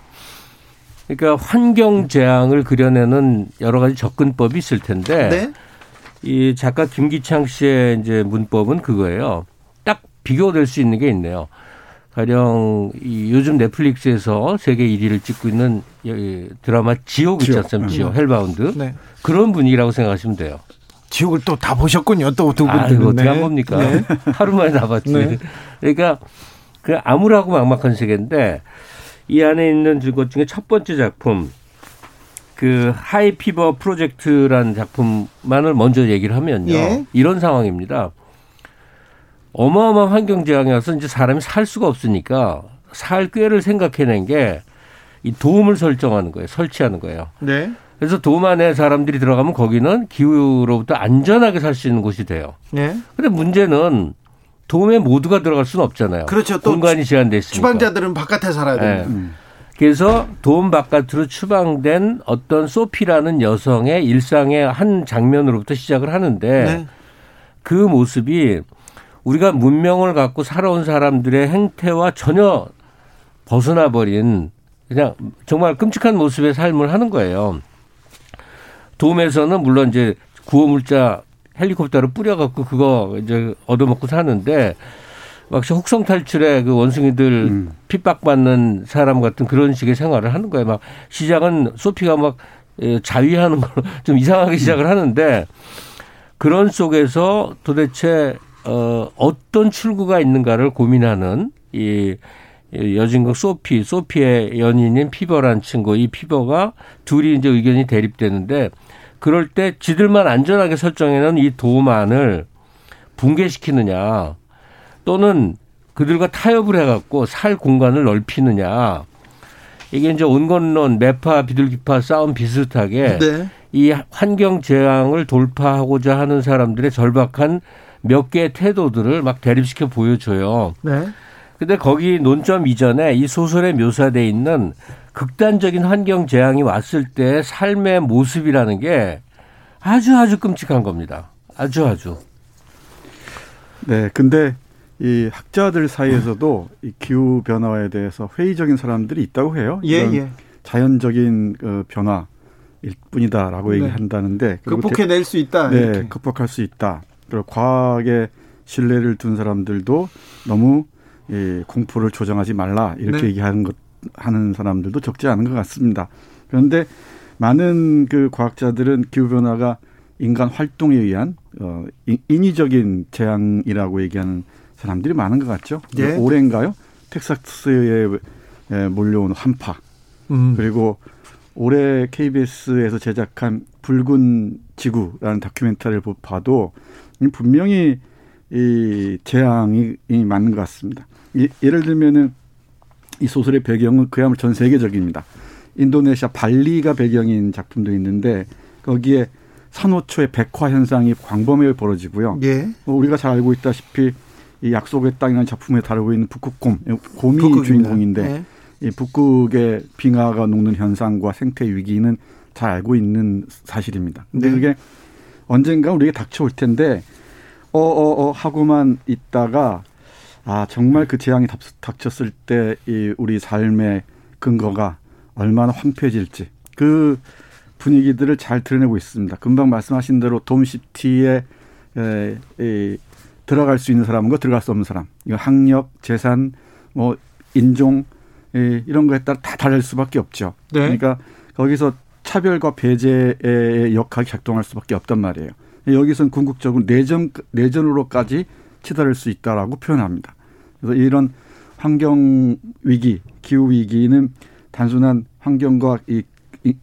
그러니까 환경 재앙을 그려내는 여러 가지 접근법이 있을 텐데 네. 이 작가 김기창 씨의 이제 문법은 그거예요. 딱 비교될 수 있는 게 있네요. 가령 이 요즘 넷플릭스에서 세계 1위를 찍고 있는 이 드라마 지옥 있지 지옥. 않습니까? 지옥, 음. Hellbound. 네. 그런 분위기라고 생각하시면 돼요. 지옥을 또 다 보셨군요. 또두 아, 분들은. 이거 어떻게 네. 한 겁니까? 네. 하루 만에 다 봤지. 네. 그러니까 그 암울하고 막막한 세계인데 이 안에 있는 것 중에 첫 번째 작품 그 하이피버 프로젝트라는 작품만을 먼저 얘기를 하면요. 예. 이런 상황입니다. 어마어마한 환경 재앙이 와서 이제 사람이 살 수가 없으니까 살 꾀를 생각해낸 게 이 도움을 설정하는 거예요. 설치하는 거예요. 네. 그래서 도움 안에 사람들이 들어가면 거기는 기후로부터 안전하게 살 수 있는 곳이 돼요. 네. 근데 문제는 도움에 모두가 들어갈 수는 없잖아요. 그렇죠. 또 공간이 제한돼 있으니까. 추방자들은 바깥에 살아야 네. 됩니다. 그래서 도움 바깥으로 추방된 어떤 소피라는 여성의 일상의 한 장면으로부터 시작을 하는데 네. 그 모습이 우리가 문명을 갖고 살아온 사람들의 행태와 전혀 벗어나 버린 그냥 정말 끔찍한 모습의 삶을 하는 거예요. 돔에서는 물론 이제 구호물자 헬리콥터를 뿌려갖고 그거 이제 얻어먹고 사는데 막시 혹성 탈출에 그 원숭이들 음. 핍박받는 사람 같은 그런 식의 생활을 하는 거예요. 막 시작은 소피가 막 예, 자위하는 걸 좀 이상하게 시작을 하는데 그런 속에서 도대체 어 어떤 출구가 있는가를 고민하는 이 여주인공 소피, 소피의 연인인 피버란 친구, 이 피버가 둘이 이제 의견이 대립되는데 그럴 때 지들만 안전하게 설정해놓은 이 돔 안을 붕괴시키느냐 또는 그들과 타협을 해갖고 살 공간을 넓히느냐 이게 이제 온건론, 매파, 비둘기파 싸움 비슷하게 네. 이 환경 재앙을 돌파하고자 하는 사람들의 절박한 몇 개의 태도들을 막 대립시켜 보여줘요. 네. 근데 거기 논점 이전에 이 소설에 묘사돼 있는 극단적인 환경 재앙이 왔을 때 삶의 모습이라는 게 아주 아주 끔찍한 겁니다. 아주 아주. 네, 근데 이 학자들 사이에서도 이 기후 변화에 대해서 회의적인 사람들이 있다고 해요. 예, 예. 자연적인 그 변화일 뿐이다라고 네. 얘기한다는데 극복해낼 수 있다. 네, 이렇게. 극복할 수 있다. 그리고 과학에 신뢰를 둔 사람들도 너무 이 공포를 조정하지 말라 이렇게 네. 얘기하는 것 하는 사람들도 적지 않은 것 같습니다. 그런데 많은 그 과학자들은 기후 변화가 인간 활동에 의한 어 인위적인 재앙이라고 얘기하는 사람들이 많은 것 같죠. 예. 올해인가요? 텍사스에 몰려온 한파 음. 그리고 올해 KBS에서 제작한 붉은 지구라는 다큐멘터리를 봐도 분명히 이 재앙이 맞는 것 같습니다. 예를 들면은 이 소설의 배경은 그야말로 전 세계적입니다. 인도네시아 발리가 배경인 작품도 있는데 거기에 산호초의 백화 현상이 광범위하게 벌어지고요. 예. 뭐 우리가 잘 알고 있다시피 이 약속의 땅이라는 작품에 다루고 있는 북극곰, 곰이 북극입니다. 주인공인데 네. 이 북극의 빙하가 녹는 현상과 생태 위기는 잘 알고 있는 사실입니다. 근데 네. 그게 언젠가 우리에게 닥쳐올 텐데 어어어 어, 어 하고만 있다가 아 정말 그 재앙이 닥쳤을 때 이 우리 삶의 근거가 얼마나 황폐해질지 그 분위기들을 잘 드러내고 있습니다. 금방 말씀하신 대로 돔시티에 에, 에, 들어갈 수 있는 사람과 들어갈 수 없는 사람. 이거 학력, 재산, 뭐 인종 예, 이런 거에 따라 다 다를 수밖에 없죠. 네. 그러니까 거기서 차별과 배제의 역학이 작동할 수밖에 없단 말이에요. 여기서는 궁극적으로 내전 내전으로까지 치달을 수 있다라고 표현합니다. 그래서 이런 환경 위기, 기후 위기는 단순한 환경과 이, 이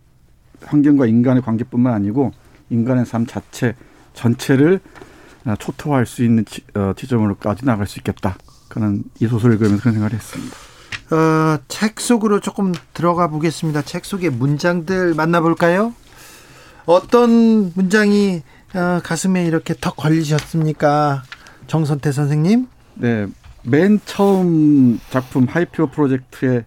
환경과 인간의 관계뿐만 아니고 인간의 삶 자체 전체를 아, 초토화할 수 있는 지, 어, 지점으로까지 나갈 수 있겠다. 그런 이 소설을 읽으면서 그런 생각을 했습니다. 어, 책 속으로 조금 들어가 보겠습니다. 책 속의 문장들 만나볼까요? 어떤 문장이 어, 가슴에 이렇게 턱 걸리셨습니까? 정선태 선생님? 네. 맨 처음 작품 하이피오 프로젝트에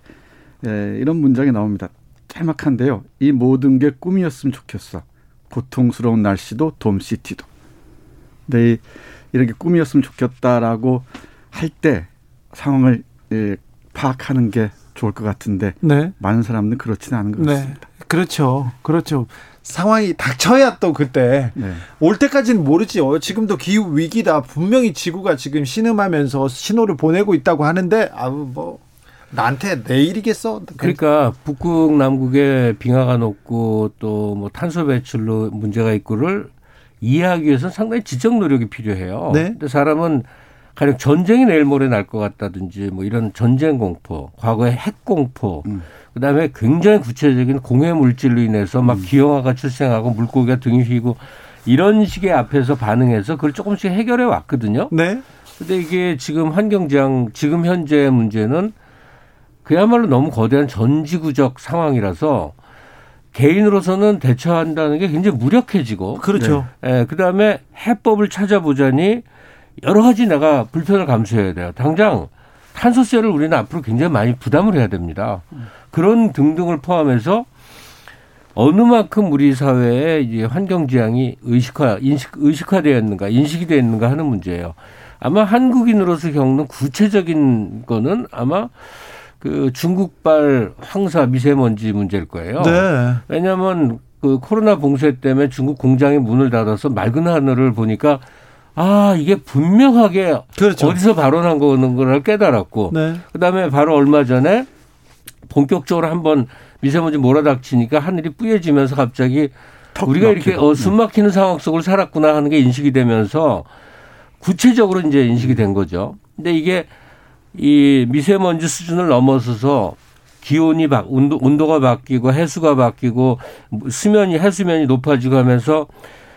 예, 이런 문장이 나옵니다. 짤막한데요. 이 모든 게 꿈이었으면 좋겠어. 고통스러운 날씨도 돔시티도. 네, 이렇게 꿈이었으면 좋겠다라고 할 때 상황을 예, 파악하는 게 좋을 것 같은데 네. 많은 사람들은 그렇지는 않은 것 네. 같습니다. 그렇죠, 그렇죠. 상황이 닥쳐야 또 그때 네. 올 때까지는 모르지. 요 지금도 기후 위기다. 분명히 지구가 지금 신음하면서 신호를 보내고 있다고 하는데 아우 뭐 나한테 내일이겠어. 그러니까 북극 남극에 빙하가 높고 또 뭐 탄소 배출로 문제가 있고를 이해하기 위해서는 상당히 지적 노력이 필요해요. 네. 근데 사람은 가령 전쟁이 내일 모레 날 것 같다든지 뭐 이런 전쟁 공포, 과거의 핵 공포, 음. 그다음에 굉장히 구체적인 공해 물질로 인해서 막 음. 기형아가 출생하고 물고기가 등이 휘고 이런 식의 앞에서 반응해서 그걸 조금씩 해결해 왔거든요. 네. 근데 이게 지금 환경재앙 지금 현재 문제는 그야말로 너무 거대한 전지구적 상황이라서 개인으로서는 대처한다는 게 굉장히 무력해지고 그렇죠. 네. 예, 그다음에 해법을 찾아보자니 여러 가지 내가 불편을 감수해야 돼요. 당장 탄소세를 우리는 앞으로 굉장히 많이 부담을 해야 됩니다. 그런 등등을 포함해서 어느 만큼 우리 사회에 이제 환경 지향이 의식화 인식 의식화되었는가 인식이 되었는가 하는 문제예요. 아마 한국인으로서 겪는 구체적인 거는 아마 그 중국발 황사 미세먼지 문제일 거예요. 네. 왜냐하면 그 코로나 봉쇄 때문에 중국 공장이 문을 닫아서 맑은 하늘을 보니까 아 이게 분명하게 그렇죠. 어디서 발언한 거는 걸 깨달았고 네. 그다음에 바로 얼마 전에 본격적으로 한번 미세먼지 몰아닥치니까 하늘이 뿌얘지면서 갑자기 우리가 이렇게 막히고. 어, 숨 막히는 상황 속을 살았구나 하는 게 인식이 되면서 구체적으로 이제 인식이 된 거죠. 근데 이게 이 미세먼지 수준을 넘어서서 기온이 바, 온도, 온도가 바뀌고 해수가 바뀌고 수면이 해수면이 높아지고 하면서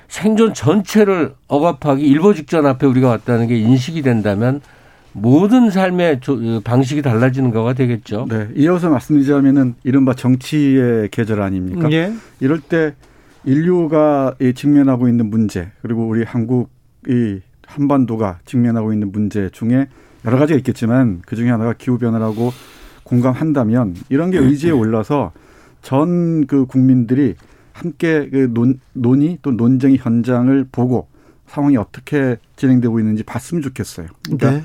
생존 전체를 억압하기 일보 직전 앞에 우리가 왔다는 게 인식이 된다면 모든 삶의 조- 방식이 달라지는 거가 되겠죠. 네, 이어서 말씀드리자면은 이른바 정치의 계절 아닙니까? 예. 이럴 때 인류가 이 직면하고 있는 문제 그리고 우리 한국이 한반도가 직면하고 있는 문제 중에 여러 가지가 있겠지만 그 중에 하나가 기후 변화라고 공감한다면 이런 게 의지에 올라서 전 그 국민들이 함께 그 논, 논의 또 논쟁의 현장을 보고 상황이 어떻게 진행되고 있는지 봤으면 좋겠어요. 그러니까 네.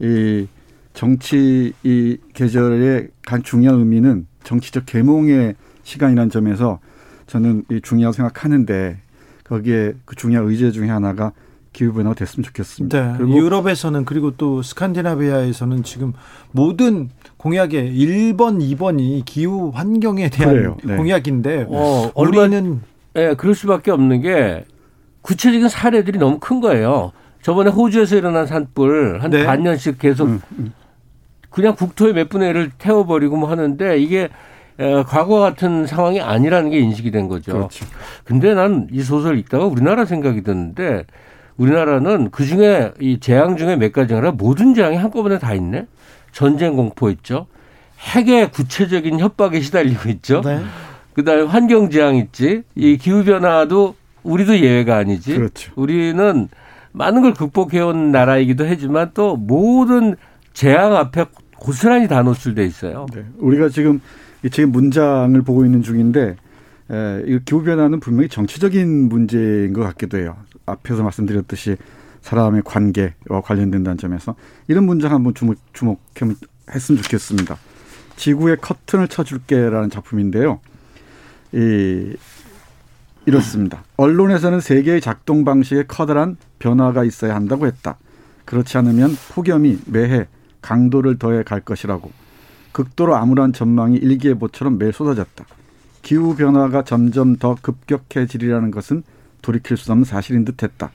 이 정치 이 계절의 간 중요한 의미는 정치적 계몽의 시간이라는 점에서 저는 이 중요하다고 생각하는데 거기에 그 중요한 의제 중에 하나가 기후 변화가 됐으면 좋겠습니다. 네. 그리고 유럽에서는 그리고 또 스칸디나비아에서는 지금 모든 공약의 1번, 2번이 기후 환경에 대한. 네. 공약인데 어, 얼마- 우리는 예, 그럴 수밖에 없는 게 구체적인 사례들이 너무 큰 거예요. 저번에 호주에서 일어난 산불 한 네. 반년씩 계속 음, 음. 그냥 국토의 몇 분의 1을 태워버리고 뭐 하는데 이게 에, 과거 같은 상황이 아니라는 게 인식이 된 거죠. 그렇죠. 근데 난 이 소설 읽다가 우리나라 생각이 드는데 우리나라는 그 중에 이 재앙 중에 몇 가지가 아니라 모든 재앙이 한꺼번에 다 있네. 전쟁 공포 있죠. 핵의 구체적인 협박에 시달리고 있죠. 네. 그다음에 환경 재앙 있지. 이 기후 변화도 우리도 예외가 아니지. 그렇죠. 우리는 많은 걸 극복해 온 나라이기도 하지만 또 모든 재앙 앞에 고스란히 다 노출돼 있어요. 네. 우리가 지금 이 지금 문장을 보고 있는 중인데 에, 이 기후 변화는 분명히 정치적인 문제인 것 같기도 해요. 앞에서 말씀드렸듯이 사람의 관계와 관련된다는 점에서 이런 문장 한번 주목 주목했으면 좋겠습니다. 지구의 커튼을 쳐줄게라는 작품인데요. 이 이렇습니다. 언론에서는 세계의 작동 방식에 커다란 변화가 있어야 한다고 했다. 그렇지 않으면 폭염이 매해 강도를 더해 갈 것이라고. 극도로 암울한 전망이 일기예보처럼 매일 쏟아졌다. 기후 변화가 점점 더 급격해지리라는 것은 돌이킬 수 없는 사실인 듯했다.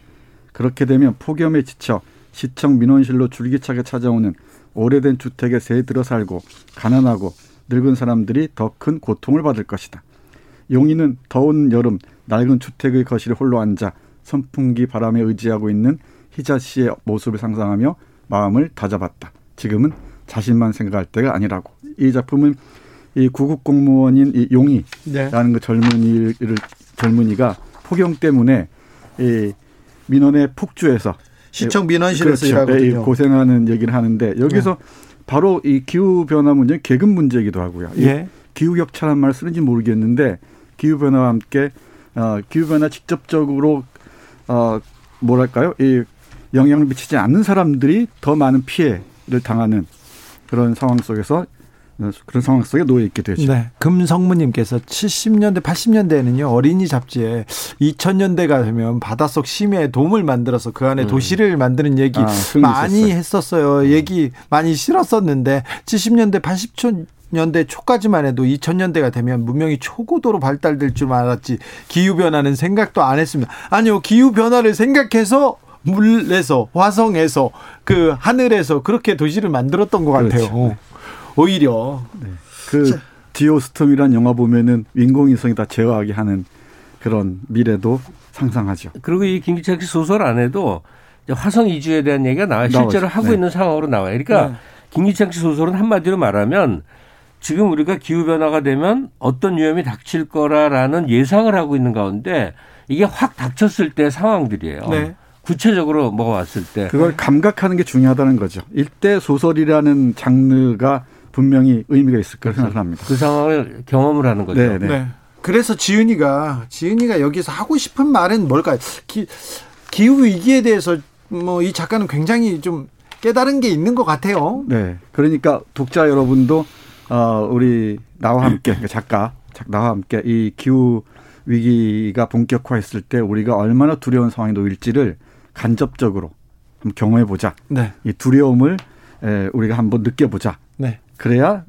그렇게 되면 폭염에 지쳐 시청 민원실로 줄기차게 찾아오는 오래된 주택에 새 들어 살고 가난하고 늙은 사람들이 더 큰 고통을 받을 것이다. 용인은 더운 여름 낡은 주택의 거실에 홀로 앉아 선풍기 바람에 의지하고 있는 희자 씨의 모습을 상상하며 마음을 다잡았다. 지금은 자신만 생각할 때가 아니라고. 이 작품은 이 구급 공무원인 이 용이라는 네. 그 젊은이를 젊은이가 폭염 때문에 이 민원의 폭주해서 시청 민원실에서 그렇죠. 이 일하거든요. 고생하는 얘기를 하는데 여기서 바로 이 기후 변화 문제는 계급 문제이기도 하고요. 이 예. 기후 격차란 말 쓰는지 모르겠는데 기후 변화와 함께 어, 기후 변화 직접적으로 어, 뭐랄까요? 이 영향을 미치지 않는 사람들이 더 많은 피해를 당하는 그런 상황 속에서 어, 그런 상황 속에 놓여 있게 되죠. 네. 금성무님께서 70년대, 80년대에는요, 어린이 잡지에 2000년대가 되면 바닷속 심해에 돔을 만들어서 그 안에 도시를 만드는 얘기 아, 많이 있었어요. 했었어요. 얘기 많이 실었었는데, 70년대, 80년대 초까지만 해도 2000년대가 되면 문명이 초고도로 발달될 줄 알았지, 기후 변화는 생각도 안 했습니다. 아니요, 기후 변화를 생각해서 물에서, 화성에서, 그 하늘에서 그렇게 도시를 만들었던 것 같아요. 그렇죠. 오히려. 그 디오스톰이란 영화 보면은 인공위성이 다 제어하게 하는 그런 미래도 상상하죠. 그리고 이 김기철 씨 소설 안에도 화성 이주에 대한 얘기가 나와요. 실제로 나오죠. 하고 네. 있는 상황으로 나와요. 그러니까 네. 김기창 씨 소설은 한마디로 말하면 지금 우리가 기후 변화가 되면 어떤 위험이 닥칠 거라라는 예상을 하고 있는 가운데 이게 확 닥쳤을 때 상황들이에요. 네. 구체적으로 뭐가 왔을 때 그걸 감각하는 게 중요하다는 거죠. 일대 소설이라는 장르가 분명히 의미가 있을 거라 생각합니다. 그 상황을 경험을 하는 거죠. 네, 네. 네. 그래서 지은이가 지은이가 여기서 하고 싶은 말은 뭘까요? 기, 기후 위기에 대해서 뭐 이 작가는 굉장히 좀 깨달은 게 있는 것 같아요. 네. 그러니까 독자 여러분도 어 우리 나와 함께 그 작가 작- 나와 함께 이 기후 위기가 본격화했을 때 우리가 얼마나 두려운 상황에 놓일지를 간접적으로 한번 경험해 보자. 네. 이 두려움을 에, 우리가 한번 느껴보자. 네. 그래야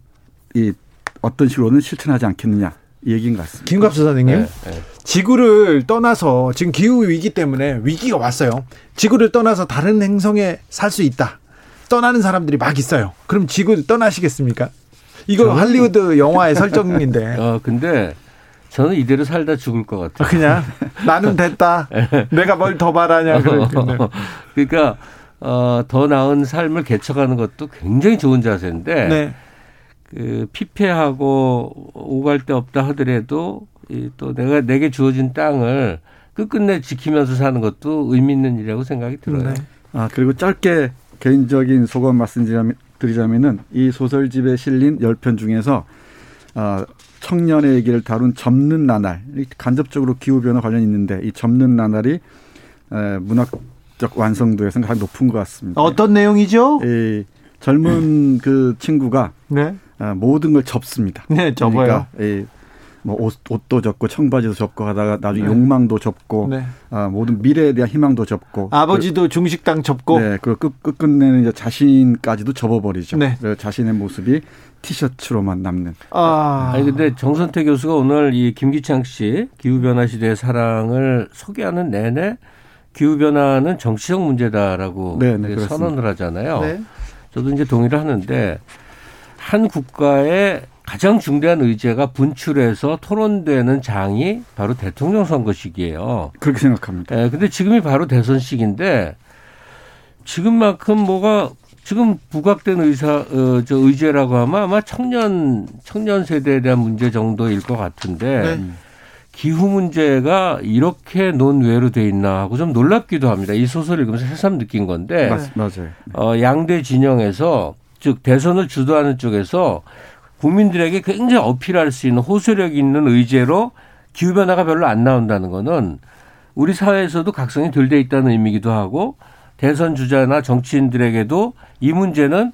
이 어떤 식으로는 실천하지 않겠느냐 이 얘기인 것 같습니다. 김갑수 선생님. 네, 네. 지구를 떠나서 지금 기후 위기 때문에 위기가 왔어요. 지구를 떠나서 다른 행성에 살 수 있다. 떠나는 사람들이 막 있어요. 그럼 지구를 떠나시겠습니까? 이거 저는- 할리우드 영화의 설정인데. 어, 근데 저는 이대로 살다 죽을 것 같아요. 그냥 나는 됐다. 내가 뭘 더 바라냐. 그러니까 어, 더 나은 삶을 개척하는 것도 굉장히 좋은 자세인데 네. 그 피폐하고 오갈 데 없다 하더라도 이 또 내가 내게 주어진 땅을 끝끝내 지키면서 사는 것도 의미 있는 일이라고 생각이 들어요. 네. 아 그리고 짧게 개인적인 소감 말씀드리자면은 이 소설집에 실린 열 편 중에서 아, 청년의 얘기를 다룬 접는 나날 이 간접적으로 기후 변화 관련이 있는데 이 접는 나날이 에, 문학 적 완성도에서 가장 높은 것 같습니다. 어떤 내용이죠? 이 젊은 그 친구가 네. 아, 모든 걸 접습니다. 네, 접어요. 그러니까 이, 뭐 옷, 옷도 접고 청바지도 접고 하다가 나중에 네. 욕망도 접고 네. 아, 모든 미래에 대한 희망도 접고 아버지도 중식당 접고. 네, 그리고 끝, 끝, 끝내는 이제 자신까지도 접어버리죠. 네. 자신의 모습이 티셔츠로만 남는. 아. 아니 근데 정선태 교수가 오늘 이 김기창 씨 기후 변화 시대의 사랑을 소개하는 내내 기후 변화는 정치적 문제다라고 네, 네. 선언을 하잖아요. 네. 저도 이제 동의를 하는데 한 국가의 가장 중대한 의제가 분출해서 토론되는 장이 바로 대통령 선거식이에요. 그렇게 생각합니다. 예, 근데 지금이 바로 대선 시기인데 지금만큼 뭐가 지금 부각된 의사 어, 저 의제라고 하면 아마 청년 청년 세대에 대한 문제 정도일 것 같은데 네. 기후 문제가 이렇게 논외로 돼 있나 하고 좀 놀랍기도 합니다. 이 소설을 읽으면서 새삼 느낀 건데 맞, 맞아요. 어, 양대 진영에서 즉 대선을 주도하는 쪽에서 국민들에게 굉장히 어필할 수 있는 호소력 있는 의제로 기후 변화가 별로 안 나온다는 거는 우리 사회에서도 각성이 덜 돼 있다는 의미이기도 하고 대선 주자나 정치인들에게도 이 문제는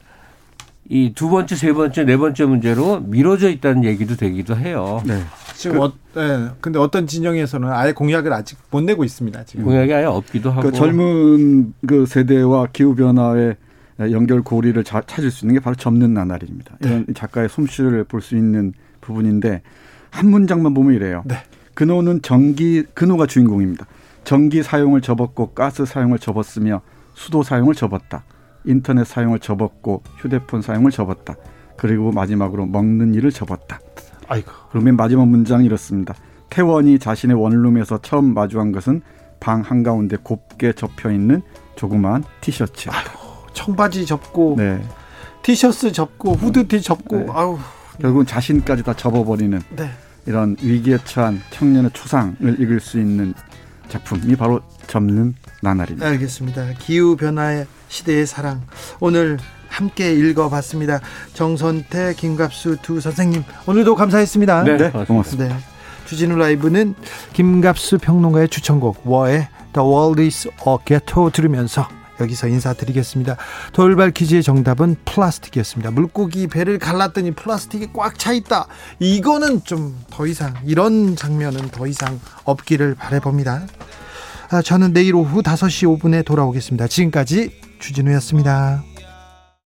이 두 번째, 세 번째, 네 번째 문제로 미뤄져 있다는 얘기도 되기도 해요. 네. 지금 어, 네. 근데 어떤 진영에서는 아예 공약을 아직 못 내고 있습니다. 지금. 공약이 아예 없기도 하고. 그 젊은 그 세대와 기후 변화의 연결 고리를 자, 찾을 수 있는 게 바로 접는 나날입니다. 이런 작가의 솜씨를 볼 수 있는 부분인데 한 문장만 보면 이래요. 네. 근호는 전기 근호가 주인공입니다. 전기 사용을 접었고 가스 사용을 접었으며 수도 사용을 접었다. 인터넷 사용을 접었고 휴대폰 사용을 접었다. 그리고 마지막으로 먹는 일을 접었다. 아이고. 그러면 마지막 문장이 이렇습니다. 태원이 자신의 원룸에서 처음 마주한 것은 방 한가운데 곱게 접혀 있는 조그마한 티셔츠. 청바지 접고 네. 티셔츠 접고 후드티 접고 네. 아우. 결국은 자신까지 다 접어버리는 네. 이런 위기에 처한 청년의 초상을 읽을 수 있는 작품이 바로 접는 나날입니다. 알겠습니다. 기후 변화의 시대의 사랑 오늘 함께 읽어봤습니다. 정선태, 김갑수 두 선생님 오늘도 감사했습니다. 네, 고맙습니다. 네. 주진우 라이브는 김갑수 평론가의 추천곡 워의 The World is a Ghetto 들으면서 여기서 인사드리겠습니다. 돌발 퀴즈의 정답은 플라스틱이었습니다. 물고기 배를 갈랐더니 플라스틱이 꽉 차 있다. 이거는 좀 더 이상 이런 장면은 더 이상 없기를 바래봅니다. 아, 저는 내일 오후 5시 5분에 돌아오겠습니다. 지금까지 주진우였습니다.